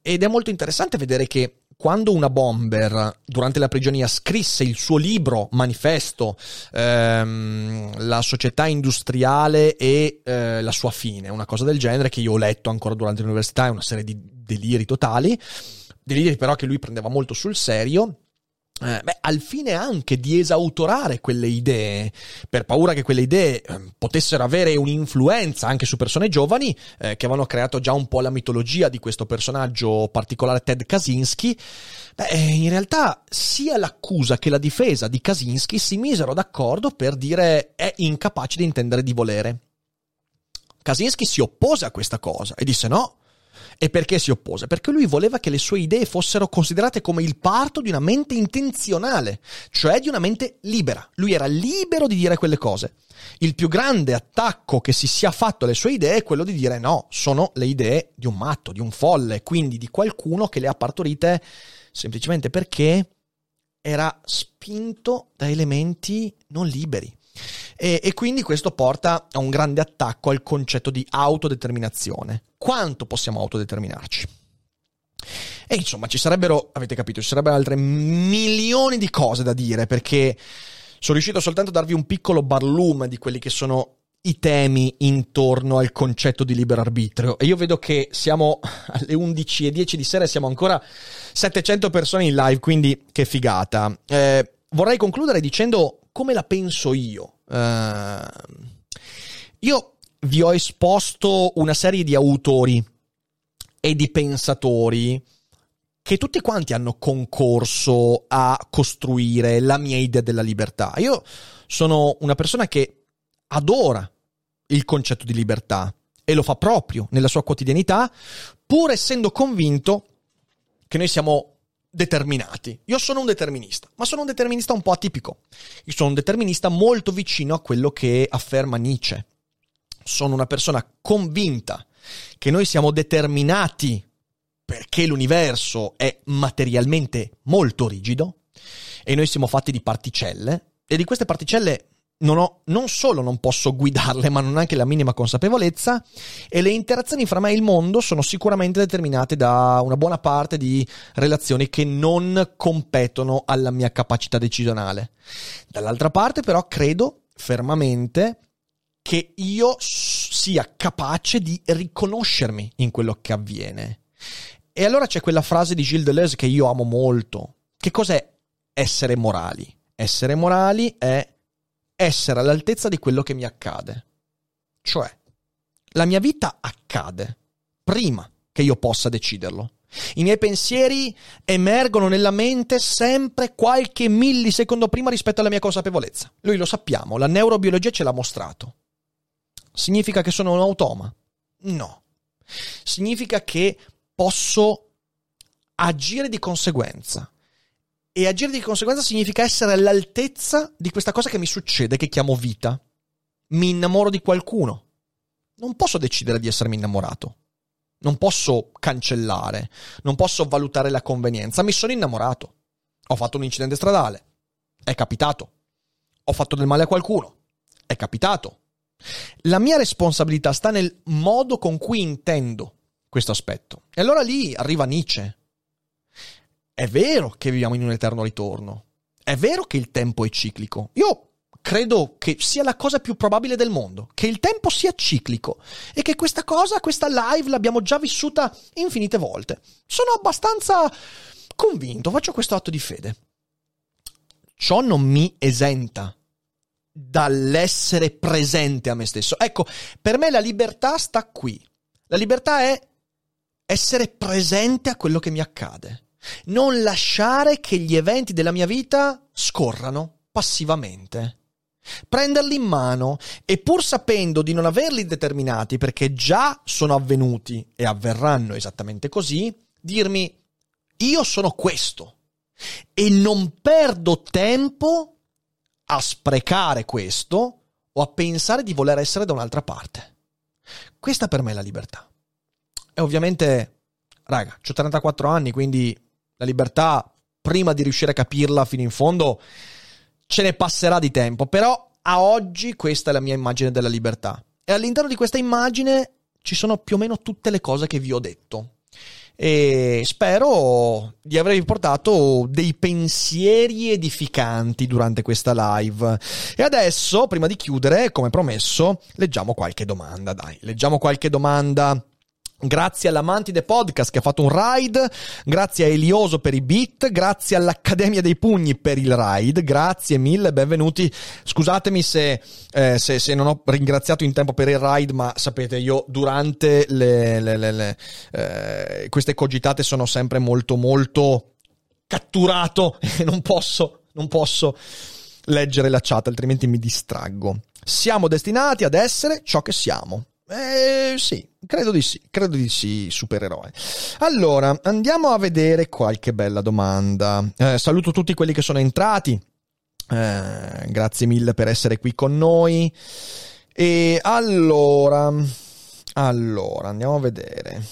Ed è molto interessante vedere che quando una bomber durante la prigionia scrisse il suo libro manifesto, ehm, La società industriale e eh, la sua fine, una cosa del genere che io ho letto ancora durante l'università, è una serie di deliri totali, deliri però che lui prendeva molto sul serio eh, beh, al fine anche di esautorare quelle idee, per paura che quelle idee eh, potessero avere un'influenza anche su persone giovani, eh, che avevano creato già un po' la mitologia di questo personaggio particolare Ted Kaczynski, beh, eh, in realtà sia l'accusa che la difesa di Kaczynski si misero d'accordo per dire è incapace di intendere di volere. Kaczynski si oppose a questa cosa e disse no, e perché si oppose? Perché lui voleva che le sue idee fossero considerate come il parto di una mente intenzionale, cioè di una mente libera. Lui era libero di dire quelle cose. Il più grande attacco che si sia fatto alle sue idee è quello di dire no, sono le idee di un matto, di un folle, quindi di qualcuno che le ha partorite semplicemente perché era spinto da elementi non liberi. E, e, quindi questo porta a un grande attacco al concetto di autodeterminazione. Quanto possiamo autodeterminarci? E insomma, ci sarebbero, avete capito, ci sarebbero altre milioni di cose da dire perché sono riuscito soltanto a darvi un piccolo barlume di quelli che sono i temi intorno al concetto di libero arbitrio e io vedo che siamo alle 11.10 di sera e siamo ancora 700 persone in live, quindi che figata. Eh, vorrei concludere dicendo come la penso io. Uh, io vi ho esposto una serie di autori e di pensatori che tutti quanti hanno concorso a costruire la mia idea della libertà. Io sono una persona che adora il concetto di libertà e lo fa proprio nella sua quotidianità, pur essendo convinto che noi siamo determinati. Io sono un determinista, ma sono un determinista un po' atipico. Io sono un determinista molto vicino a quello che afferma Nietzsche. Sono una persona convinta che noi siamo determinati perché l'universo è materialmente molto rigido e noi siamo fatti di particelle e di queste particelle non, ho, non solo non posso guidarle, ma non ho neanche la minima consapevolezza e le interazioni fra me e il mondo sono sicuramente determinate da una buona parte di relazioni che non competono alla mia capacità decisionale. Dall'altra parte però credo fermamente che io sia capace di riconoscermi in quello che avviene. E allora c'è quella frase di Gilles Deleuze che io amo molto. Che cos'è essere morali? Essere morali è essere all'altezza di quello che mi accade. Cioè, la mia vita accade prima che io possa deciderlo. I miei pensieri emergono nella mente sempre qualche millisecondo prima rispetto alla mia consapevolezza. Noi lo sappiamo, la neurobiologia ce l'ha mostrato. Significa che sono un automa? No. Significa che posso agire di conseguenza. E agire di conseguenza significa essere all'altezza di questa cosa che mi succede, che chiamo vita. Mi innamoro di qualcuno. Non posso decidere di essermi innamorato. Non posso cancellare. Non posso valutare la convenienza. Mi sono innamorato. Ho fatto un incidente stradale. È capitato. Ho fatto del male a qualcuno. È capitato. La mia responsabilità sta nel modo con cui intendo questo aspetto. E allora lì arriva Nietzsche è vero che viviamo in un eterno ritorno. È vero che il tempo è ciclico. Io credo che sia la cosa più probabile del mondo, che il tempo sia ciclico e che questa cosa, questa live l'abbiamo già vissuta infinite volte. Sono abbastanza convinto, faccio questo atto di fede. Ciò non mi esenta dall'essere presente a me stesso. Ecco, per me la libertà sta qui. La libertà è essere presente a quello che mi accade non lasciare che gli eventi della mia vita scorrano passivamente. Prenderli in mano e pur sapendo di non averli determinati perché già sono avvenuti e avverranno esattamente così, dirmi io sono questo e non perdo tempo a sprecare questo o a pensare di voler essere da un'altra parte. Questa per me è la libertà. E ovviamente, raga, ho 34 anni, quindi la libertà, prima di riuscire a capirla fino in fondo, ce ne passerà di tempo. Però a oggi questa è la mia immagine della libertà. E all'interno di questa immagine ci sono più o meno tutte le cose che vi ho detto. E spero di avervi portato dei pensieri edificanti durante questa live. E adesso, prima di chiudere, come promesso, leggiamo qualche domanda. Dai, leggiamo qualche domanda Grazie all'Amantide Podcast che ha fatto un ride, grazie a Elioso per i beat, grazie all'Accademia dei Pugni per il ride, grazie mille, benvenuti. Scusatemi se, eh, se, se non ho ringraziato in tempo per il ride, ma sapete, io durante le, le, le, eh, queste cogitate sono sempre molto molto catturato <laughs> e non posso, non posso leggere la chat, altrimenti mi distraggo. Siamo destinati ad essere ciò che siamo. Eh, sì, credo di sì, credo di sì, supereroe. Allora, andiamo a vedere qualche bella domanda. Eh, saluto tutti quelli che sono entrati. Eh, grazie mille per essere qui con noi. E allora, allora, andiamo a vedere.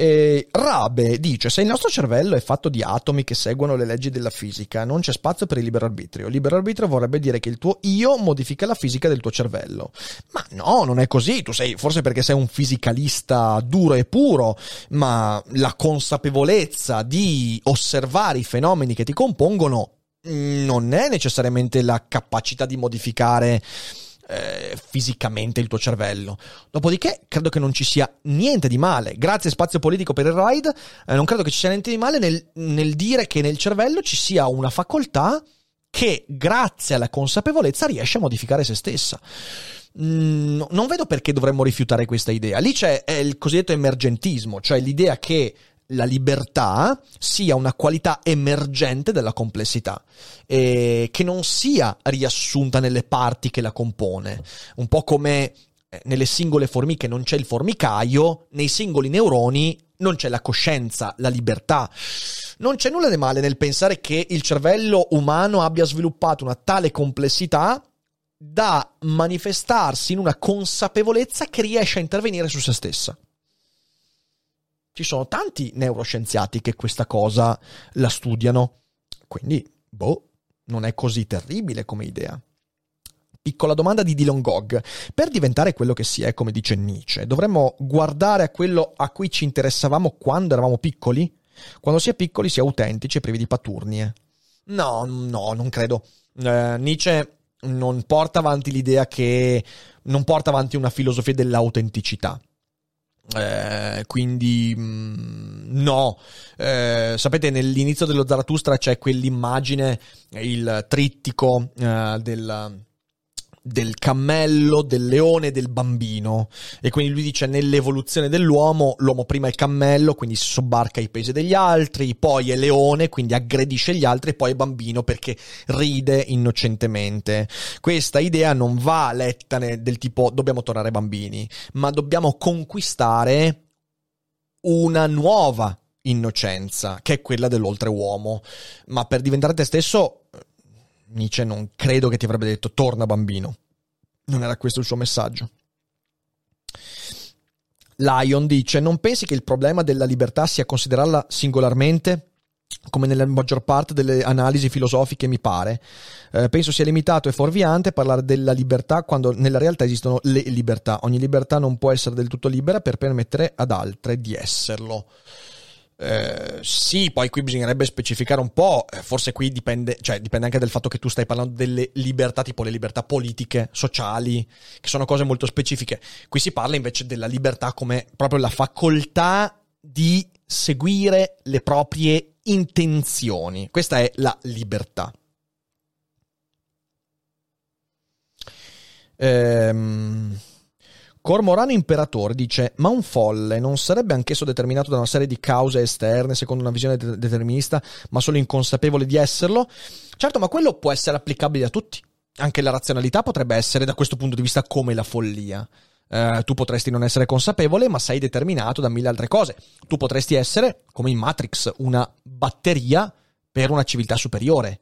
E Rabe dice: Se il nostro cervello è fatto di atomi che seguono le leggi della fisica, non c'è spazio per il libero arbitrio. Libero arbitrio vorrebbe dire che il tuo io modifica la fisica del tuo cervello. Ma no, non è così. Tu sei, forse perché sei un fisicalista duro e puro, ma la consapevolezza di osservare i fenomeni che ti compongono non è necessariamente la capacità di modificare eh, fisicamente il tuo cervello. Dopodiché, credo che non ci sia niente di male. Grazie Spazio Politico per il ride. Eh, non credo che ci sia niente di male nel, nel dire che nel cervello ci sia una facoltà che, grazie alla consapevolezza, riesce a modificare se stessa. Mm, non vedo perché dovremmo rifiutare questa idea. Lì c'è il cosiddetto emergentismo, cioè l'idea che la libertà sia una qualità emergente della complessità, e che non sia riassunta nelle parti che la compone, un po' come eh, nelle singole formiche non c'è il formicaio, nei singoli neuroni non c'è la coscienza, la libertà. Non c'è nulla di male nel pensare che il cervello umano abbia sviluppato una tale complessità da manifestarsi in una consapevolezza che riesce a intervenire su se stessa. Ci sono tanti neuroscienziati che questa cosa la studiano, quindi, boh, non è così terribile come idea. Piccola domanda di Dylan Gog. Per diventare quello che si è, come dice Nietzsche, dovremmo guardare a quello a cui ci interessavamo quando eravamo piccoli? Quando si è piccoli si è autentici e privi di paturnie. No, no, non credo. Eh, Nietzsche non porta avanti l'idea che non porta avanti una filosofia dell'autenticità. Eh, quindi mh, mm, no, eh, sapete nell'inizio dello Zarathustra c'è quell'immagine, il trittico eh, del, del cammello, del leone del bambino. E quindi lui dice nell'evoluzione dell'uomo, l'uomo prima è cammello, quindi si sobbarca i pesi degli altri, poi è leone, quindi aggredisce gli altri, poi è bambino perché ride innocentemente. Questa idea non va letta del tipo dobbiamo tornare bambini, ma dobbiamo conquistare una nuova innocenza, che è quella dell'oltreuomo. Ma per diventare te stesso Nietzsche non credo che ti avrebbe detto torna bambino. Non era questo il suo messaggio. Lion dice: Non pensi che il problema della libertà sia considerarla singolarmente? Come nella maggior parte delle analisi filosofiche mi pare. Eh, penso sia limitato e fuorviante parlare della libertà quando nella realtà esistono le libertà. Ogni libertà non può essere del tutto libera per permettere ad altre di esserlo. Eh, sì, poi qui bisognerebbe specificare un po', eh, forse qui dipende, cioè dipende anche dal fatto che tu stai parlando delle libertà, tipo le libertà politiche, sociali, che sono cose molto specifiche. Qui si parla invece della libertà come proprio la facoltà di seguire le proprie intenzioni. Questa è la libertà. Ehm Cormorano Imperatore dice: Ma un folle non sarebbe anch'esso determinato da una serie di cause esterne, secondo una visione de- determinista, ma solo inconsapevole di esserlo? Certo, ma quello può essere applicabile a tutti. Anche la razionalità potrebbe essere, da questo punto di vista, come la follia. Uh, tu potresti non essere consapevole, ma sei determinato da mille altre cose. Tu potresti essere, come in Matrix, una batteria per una civiltà superiore.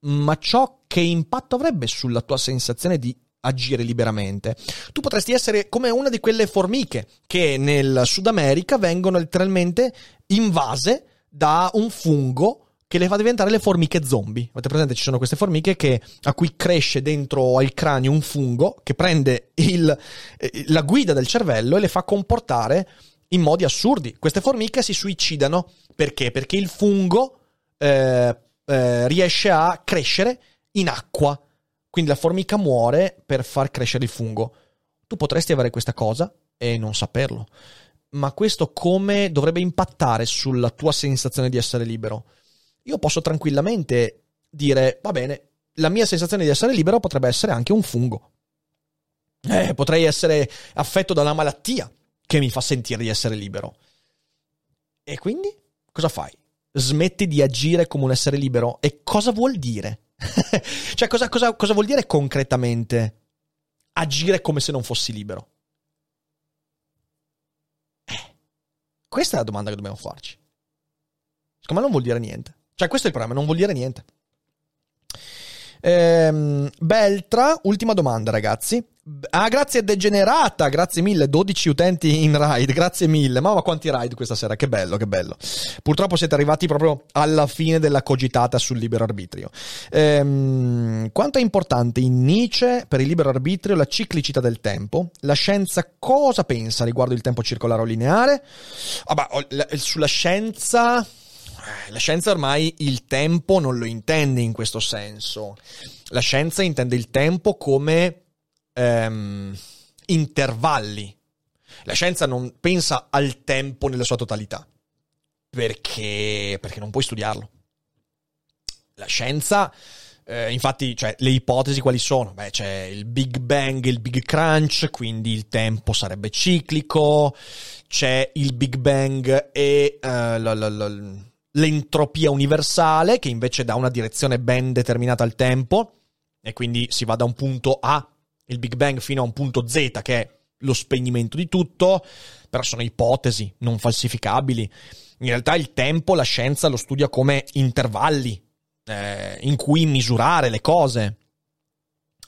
Ma ciò che impatto avrebbe sulla tua sensazione di agire liberamente. Tu potresti essere come una di quelle formiche che nel Sud America vengono letteralmente invase da un fungo che le fa diventare le formiche zombie. Avete presente? Ci sono queste formiche che, a cui cresce dentro al cranio un fungo che prende il, eh, la guida del cervello e le fa comportare in modi assurdi. Queste formiche si suicidano perché? Perché il fungo eh, eh, riesce a crescere in acqua quindi la formica muore per far crescere il fungo. Tu potresti avere questa cosa e non saperlo. Ma questo come dovrebbe impattare sulla tua sensazione di essere libero? Io posso tranquillamente dire, va bene, la mia sensazione di essere libero potrebbe essere anche un fungo. Eh, potrei essere affetto da una malattia che mi fa sentire di essere libero. E quindi cosa fai? Smetti di agire come un essere libero? E cosa vuol dire? <laughs> cioè, cosa, cosa, cosa vuol dire concretamente agire come se non fossi libero? Eh, questa è la domanda che dobbiamo farci. Secondo me non vuol dire niente. Cioè, questo è il problema, non vuol dire niente. Ehm, Beltra, ultima domanda, ragazzi. Ah, grazie Degenerata, grazie mille, 12 utenti in ride, grazie mille. Mamma quanti ride questa sera, che bello, che bello. Purtroppo siete arrivati proprio alla fine della cogitata sul libero arbitrio. Ehm, quanto è importante in Nietzsche per il libero arbitrio la ciclicità del tempo? La scienza cosa pensa riguardo il tempo circolare o lineare? Ah, sulla scienza... Eh, la scienza ormai il tempo non lo intende in questo senso. La scienza intende il tempo come ehm, intervalli. La scienza non pensa al tempo nella sua totalità, perché, perché non puoi studiarlo. La scienza, eh, infatti, cioè, le ipotesi quali sono? Beh, c'è il Big Bang e il Big Crunch, quindi il tempo sarebbe ciclico, c'è il Big Bang e uh, la, la, la, l'entropia universale, che invece dà una direzione ben determinata al tempo, e quindi si va da un punto A il Big Bang fino a un punto Z che è lo spegnimento di tutto, però sono ipotesi non falsificabili. In realtà il tempo la scienza lo studia come intervalli eh, in cui misurare le cose.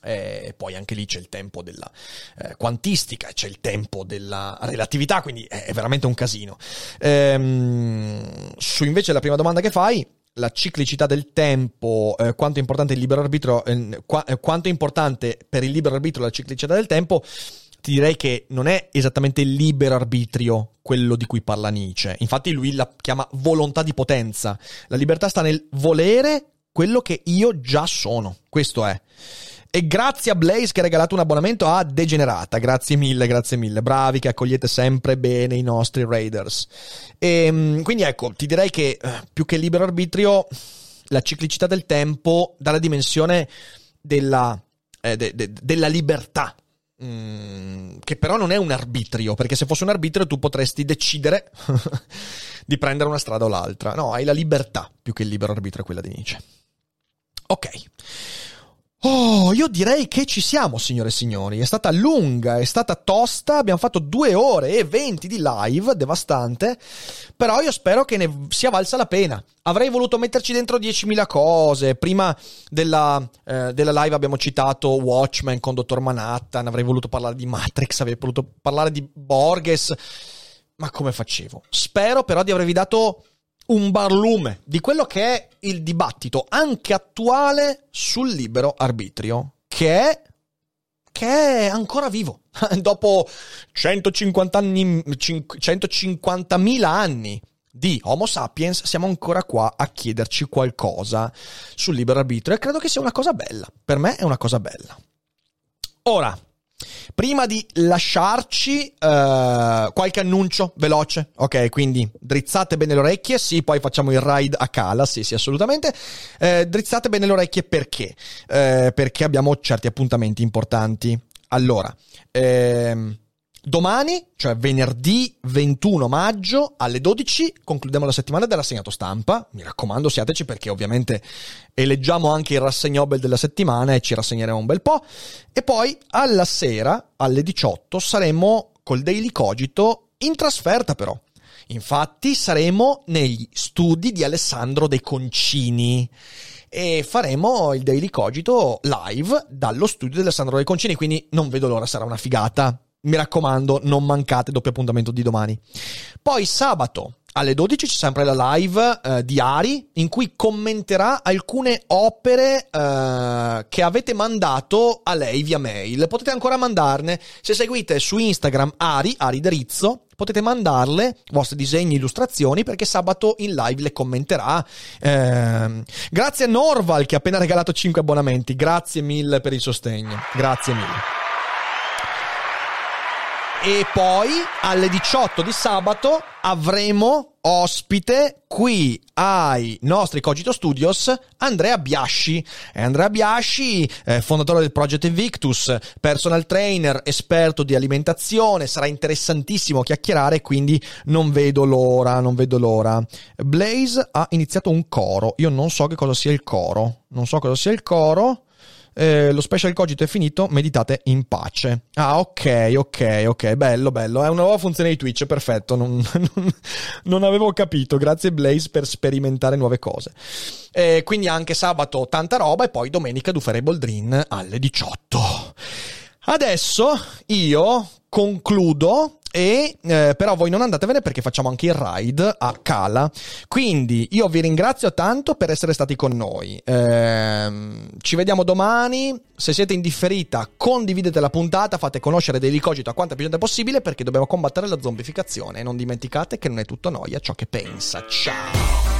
E poi anche lì c'è il tempo della eh, quantistica, c'è il tempo della relatività, quindi è veramente un casino. Ehm, su invece la prima domanda che fai, la ciclicità del tempo, eh, quanto è importante il libero arbitro, eh, qua, eh, quanto è importante per il libero arbitro la ciclicità del tempo, ti direi che non è esattamente il libero arbitrio quello di cui parla Nietzsche. Infatti lui la chiama volontà di potenza. La libertà sta nel volere quello che io già sono. Questo è. E grazie a Blaze che ha regalato un abbonamento a Degenerata. Grazie mille, grazie mille. Bravi che accogliete sempre bene i nostri Raiders. E, ehm, quindi ecco, ti direi che eh, più che libero arbitrio, la ciclicità del tempo dà la dimensione della, eh, de, de, della libertà. Mm, che però non è un arbitrio, perché se fosse un arbitrio tu potresti decidere <laughs> di prendere una strada o l'altra. No, hai la libertà più che il libero arbitrio, quella di Nietzsche. Ok. Oh, io direi che ci siamo, signore e signori. È stata lunga, è stata tosta. Abbiamo fatto due ore e venti di live, devastante. Però io spero che ne sia valsa la pena. Avrei voluto metterci dentro 10.000 cose. Prima della, eh, della live abbiamo citato Watchmen con Dottor Manhattan. Avrei voluto parlare di Matrix, avrei voluto parlare di Borges. Ma come facevo? Spero però di avervi dato un barlume di quello che è il dibattito anche attuale sul libero arbitrio, che è, che è ancora vivo. <laughs> Dopo 150 anni, 150.000 anni di Homo sapiens, siamo ancora qua a chiederci qualcosa sul libero arbitrio e credo che sia una cosa bella. Per me è una cosa bella. Ora, Prima di lasciarci, uh, qualche annuncio veloce, ok? Quindi drizzate bene le orecchie, sì, poi facciamo il ride a Cala, sì, sì, assolutamente. Uh, drizzate bene le orecchie perché? Uh, perché abbiamo certi appuntamenti importanti. Allora, ehm, Domani, cioè venerdì 21 maggio alle 12, concludiamo la settimana dell'assegnato stampa. Mi raccomando, siateci perché ovviamente eleggiamo anche il rassegnobel della settimana e ci rassegneremo un bel po'. E poi alla sera, alle 18, saremo col Daily Cogito in trasferta però. Infatti saremo negli studi di Alessandro De Concini e faremo il Daily Cogito live dallo studio di Alessandro De Concini, quindi non vedo l'ora, sarà una figata mi raccomando, non mancate doppio appuntamento di domani. Poi sabato alle 12 c'è sempre la live eh, di Ari in cui commenterà alcune opere eh, che avete mandato a lei via mail. Potete ancora mandarne. Se seguite su Instagram Ari, Ari Drizzo, potete mandarle vostri disegni, illustrazioni perché sabato in live le commenterà. Eh, grazie a Norval che ha appena regalato 5 abbonamenti. Grazie mille per il sostegno. Grazie mille. E poi alle 18 di sabato avremo ospite qui ai nostri Cogito Studios Andrea Biasci. Andrea Biasci, eh, fondatore del Project Invictus, personal trainer, esperto di alimentazione, sarà interessantissimo chiacchierare, quindi non vedo l'ora, non vedo l'ora. Blaze ha iniziato un coro, io non so che cosa sia il coro, non so cosa sia il coro eh, lo special cogito è finito, meditate in pace. Ah, ok, ok, ok, bello, bello. È una nuova funzione di Twitch, perfetto. Non, <laughs> non, non avevo capito. Grazie Blaze per sperimentare nuove cose. Eh, quindi anche sabato tanta roba e poi domenica Dufere Boldrin alle 18. Adesso io concludo e eh, però voi non andatevene perché facciamo anche il ride a Cala. Quindi io vi ringrazio tanto per essere stati con noi. Eh, ci vediamo domani. Se siete in differita, condividete la puntata, fate conoscere Daily Cogito a quanta più gente possibile perché dobbiamo combattere la zombificazione. E non dimenticate che non è tutto noia ciò che pensa. Ciao!